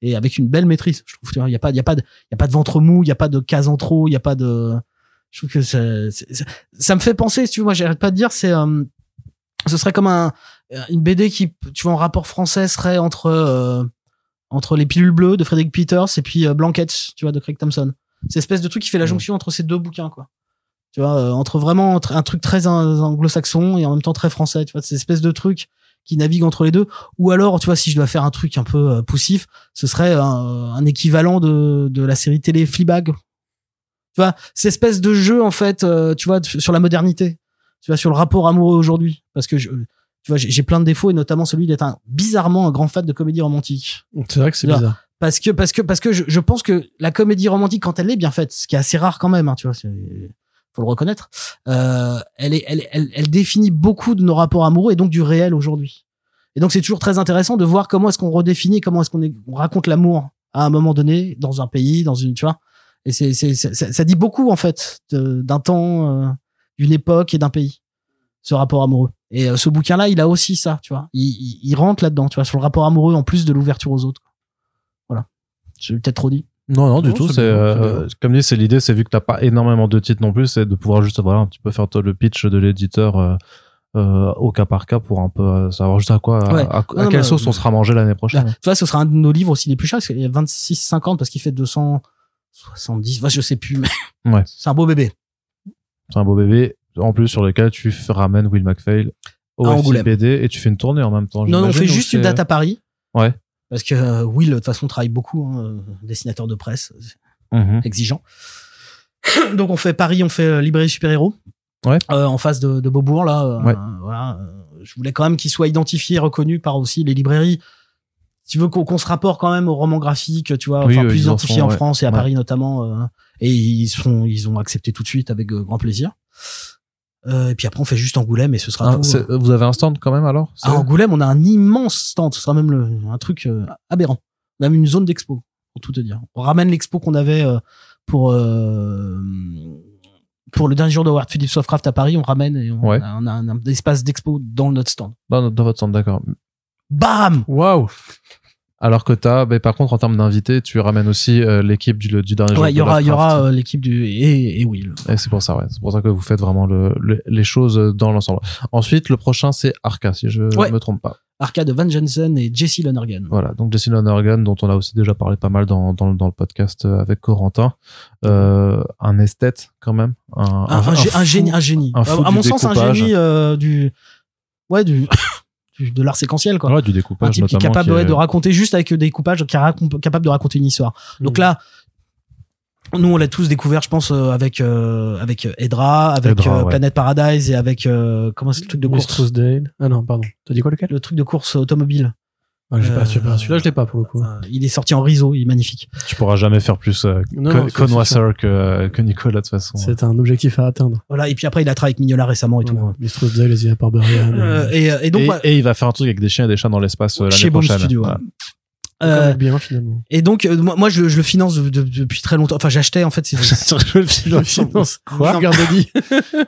Et avec une belle maîtrise, je trouve. Tu vois, il y a pas, il y a pas de, il y a pas de ventre mou, il y a pas de cases en trop, il y a pas de. Je trouve que ça, ça, ça me fait penser, si tu moi, j'arrête pas de dire, c'est, euh, ce serait comme un, une BD qui, tu vois, en rapport français serait entre, euh, entre les pilules bleues de Frédéric Peters et puis euh, Blankets, tu vois, de Craig Thompson. C'est espèce de truc qui fait la jonction entre ces deux bouquins, quoi. Tu vois, euh, entre vraiment entre un truc très an- anglo-saxon et en même temps très français, tu vois, ces espèces de trucs qui naviguent entre les deux. Ou alors, tu vois, si je dois faire un truc un peu euh, poussif, ce serait un, un équivalent de, de la série télé Fleabag. Tu vois, cette espèce de jeu, en fait, euh, tu vois, sur la modernité. Tu vois, sur le rapport amoureux aujourd'hui. Parce que, je, tu vois, j'ai plein de défauts et notamment celui d'être un, bizarrement un grand fan de comédie romantique C'est vrai que c'est bizarre. parce que parce que parce que je, je pense que la comédie romantique quand elle est bien faite ce qui est assez rare quand même hein, tu vois faut le reconnaître euh, elle est elle, elle elle définit beaucoup de nos rapports amoureux et donc du réel aujourd'hui. Et donc c'est toujours très intéressant de voir comment est-ce qu'on redéfinit comment est-ce qu'on est- on raconte l'amour à un moment donné dans un pays dans une tu vois. Et c'est c'est ça, dit beaucoup en fait d'un temps euh, d'une époque et d'un pays ce rapport amoureux. Et euh, ce bouquin là il a aussi ça tu vois. Il, il, il rentre là-dedans tu vois sur le rapport amoureux en plus de l'ouverture aux autres. Voilà. J'ai peut-être trop dit Non, non, du Non, tout. c'est euh, c'est comme dit, c'est l'idée, c'est vu que t'as pas énormément de titres non plus, c'est de pouvoir juste voilà un petit peu faire toi, le pitch de l'éditeur euh, euh, au cas par cas pour un peu euh, savoir juste à quoi, à- Ouais. à, à Non, non, quelle sauce euh, on sera mangé l'année Là, prochaine. tu vois, ce sera un de nos livres aussi les plus chers, parce qu'il y a 26,50 parce qu'il fait 270, ouais, je sais plus, mais Ouais. c'est un beau bébé. C'est un beau bébé. En plus, sur lequel tu ramènes Will McPhail au. FIPD et tu fais une tournée en même temps. Non, non, on fait juste une date à Paris. Ouais. Parce que euh, Will, de toute façon, travaille beaucoup, hein, euh, dessinateur de presse, Mhm. exigeant. Donc on fait Paris, on fait euh, librairie super-héros. Ouais. Euh, en face de, de Beaubourg, là. euh, Ouais. voilà. Je voulais quand même qu'il soit identifié, reconnu par aussi les librairies. Tu veux qu'on se rapporte quand même au roman graphique, tu vois, Oui, enfin plus ils en ouais. France et à. Paris notamment. euh, et ils sont, ils ont accepté tout de suite avec grand plaisir. Euh, et puis après on fait juste Angoulême et ce sera Ah, tout. c'est- vous avez un stand quand même alors À Angoulême, on a un immense stand. Ce sera même le, un truc euh, aberrant. On a même une zone d'expo, pour tout te dire. On ramène l'expo qu'on avait euh, pour euh, pour le dernier jour de World Philips Lovecraft à Paris. On ramène et on, Ouais. a, on a un, un espace d'expo dans notre stand. dans, dans votre stand, d'accord. Bam Waouh Alors que t'as, ben, par contre, en termes d'invités, tu ramènes aussi euh, l'équipe du, du dernier Ouais, il y aura, il y aura euh, l'équipe du et, et Will. Et c'est pour ça, ouais. C'est pour ça que vous faites vraiment le, le- les choses dans l'ensemble. Ensuite, le prochain, c'est Arca, si je Ouais. me trompe pas. Arca de Van Jensen et Jesse Lonergan. Voilà. Donc, Jesse Lonergan, dont on a aussi déjà parlé pas mal dans, dans, dans le podcast euh, avec Corentin. Euh, un esthète, quand même. Un, Un, un, gé- un fou- génie, un génie. à mon sens, un génie euh, du ouais du- de l'art séquentiel quoi Ouais, du un découpage type qui est capable qui ouais, est- de raconter juste avec des coupages qui est capable de raconter une histoire donc Mm. là nous on l'a tous découvert je pense euh, avec euh, avec euh, Edra avec Edra, euh, ouais. Planet Paradise et avec euh, comment c'est le truc de course? Mistress Dale. Ah non, pardon. T'as dit quoi lequel? Le truc de course automobile ah, j'ai Euh, pas, j'ai pas- Celui-là, je l'ai pas pour le coup. Euh, il est sorti en riso il est magnifique Tu pourras jamais faire plus euh, Non, que- non, c'est- c'est connoisseur que, que Nicolas de toute façon. C'est un objectif à atteindre. voilà et puis après il a travaillé avec Mignola récemment et tout Voilà. Les IA Barbarian. Euh, et, et donc et, il va faire un truc avec des chiens et des chats dans l'espace euh, chez l'année Bomb prochaine. Studio Voilà. ouais. Euh, bien finalement. et donc euh, moi, moi, je, le- je le finance de- de- depuis très longtemps enfin j'achetais en fait c'est Je le finance. Quoi Regarde.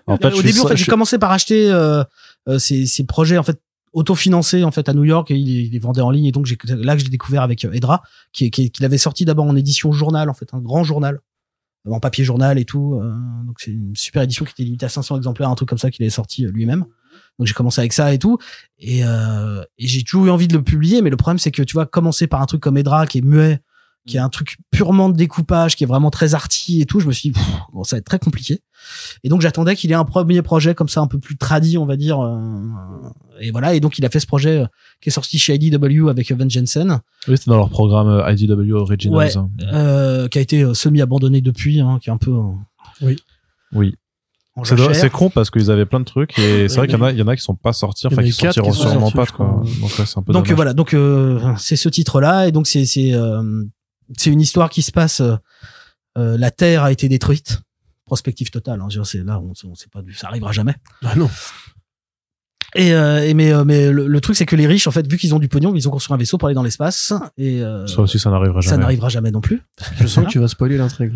En fait, je au suis début, en so- fait, je j'ai suis- commencé par acheter euh, euh, ces, ces projets en fait autofinancés en fait à New York et il, les- vendait en ligne. Et donc j'ai là que j'ai découvert avec euh, Edra qui est- qui qu'il avait sorti d'abord en édition journal en fait un grand journal euh, en papier journal et tout euh, donc c'est une super édition qui était limitée à 500 exemplaires un truc comme ça qu'il avait sorti lui-même. Donc j'ai commencé avec ça et tout. Et, euh, et j'ai toujours eu envie de le publier mais le problème c'est que tu vois commencer par un truc comme Edra qui est muet qui est un truc purement de découpage, qui est vraiment très arty et tout, je me suis dit, bon, ça va être très compliqué. Et donc j'attendais qu'il ait un premier projet comme ça, un peu plus tradit, on va dire. euh, et voilà, et donc il a fait ce projet euh, qui est sorti chez IDW avec Van Jensen, Oui, c'était dans leur programme euh, IDW Originals. Ouais. hein. euh, qui a été semi-abandonné depuis, hein, qui est un peu Oui. en C'est c'est con parce qu'ils avaient plein de trucs et c'est vrai qu'il y en a, il y en a qui sont pas sortis, enfin qui sortiront qui sont sûrement sortis, pas, quoi. Donc ouais, c'est un peu Donc dommage. voilà, donc euh, c'est ce titre-là, et donc c'est c'est euh, c'est une histoire qui se passe. euh, euh, la Terre a été détruite, prospective totale. Hein, c'est là, on, on sait pas, du- ça arrivera jamais. Ah non. Et, euh, et mais euh, mais le, le truc c'est que les riches en fait vu qu'ils ont du pognon ils ont construit un vaisseau pour aller dans l'espace et euh, Ça aussi, ça n'arrivera ça jamais. n'arrivera jamais non plus. Je sens que tu vas spoiler l'intrigue.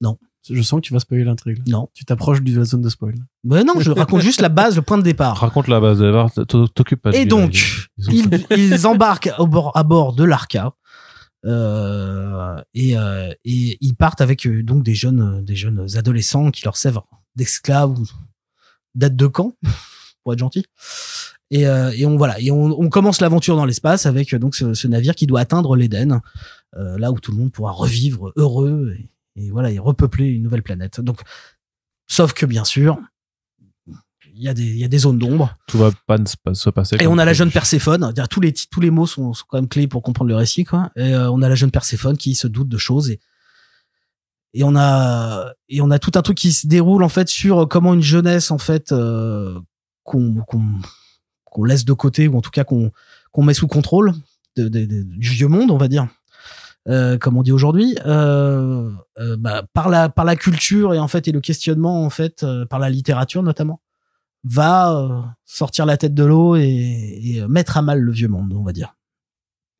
Non. Je sens que tu vas spoiler l'intrigue. Non. Tu t'approches de la zone de spoil. Mais non, je raconte juste la base, le point de départ. Raconte la base de la t'occupes pas de Et donc, ils- embarquent au bord, à bord de l'Arca euh, et, euh, et ils partent avec euh, donc des jeunes, des jeunes adolescents qui leur servent d'esclaves ou d'aides de camp, pour être gentil. Et, euh, et on voilà, et on, on commence l'aventure dans l'espace avec euh, donc ce, ce navire qui doit atteindre l'Éden, euh, là où tout le monde pourra revivre heureux et, et voilà et repeupler une nouvelle planète. Donc, sauf que bien sûr, il y a des il y a des zones d'ombre. tout va pas se passer. Et on a la jeune Perséphone. Tous les tous les mots sont, sont quand même clés pour comprendre le récit, quoi. Et euh, on a la jeune Perséphone qui se doute de choses et et on a et on a tout un truc qui se déroule en fait sur comment une jeunesse en fait euh, qu'on qu'on qu'on laisse de côté ou en tout cas qu'on qu'on met sous contrôle de, de- de- du vieux monde, on va dire. Euh, comme on dit aujourd'hui, euh, euh, bah, par la par la culture et en fait et le questionnement en fait par la littérature notamment va euh, sortir la tête de l'eau et, et, euh, mettre à mal le vieux monde, on va dire.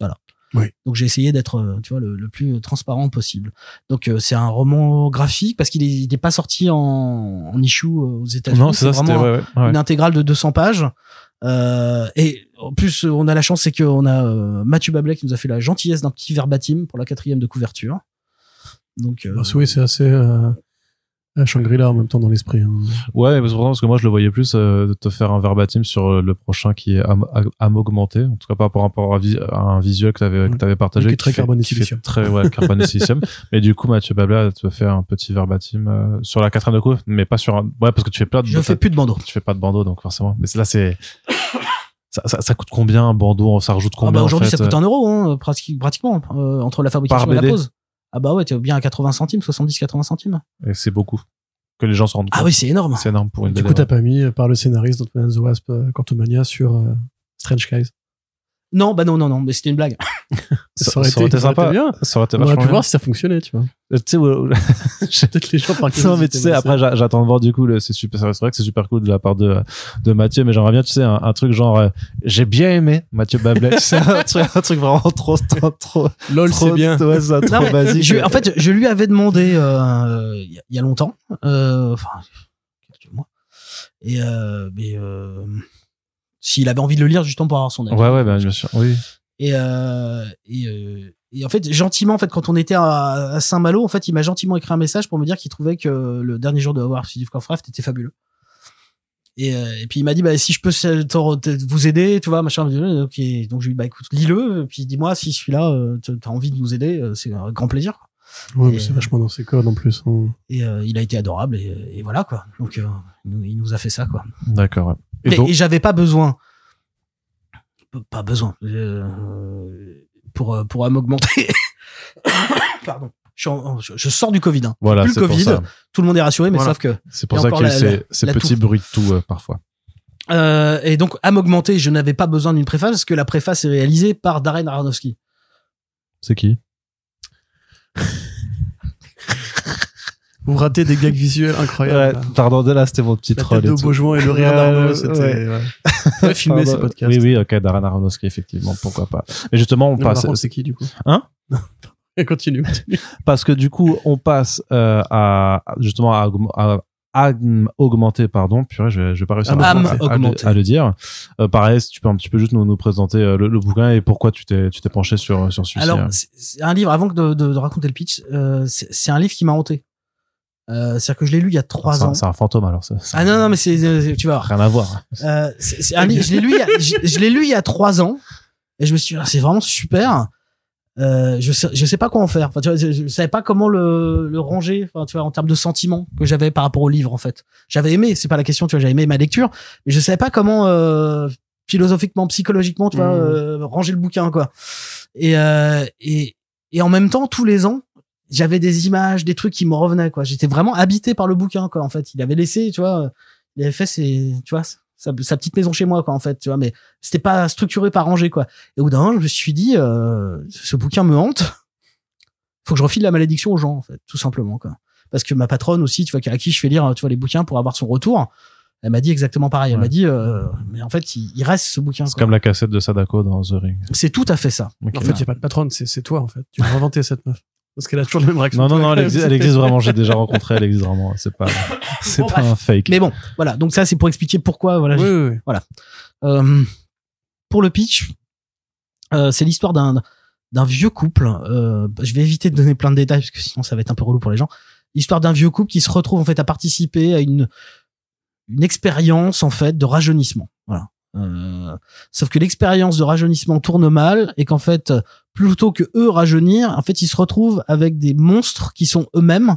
Voilà. Oui. Donc j'ai essayé d'être, euh, tu vois, le, le plus transparent possible. Donc euh, c'est un roman graphique parce qu'il est, il est pas sorti en, en issue aux États-Unis. Non, c'est ça, c'était vraiment ouais, ouais, ouais. une intégrale de 200 pages. Euh, et en plus, on a la chance, c'est qu'on a euh, Mathieu Bablet qui nous a fait la gentillesse d'un petit verbatim pour la quatrième de couverture. Donc, euh, Bah, oui, c'est assez euh, Shangri-La en même temps dans l'esprit. hein. Ouais, mais c'est pourtant parce que moi je le voyais plus euh, de te faire un verbatim sur euh, le prochain qui est âme, âme augmentée, en tout cas par rapport à, un visuel que tu avais, que t'avais partagé. Qui est très carbone et silicium. Très, ouais, carbone et silicium. Mais du coup, Mathieu Babla te fait un petit verbatim euh, sur la quatrième de coup, mais pas sur un. Ouais, parce que tu fais pas de. je fais plus de bandeau. Tu fais pas de bandeau, donc forcément. Mais là, c'est. Ça, ça, ça coûte combien un bandeau? Ça rajoute Ah combien bah, en Aujourd'hui, fait, ça coûte euh, un euro, hein, prati- pratiquement, euh, entre la fabrication Par et la pose. Ah bah ouais, t'es bien à 80 centimes, 70-80 centimes. Et c'est beaucoup. Que les gens se rendent compte. Ah oui, c'est énorme. C'est énorme pour une Du coup, t'as pas mis euh, par le scénariste d'Ant-Man the Wasp, euh, Quantumania sur euh, Strange Skies. Non, bah non, non, non, mais c'était une blague. Ça, ça aurait été sympa. bien. Ça aurait été On aurait pu bien. voir si ça fonctionnait, tu vois. Euh, Tu sais, Peut-être les gens par Non, mais tu sais, après, j'a- j'attends de voir du coup, c'est super, c'est vrai que c'est super cool de la part de, de Mathieu, mais j'aimerais bien, tu sais, un, un truc genre, euh, j'ai bien aimé Mathieu Bablet. tu sais, un truc, un truc vraiment trop, trop, trop, c'est- LOL, trop, c'est bien. ouais, ça, trop Non, mais basique. je- en fait, je lui avais demandé euh, il y y a longtemps, euh, enfin quelques mois, et euh, mais euh, s'il avait envie de le lire justement pour avoir son avis. ouais, ouais, ben, bien sûr, oui. Et, euh, et, euh, et en fait, gentiment, en fait, quand on était à, à Saint-Malo, en fait, il m'a gentiment écrit un message pour me dire qu'il trouvait que le dernier jour de Howard Philip Lovecraft était fabuleux. Et, euh, et puis il m'a dit bah si je peux vous aider, tu vois, machin. Ok, donc je lui ai dit bah écoute, lis-le, et puis dis-moi si celui-là euh, t'as envie de nous aider, euh, c'est un grand plaisir. Ouais, c'est vachement dans ses codes en plus. hein. Et euh, il a été adorable et, et voilà quoi. Donc euh, il, nous, il nous a fait ça quoi. D'accord, ouais. Et Mais- donc, et j'avais pas besoin pas besoin. Euh, pour, euh, pour m'augmenter. Pardon. Je, suis en- je- je sors du Covid. hein. Voilà, Plus c'est le pour Covid. ça. Tout le monde est rassuré, mais Voilà. sauf que. C'est pour ça qu'il y a ces, ces petits bruits de tout euh, parfois. Euh, et donc, à m'augmenter, je n'avais pas besoin d'une préface parce que la préface est réalisée par Darren Aronofsky. C'est qui? Vous ratez des gags visuels incroyables. pardon, là, c'était mon petit La troll. tête et de et le rire d'Arnaud, c'était. Ouais. Pardon. ces podcasts. Oui, oui, ok, Darren Aronofsky, effectivement, pourquoi pas. Mais justement, on Non, passe, c'est qui du coup? Hein? Et continue. continue. parce que du coup, on passe euh, à justement à, à- à augmenter, pardon. Purée, je vais, je vais pas réussir à, à le- augmentée. à le dire. Euh, pareil, si tu peux un petit peu juste nous, nous présenter euh, le, le bouquin et pourquoi tu t'es tu t'es penché sur sur celui-ci. Alors, hein. c'est un livre, avant que de, de- de raconter le pitch, euh, c'est un livre qui m'a hanté. Euh, C'est-à-dire que je l'ai lu il y a trois ans. C'est un fantôme alors. ça- ça- Ah non, non, mais c'est, euh, tu vois. rien à voir. Euh, c'est c'est un livre, je l'ai lu, il y a- je, je l'ai lu il y a trois ans, et je me suis dit, ah, c'est vraiment super. Euh, je sais, je sais pas quoi en faire. Enfin, tu vois, je, je savais pas comment le, le ranger, enfin, tu vois, en termes de sentiments que j'avais par rapport au livre, en fait. J'avais aimé, c'est pas la question, tu vois, j'avais aimé ma lecture, mais je savais pas comment, euh, philosophiquement, psychologiquement, tu vois, Mhm. euh, ranger le bouquin, quoi. Et, euh, et, et en même temps, tous les ans, j'avais des images, des trucs qui me revenaient, quoi. J'étais vraiment habité par le bouquin, quoi, en fait. Il avait laissé, tu vois, il avait fait ses, tu vois, sa, sa petite maison chez moi, quoi, en fait, tu vois, mais c'était pas structuré, pas rangé, quoi. Et au bout d'un moment, je me suis dit, euh, ce bouquin me hante. Faut que je refile la malédiction aux gens, en fait, tout simplement, quoi. Parce que ma patronne aussi, tu vois, à qui je fais lire, tu vois, les bouquins pour avoir son retour, elle m'a dit exactement pareil. Elle Ouais. m'a dit, euh, mais en fait, il, il reste ce bouquin. C'est comme la cassette de Sadako dans The Ring. C'est tout à fait ça. En fait, il n'y a pas de patronne, c'est c'est toi en fait. Tu as inventé cette meuf. Parce qu'elle a toujours les mêmes réactions. non, non, non, elle existe, elle existe vraiment. J'ai déjà rencontré, elle existe vraiment. C'est pas, c'est Bon, pas bref. un fake. Mais bon, voilà. Donc ça, c'est pour expliquer pourquoi, voilà, Oui, oui, oui. Euh, pour le pitch, euh, c'est l'histoire d'un d'un vieux couple. Euh, je vais éviter de donner plein de détails parce que sinon ça va être un peu relou pour les gens. L'histoire d'un vieux couple qui se retrouve en fait à participer à une une expérience en fait de rajeunissement. Euh, sauf que l'expérience de rajeunissement tourne mal et qu'en fait plutôt que eux rajeunir, en fait ils se retrouvent avec des monstres qui sont eux-mêmes,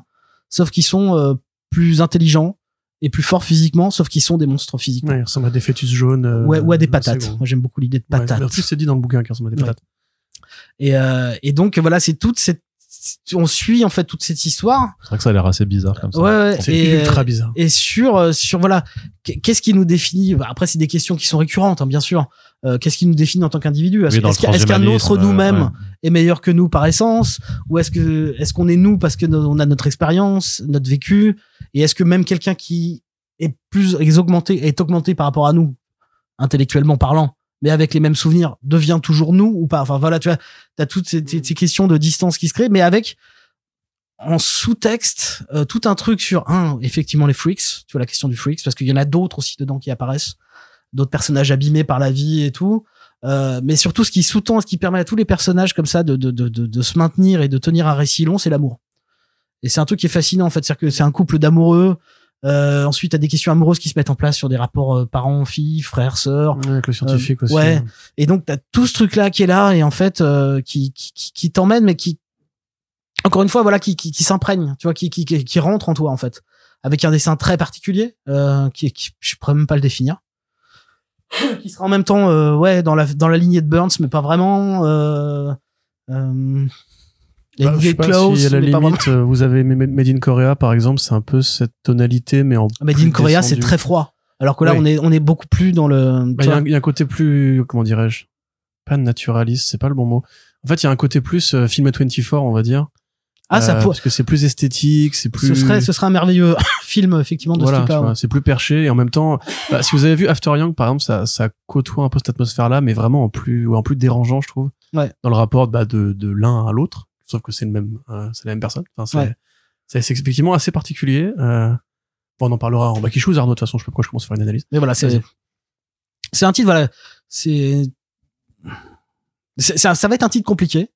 sauf qu'ils sont euh, plus intelligents et plus forts physiquement, sauf qu'ils sont des monstres physiquement. Ouais, il ressemble à des fœtus jaunes. euh, Ouais, ou à des patates. Moi, j'aime beaucoup l'idée de Ouais, patates. mais en plus, c'est dit dans le bouquin qu'il ressemble à des Ouais. patates. Et, euh, et donc, voilà, c'est toute cette, on suit, en fait, toute cette histoire. C'est vrai que ça a l'air assez bizarre comme ça. Ouais, ouais. C'est ultra bizarre. et sur, euh, sur, voilà, qu'est-ce qui nous définit? Bah, Après, c'est des questions qui sont récurrentes, hein, bien sûr. Euh, qu'est-ce qui nous définit en tant qu'individu? Est-ce Oui, qu'un autre transhumanisme, nous-mêmes ouais. est meilleur que nous par essence? Ou est-ce que, est-ce qu'on est nous parce que no- on a notre expérience, notre vécu? Et est-ce que même quelqu'un qui est plus, est augmenté, est augmenté par rapport à nous, intellectuellement parlant, mais avec les mêmes souvenirs, devient toujours nous ou pas? Enfin, voilà, tu vois, t'as toutes ces, ces- ces questions de distance qui se créent, mais avec, en sous-texte, euh, tout un truc sur, un, effectivement, les freaks, tu vois, la question du freaks, parce qu'il y en a d'autres aussi dedans qui apparaissent, d'autres personnages abîmés par la vie et tout. Euh, mais surtout, ce qui sous-tend, ce qui permet à tous les personnages comme ça de, de, de, de, de se maintenir et de tenir un récit long, c'est l'amour. Et c'est un truc qui est fascinant, en fait. C'est-à-dire que c'est un couple d'amoureux. Euh, ensuite, t'as des questions amoureuses qui se mettent en place sur des rapports euh, parents, filles, frères, sœurs. Ouais, avec le scientifique aussi. ouais. Et donc, t'as tout ce truc-là qui est là et en fait, euh, qui, qui, qui, qui t'emmène, mais qui, encore une fois, voilà, qui, qui, qui s'imprègne, tu vois, qui, qui, qui, qui rentre en toi, en fait. Avec un dessin très particulier, euh, qui, qui, je pourrais même pas le définir. qui sera en même temps, euh, ouais, dans la, dans la lignée de Burns, mais pas vraiment, euh, euh, il y a Bah, je sais pas si à la vraiment. limite, euh, vous avez Made in Korea, par exemple, c'est un peu cette tonalité, mais en. Made in Korea, c'est très froid. Alors que là, Oui. on est, on est beaucoup plus dans le, Bah, Il y, a un- il y a un côté plus, comment dirais-je, pas naturaliste, c'est pas le bon mot. En fait, il y a un côté plus euh, film 24, on va dire. ah, ça Euh, pour, Parce que c'est plus esthétique, c'est plus. ce serait, ce serait un merveilleux film, effectivement, de voilà, ce type-là. vois, c'est plus perché et en même temps, bah, si vous avez vu After Young par exemple, ça, ça côtoie un peu cette atmosphère-là, mais vraiment en plus, ouais, en plus dérangeant, je trouve, Ouais. dans le rapport bah, de, de l'un à l'autre, sauf que c'est le même, euh, c'est la même personne. Enfin, c'est, Ouais. c'est, effectivement assez particulier. Euh, bon, on en parlera en back issues, Arnaud. De toute façon, je sais pas pourquoi je commence à faire une analyse. Mais voilà, c'est c'est un titre voilà, c'est c'est- ça, ça va être un titre compliqué.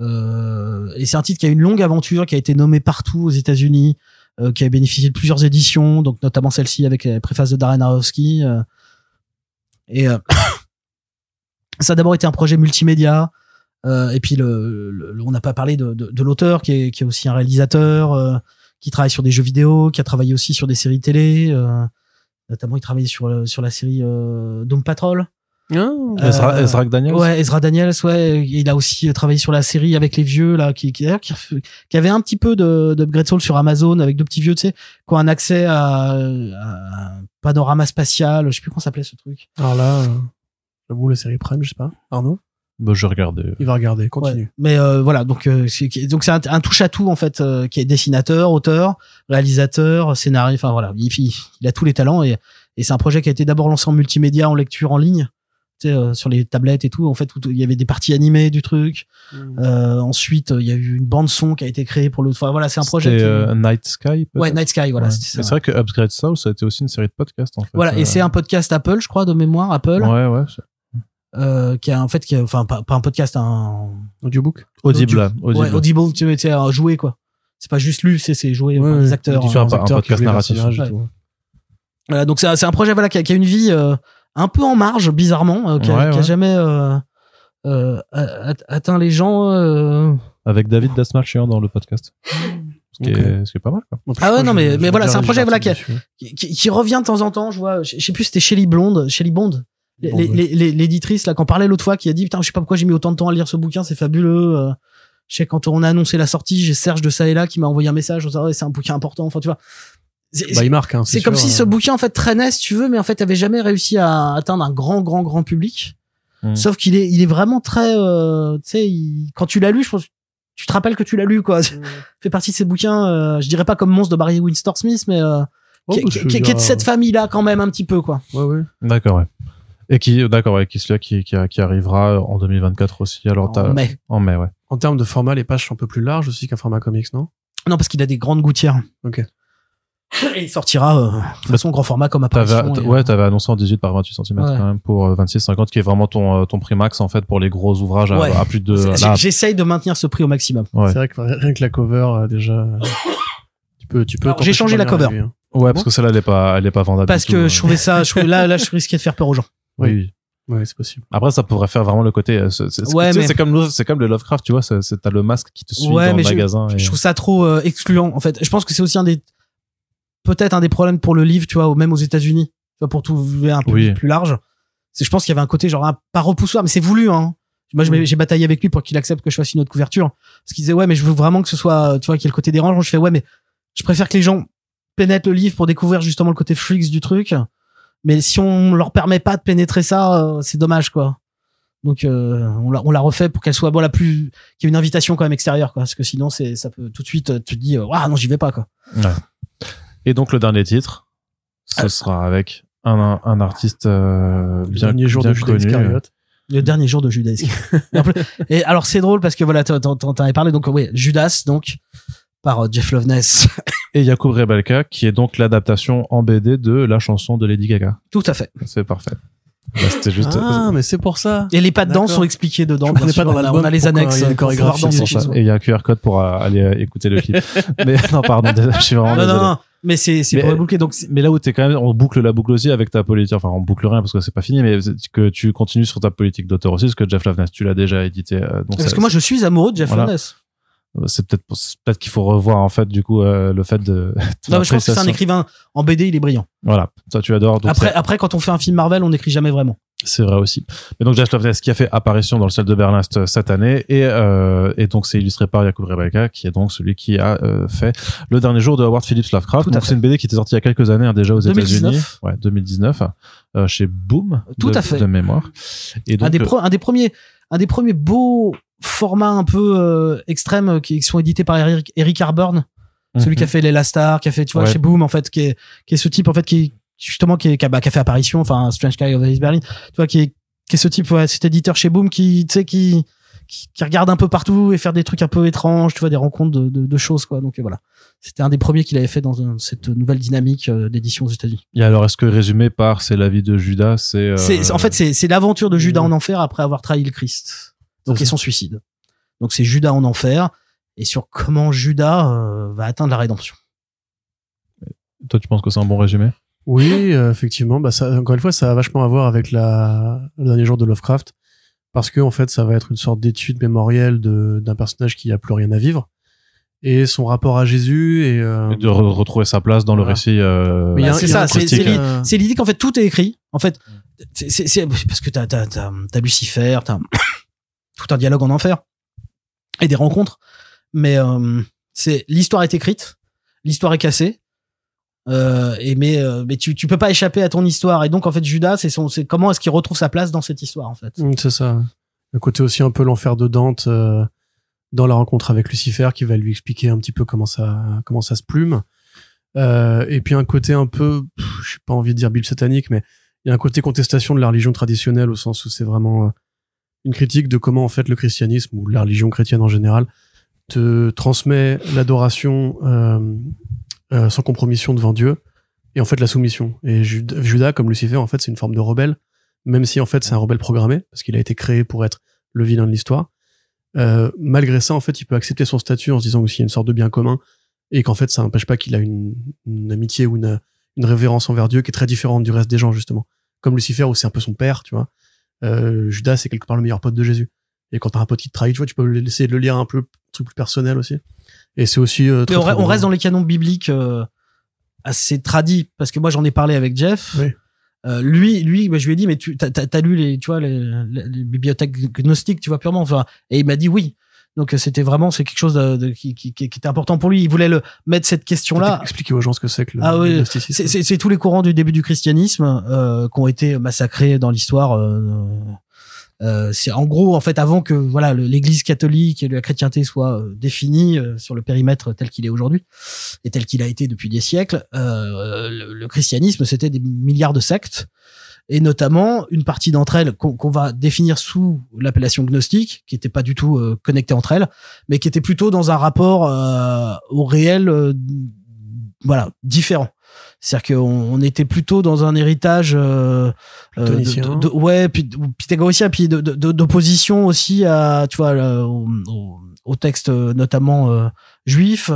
Euh, et c'est un titre qui a une longue aventure, qui a été nommé partout aux États-Unis, euh, qui a bénéficié de plusieurs éditions, donc notamment celle-ci avec la préface de Darren Aronofsky. euh. et euh, ça a d'abord été un projet multimédia. Euh, et puis le, le- on n'a pas parlé de, de, de l'auteur qui est, qui est aussi un réalisateur, euh, qui travaille sur des jeux vidéo, qui a travaillé aussi sur des séries télé. euh, Notamment, il travaillait sur, le- sur la série euh, Doom Patrol. Euh, Ezra, Ezra Daniels Ouais, Ezra Daniels, ouais, il a aussi travaillé sur la série avec les vieux là, qui qui, d'ailleurs, qui, qui avait un petit peu de d'upgrade soul sur Amazon avec deux petits vieux, tu sais, qui ont un accès à, à un panorama spatial, je sais plus comment s'appelait ce truc. Alors là, euh, j'avoue, la série Prime, je sais pas. Arnaud, Bah, je regardais. il va regarder. Continue. Ouais. Mais euh, voilà, donc euh, c'est donc c'est un, un touche à tout en fait, euh, qui est dessinateur, auteur, réalisateur, scénariste, enfin voilà, il, il, il a tous les talents et et c'est un projet qui a été d'abord lancé en multimédia, en lecture en ligne. Tu sais, euh, sur les tablettes et tout, en fait, où il y avait des parties animées du truc. Euh, ensuite, il y a eu une bande son qui a été créée pour l'autre fois. Voilà, c'est un projet. C'était qui- euh, Night Sky peut-être? Ouais, Night Sky, voilà. Ouais. C'est vrai que Upgrade Soul, ça a été aussi une série de podcasts en fait. Voilà, et Euh, c'est un podcast Apple, je crois, de mémoire, Apple, Ouais, ouais. C'est- euh, qui a en fait, qui a, enfin pas, pas un podcast, un Audiobook. Audible. Ouais, Audible. Audible, tu sais, un joué quoi. C'est pas juste lu, c'est c'est joué par les acteurs. Tu fais un- un podcast narratif. Ouais. Voilà, donc c'est c'est un projet voilà qui a, qui a une vie euh, un peu en marge, bizarrement, euh, qui, a, Ouais, qui a ouais. jamais euh, euh, atteint les gens. euh. Avec David Dasmalchian dans le podcast. Ce qui, est, ce qui est pas mal, quoi. Ah ouais, non, mais- mais voilà, c'est un projet, voilà, qui a- qui revient de temps en temps. Je vois, je, je sais plus, c'était Shelly Blonde, Shelly Bond, l'éditrice là, qu'on parlait l'autre fois, qui a dit putain, je sais pas pourquoi j'ai mis autant de temps à lire ce bouquin, c'est fabuleux. euh. Je sais quand on a annoncé la sortie, j'ai Serge de ça et là qui m'a envoyé un message. en disant, Ouais, c'est un bouquin important. Enfin, tu vois. C'est- Bah, il marque. Hein, C'est comme sûr, si ce euh. bouquin en fait traînait, si tu veux, mais en fait avait jamais réussi à atteindre un grand, grand, grand public. Mm. Sauf qu'il est, il est vraiment très, euh, tu sais, il- quand tu l'as lu, je pense, tu te rappelles que tu l'as lu, quoi. Ça fait partie de ces bouquins, euh, je dirais pas comme Monstre de Barry Windsor Smith, mais euh, Oh, qui, est de cette famille-là quand même un petit peu, quoi. Ouais, ouais. D'accord, ouais. Et qui, d'accord, ouais, qui, celui-là qui, qui, qui arrivera en 2024 aussi. Alors, En mai. en mai, ouais. En termes de format, les pages sont un peu plus larges aussi qu'un format comics, non? Non, parce qu'il a des grandes gouttières. Ok. Et il sortira euh, de façon grand format comme apparition. t- et, ouais, euh, t'avais annoncé en 18 par 28 cm Ouais. quand même pour euh, 26-50, qui est vraiment ton, euh, ton prix max, en fait, pour les gros ouvrages à, Ouais. à plus de, J'essaye de maintenir ce prix au maximum. ouais. C'est vrai que rien que la cover, euh, déjà. euh, Tu peux, tu peux. J'ai changé la cover. hein. Ouais, parce que celle-là, elle est pas, elle est pas vendable. Parce que tout, je euh. trouvais ça, je trouvais- là, là, je risquais de faire peur aux gens. Oui. Ouais, c'est possible. Après, ça pourrait faire vraiment le côté. c'est, Ouais, mais- comme, le- c'est comme le Lovecraft, tu vois. T'as le masque qui te suit Ouais, dans mais le je- magasin. et- Je trouve ça trop euh, excluant en fait. Je pense que c'est aussi un des peut-être un des problèmes pour le livre, tu vois, même aux États-Unis, tu vois, pour trouver un public Oui. plus large. C'est je pense qu'il y avait un côté genre un, pas repoussoir, mais c'est voulu hein. Moi j'ai bataillé avec lui pour qu'il accepte que je fasse une autre couverture parce qu'il disait ouais, mais je veux vraiment que ce soit tu vois qu'il y ait le côté dérangeant. Je fais ouais, mais je préfère que les gens pénètrent le livre pour découvrir justement le côté freaks du truc. Mais si on leur permet pas de pénétrer ça, euh, c'est dommage quoi. Donc euh, on la on la refait pour qu'elle soit bon la plus qu'il y ait une invitation quand même extérieure quoi parce que sinon c'est ça peut tout de suite euh, tu te dis ah non j'y vais pas quoi. Et donc, le dernier titre, ce Ah. sera avec un, un artiste euh, Le bien, dernier jour bien de Judas connu. Le dernier jour de Judas. Et alors c'est drôle parce que voilà t'en t'en- t'en avais parlé donc oui Judas donc par euh, Jeff Loveness. Et Yakub Rebelka, qui est donc l'adaptation en BD de la chanson de Lady Gaga. tout à fait. C'est parfait. Bah, C'était juste. Ah, mais c'est pour ça. Et les pas dedans D'accord. sont expliqués dedans. Sûr. pas dans on, a, on a les annexes. il y a des pour voir chorégraphies. Et il y a un QR code pour euh, aller euh, écouter le clip. mais non, pardon, je suis vraiment Non, désolé. non, non, mais c'est pour rebooker donc Mais là où t'es quand même, on boucle la boucle aussi avec ta politique. Enfin, on boucle rien parce que c'est pas fini, mais que tu continues sur ta politique d'auteur aussi, parce que Jeff Loveness, tu l'as déjà édité. euh, donc parce ça- que moi je suis amoureux de Jeff Voilà. Loveness. C'est peut-être peut-être qu'il faut revoir en fait du coup euh, le fait de. Non, mais je pense que c'est un écrivain en BD il est brillant. Voilà, ça tu adores. Donc Après après quand on fait un film Marvel on n'écrit jamais vraiment. C'est vrai aussi. Mais donc Jeff Loveness qui a fait apparition dans le ciel de Berlin cette- année et euh, et donc c'est illustré par Jakub Rebecca qui est donc celui qui a euh, fait le dernier jour de Howard Phillips Lovecraft. Donc c'est une BD qui était sortie il y a quelques années hein, déjà aux 2019. États-Unis. Ouais, 2019 euh, chez Boom. Tout de, à fait. de mémoire. Et donc un des pro- un des premiers un des premiers beaux formats un peu extrêmes qui, sont édités par Eric, Eric Harburn celui mhm. qui a fait les Star qui a fait tu vois Ouais. chez Boom en fait qui est qui est ce type en fait qui justement qui, est, qui, a, bah, qui a fait apparition enfin Strange Guy of East Berlin. Tu vois qui est qui est ce type ouais, cet éditeur chez Boom qui tu sais qui, qui qui regarde un peu partout et faire des trucs un peu étranges tu vois des rencontres de, de, de choses quoi. Donc euh, voilà. C'était un des premiers qu'il avait fait dans un- cette nouvelle dynamique euh, d'édition aux États-Unis. Et alors est-ce que résumé par c'est la vie de Judas, c'est euh, en fait c'est c'est l'aventure de Judas Ouais. en enfer après avoir trahi le Christ. Donc et son suicide. Donc c'est Judas en enfer. Et sur comment Judas euh, va atteindre la rédemption. Toi tu penses que c'est un bon résumé? Oui, euh, effectivement. Bah, ça, encore une fois, ça a vachement à voir avec la, le dernier jour de Lovecraft. Parce que, en fait, ça va être une sorte d'étude mémorielle de, d'un personnage qui a plus rien à vivre. et son rapport à Jésus et, euh, Et de re- retrouver sa place dans le récit. euh, Bah, c'est ça, c'est euh, l'idée qu'en fait tout est écrit. En fait, c'est- c'est c'est- parce que t'as t'as t'as t'as Lucifer, t'as tout un dialogue en enfer et des rencontres. Mais euh, c'est l'histoire est écrite, l'histoire est cassée. Euh, et mais euh, mais tu tu peux pas échapper à ton histoire et donc en fait Judas c'est son c'est comment est-ce qu'il retrouve sa place dans cette histoire en fait? C'est ça. Le côté aussi un peu l'enfer de Dante euh, dans la rencontre avec Lucifer qui va lui expliquer un petit peu comment ça comment ça se plume. Euh, et puis un côté un peu, pff, j'ai pas envie de dire bible satanique, mais il y a un côté contestation de la religion traditionnelle au sens où c'est vraiment euh, une critique de comment en fait le christianisme ou la religion chrétienne en général te transmet l'adoration euh, sans compromission devant Dieu et en fait la soumission. Et Judas, comme Lucifer, en fait, c'est une forme de rebelle, même si en fait c'est un rebelle programmé parce qu'il a été créé pour être le vilain de l'histoire. Euh, malgré ça, en fait, il peut accepter son statut en se disant qu'il y a une sorte de bien commun et qu'en fait, ça n'empêche pas qu'il a une, une amitié ou une, une révérence envers Dieu qui est très différente du reste des gens, justement. Comme Lucifer, où c'est un peu son père, tu vois. Euh, Judas, c'est quelque part le meilleur pote de Jésus. Et quand t'as un pote qui te trahit, tu vois, tu peux essayer de le lire un peu, un truc plus personnel aussi. Et c'est aussi. euh, très, on, très on reste dans les canons bibliques euh, assez tradis parce que moi j'en ai parlé avec Jeff. Oui. Euh, lui, lui, bah, je lui ai dit mais tu t'as, t'as- lu les, tu vois, les, les- bibliothèques gnostiques, tu vois purement. Enfin, et il m'a dit oui. Donc euh, c'était vraiment c'est quelque chose de, de- qui, qui, qui était important pour lui. Il voulait le mettre cette question-là. Expliquer aux gens ce que c'est que le, Ah oui, gnosticisme. C'est, c'est, c'est tous les courants du début du christianisme euh, qui ont été massacrés dans l'histoire. euh, c'est en gros en fait avant que voilà l'Église catholique et la chrétienté soient euh, définies euh, sur le périmètre tel qu'il est aujourd'hui et tel qu'il a été depuis des siècles. euh, le, le christianisme c'était des milliards de sectes et notamment une partie d'entre elles qu'on, va définir sous l'appellation gnostique, qui était pas du tout euh, connectée entre elles, mais qui était plutôt dans un rapport euh, au réel, euh, voilà, différent. C'est-à-dire qu'on on était plutôt dans un héritage euh, euh, de, ouais, puis pythagoricien, puis d'opposition aussi à, tu vois, au, au, au texte euh, notamment euh, juif.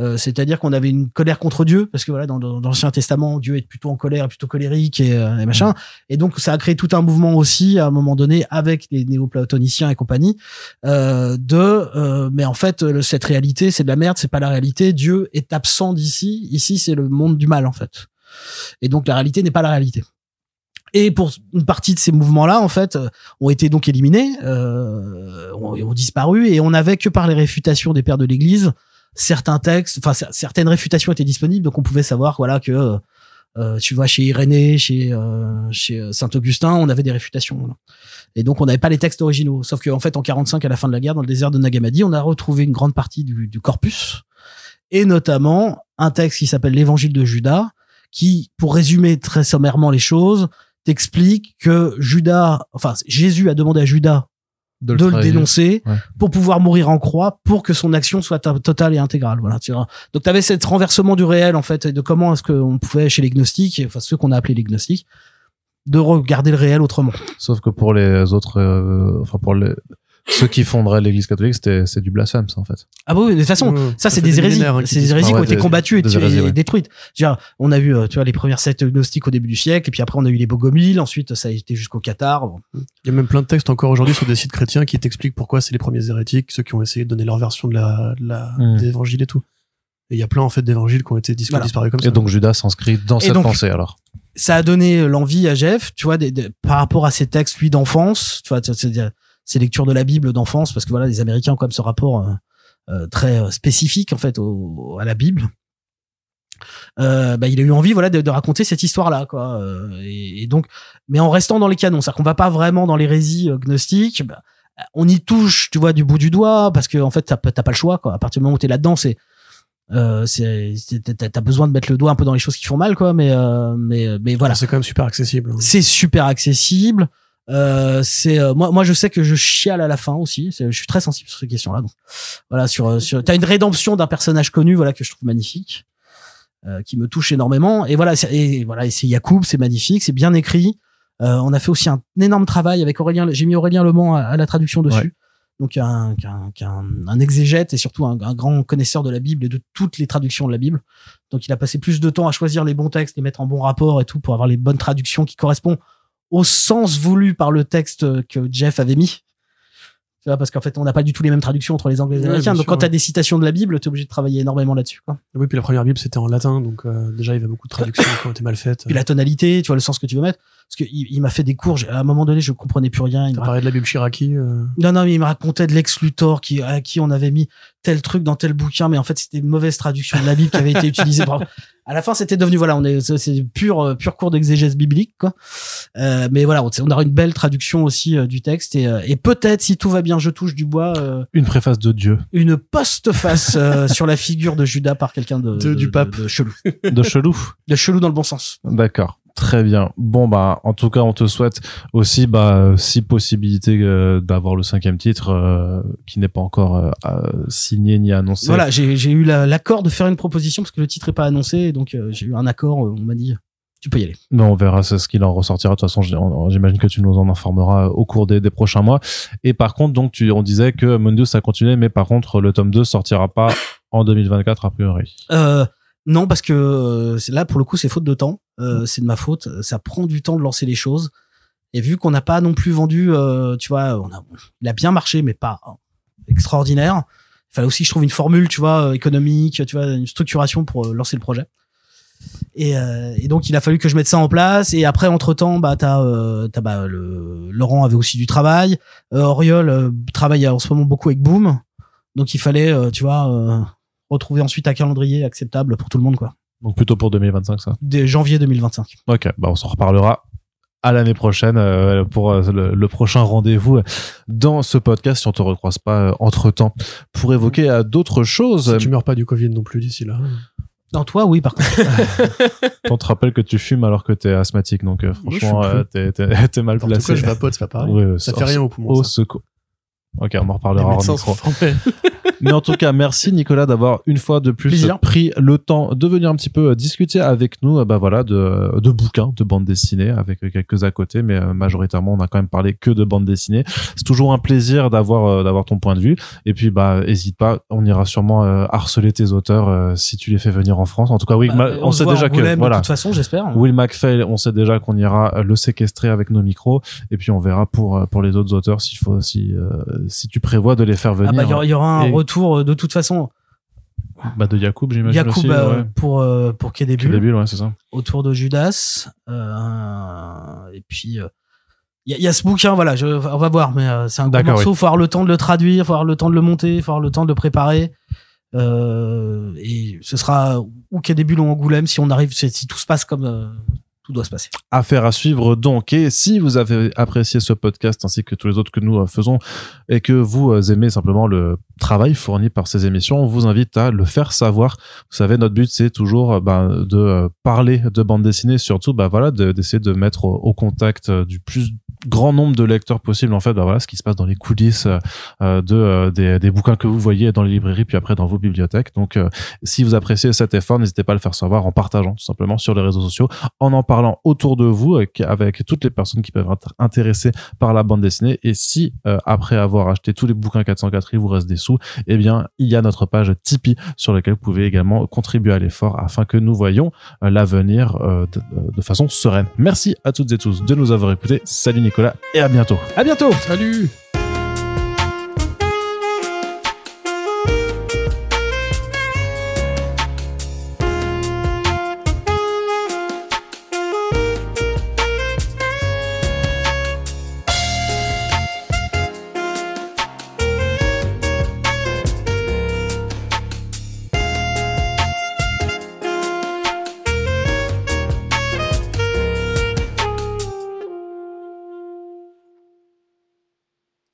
Euh, c'est-à-dire qu'on avait une colère contre Dieu parce que voilà dans, dans, dans l'Ancien Testament Dieu est plutôt en colère plutôt colérique et, euh, et machin. Et donc ça a créé tout un mouvement aussi à un moment donné avec les néoplatoniciens et compagnie euh, de euh, mais en fait cette réalité c'est de la merde c'est pas la réalité. Dieu est absent d'ici. Ici c'est le monde du mal en fait. Et donc la réalité n'est pas la réalité. Et pour une partie de ces mouvements-là, en fait, euh, ont été donc éliminés, euh, ont, ont disparu, et on n'avait que par les réfutations des pères de l'Église certains textes, enfin cer- certaines réfutations étaient disponibles, donc on pouvait savoir, voilà, que euh, euh, tu vois chez Irénée, chez euh, chez Saint Augustin, on avait des réfutations. Et donc on n'avait pas les textes originaux. Sauf qu'en fait, en 45, à la fin de la guerre, dans le désert de Nagamadi, on a retrouvé une grande partie du, du corpus, et notamment un texte qui s'appelle l'Évangile de Judas, qui, pour résumer très sommairement les choses, t'explique que Judas, enfin Jésus a demandé à Judas de, le dénoncer Ouais. pour pouvoir mourir en croix pour que son action soit to- totale et intégrale. Voilà. tu vois. Donc tu avais cet renversement du réel en fait et de comment est-ce qu'on pouvait chez les gnostiques, enfin ceux qu'on a appelés les gnostiques, de regarder le réel autrement. Sauf que pour les autres, euh, enfin pour les, ceux qui fonderaient l'église catholique, c'était, c'est du blasphème, ça, en fait. Ah bah oui, de toute façon, ça c'est des hérésies, hein, qui c'est des hérésies Ah qui ont été combattues et, des tuées hérésies, et ouais. détruites. Dire, on a eu, tu vois, les premières sectes gnostiques au début du siècle, et puis après on a eu les bogomiles, ensuite ça a été jusqu'au Qatar. Bon. Il y a même plein de textes encore aujourd'hui sur des sites chrétiens qui t'expliquent pourquoi c'est les premiers hérétiques, ceux qui ont essayé de donner leur version de la, de la, Hmm. des évangiles et tout. Et il y a plein, en fait, d'évangiles qui ont été Voilà. disparus comme ça. Et donc Judas s'inscrit dans Et cette donc- pensée, alors. ça a donné l'envie à Jeff, tu vois, des- des- par rapport à ses textes lui d'enfance, tu vois, c'est- ses lectures de la Bible d'enfance, parce que voilà, les Américains ont comme ce rapport euh, euh, très euh, spécifique en fait au, à la Bible. Euh, bah, il a eu envie voilà de, de raconter cette histoire là quoi Euh, et, et donc mais en restant dans les canons c'est à dire qu'on va pas vraiment dans l'hérésie gnostique bah, on y touche tu vois du bout du doigt parce que en fait t'as pas- le choix quoi à partir du moment où t'es là dedans c'est euh, t'as besoin de mettre le doigt un peu dans les choses qui font mal quoi mais euh, mais mais voilà C'est quand même super accessible. c'est super accessible. Euh, c'est euh, moi, moi je sais que je chiale à la fin aussi. Je suis très sensible sur ces questions-là. Donc voilà, sur euh, sur t'as une rédemption d'un personnage connu, voilà que je trouve magnifique, euh, qui me touche énormément. Et voilà, et voilà, et c'est Yacoub, c'est magnifique, c'est bien écrit. Euh, on a fait aussi un énorme travail avec Aurélien. J'ai mis Aurélien Le Mans à, à la traduction dessus. Ouais. Donc un, un, un, un exégète et surtout un, un grand connaisseur de la Bible et de toutes les traductions de la Bible. Donc il a passé plus de temps à choisir les bons textes, les mettre en bon rapport et tout pour avoir les bonnes traductions qui correspondent au sens voulu par le texte que Jeff avait mis. Tu vois, parce qu'en fait, on n'a pas du tout les mêmes traductions entre les Anglais et les Ouais, Américains. Donc, sûr, quand t'as ouais. des citations de la Bible, t'es obligé de travailler énormément là-dessus, quoi. Oui, puis la première Bible, c'était en latin, donc euh, déjà, il y avait beaucoup de traductions qui ont été mal faites. Puis la tonalité, tu vois, le sens que tu veux mettre. Parce que il, m'a fait des cours. À un moment donné, je comprenais plus rien. Il me parlé de la Bible Chiraki. euh, Non, non, mais il me racontait de Lex Luthor qui, à qui on avait mis tel truc dans tel bouquin, mais en fait, c'était une mauvaise traduction de la Bible qui avait été utilisée. À la fin, c'était devenu, voilà, on est, c'est- pur, euh, pur cours d'exégèse biblique, quoi. Euh, mais voilà, on, on aura une belle traduction aussi euh, du texte et, euh, et peut-être, si tout va bien, je touche du bois, euh, Une préface de Dieu, une postface euh, sur la figure de Judas par quelqu'un de, De- du pape. de chelou. de chelou. De chelou dans le bon sens. D'accord. Très bien. Bon bah en tout cas on te souhaite aussi bah si possibilité euh, d'avoir le cinquième titre euh, qui n'est pas encore euh, signé ni annoncé. Voilà, j'ai j'ai eu la- l'accord de faire une proposition parce que le titre est pas annoncé, donc euh, j'ai eu un accord. On m'a dit, tu peux y aller. Mais on verra ce qu'il en ressortira. De toute façon, j'imagine que tu nous en informeras au cours des, des prochains mois. Et par contre, donc, tu, on disait que Mundus a continué, mais par contre, le tome 2 sortira pas en 2024 a priori. Euh, non, parce que euh, c'est- là, pour le coup, c'est faute de temps. Euh, c'est de ma faute. Ça prend du temps de lancer les choses. Et vu qu'on n'a pas non plus vendu, euh, tu vois, on a, il a bien marché, mais pas extraordinaire. Il fallait aussi que je trouve une formule, tu vois, euh, économique, tu vois, une structuration pour lancer le projet. Et, euh, et donc, il a fallu que je mette ça en place. Et après, entre temps, bah, t'as, euh, t'as, bah, le, Laurent avait aussi du travail. Euh, Oriol euh, travaille en ce moment beaucoup avec Boom. Donc, il fallait, euh, tu vois, euh, retrouver ensuite un calendrier acceptable pour tout le monde, quoi. Donc plutôt pour 2025 ça? Dès janvier 2025. Ok, bah on s'en reparlera à l'année prochaine euh, pour euh, le, le prochain rendez-vous dans ce podcast si on te recroise pas entre temps pour évoquer euh, d'autres choses. Si tu meurs pas du Covid non plus d'ici là. Non, toi, oui, par contre. On te rappelle que tu fumes alors que t'es asthmatique, donc euh, franchement euh, t'es, mal En tout placé. cas, je vapote, c'est pas pareil. Ouais, ça fait rien au poumon. Au ça. secours. Ok, on en reparlera médecins micro. Mais en tout cas, merci Nicolas d'avoir une fois de plus Plaisir. pris le temps de venir un petit peu euh, discuter avec nous, euh, bah voilà, de, de bouquins, de bandes dessinées, avec euh, quelques à côté, mais majoritairement, on a quand même parlé que de bandes dessinées. C'est toujours un plaisir d'avoir d'avoir ton point de vue. Et puis, bah, hésite pas, on ira sûrement harceler tes auteurs si tu les fais venir en France. En tout cas, oui, Bah, on, sait déjà que voilà. De toute façon, j'espère. Will McPhail, on sait déjà qu'on ira le séquestrer avec nos micros, et puis on verra pour pour les autres auteurs s'il faut si euh, si tu prévois de les faire venir. Ah bah, il y aura- y un Et- retour euh, de toute façon. Bah, de Yacoub, j'imagine Yacoub aussi. euh, ouais. pour euh, pour Quai des Quai Bulles, des Bulles, ouais, c'est ça. autour de Judas. Euh, et puis euh, il y, y a ce bouquin, voilà, je, on va voir, mais euh, c'est un gros morceau. Faut avoir le temps de le traduire, faut avoir le temps de le monter, faut avoir le temps de le préparer. Euh, et ce sera ou Quai des Bulles ou Angoulême si on arrive, si si tout se passe comme euh, tout doit se passer. Affaire à suivre donc. Et si vous avez apprécié ce podcast ainsi que tous les autres que nous euh, faisons et que vous euh, aimez simplement le travail fourni par ces émissions, on vous invite à le faire savoir. Vous savez, notre but c'est toujours euh, ben, de parler de bande dessinée, surtout bah voilà, de- d'essayer de mettre au, contact du plus grand nombre de lecteurs possible en fait bah voilà ce qui se passe dans les coulisses de des, des bouquins que vous voyez dans les librairies puis après dans vos bibliothèques donc si vous appréciez cet effort n'hésitez pas à le faire savoir en partageant tout simplement sur les réseaux sociaux en en parlant autour de vous avec, avec toutes les personnes qui peuvent être intéressées par la bande dessinée. Et si euh, après avoir acheté tous les bouquins 404 il vous reste des sous eh bien il y a notre page Tipeee sur laquelle vous pouvez également contribuer à l'effort afin que nous voyons euh, l'avenir euh, de, de façon sereine. Merci à toutes et tous de nous avoir écoutés. Salut Nicolas et à bientôt. À bientôt. Salut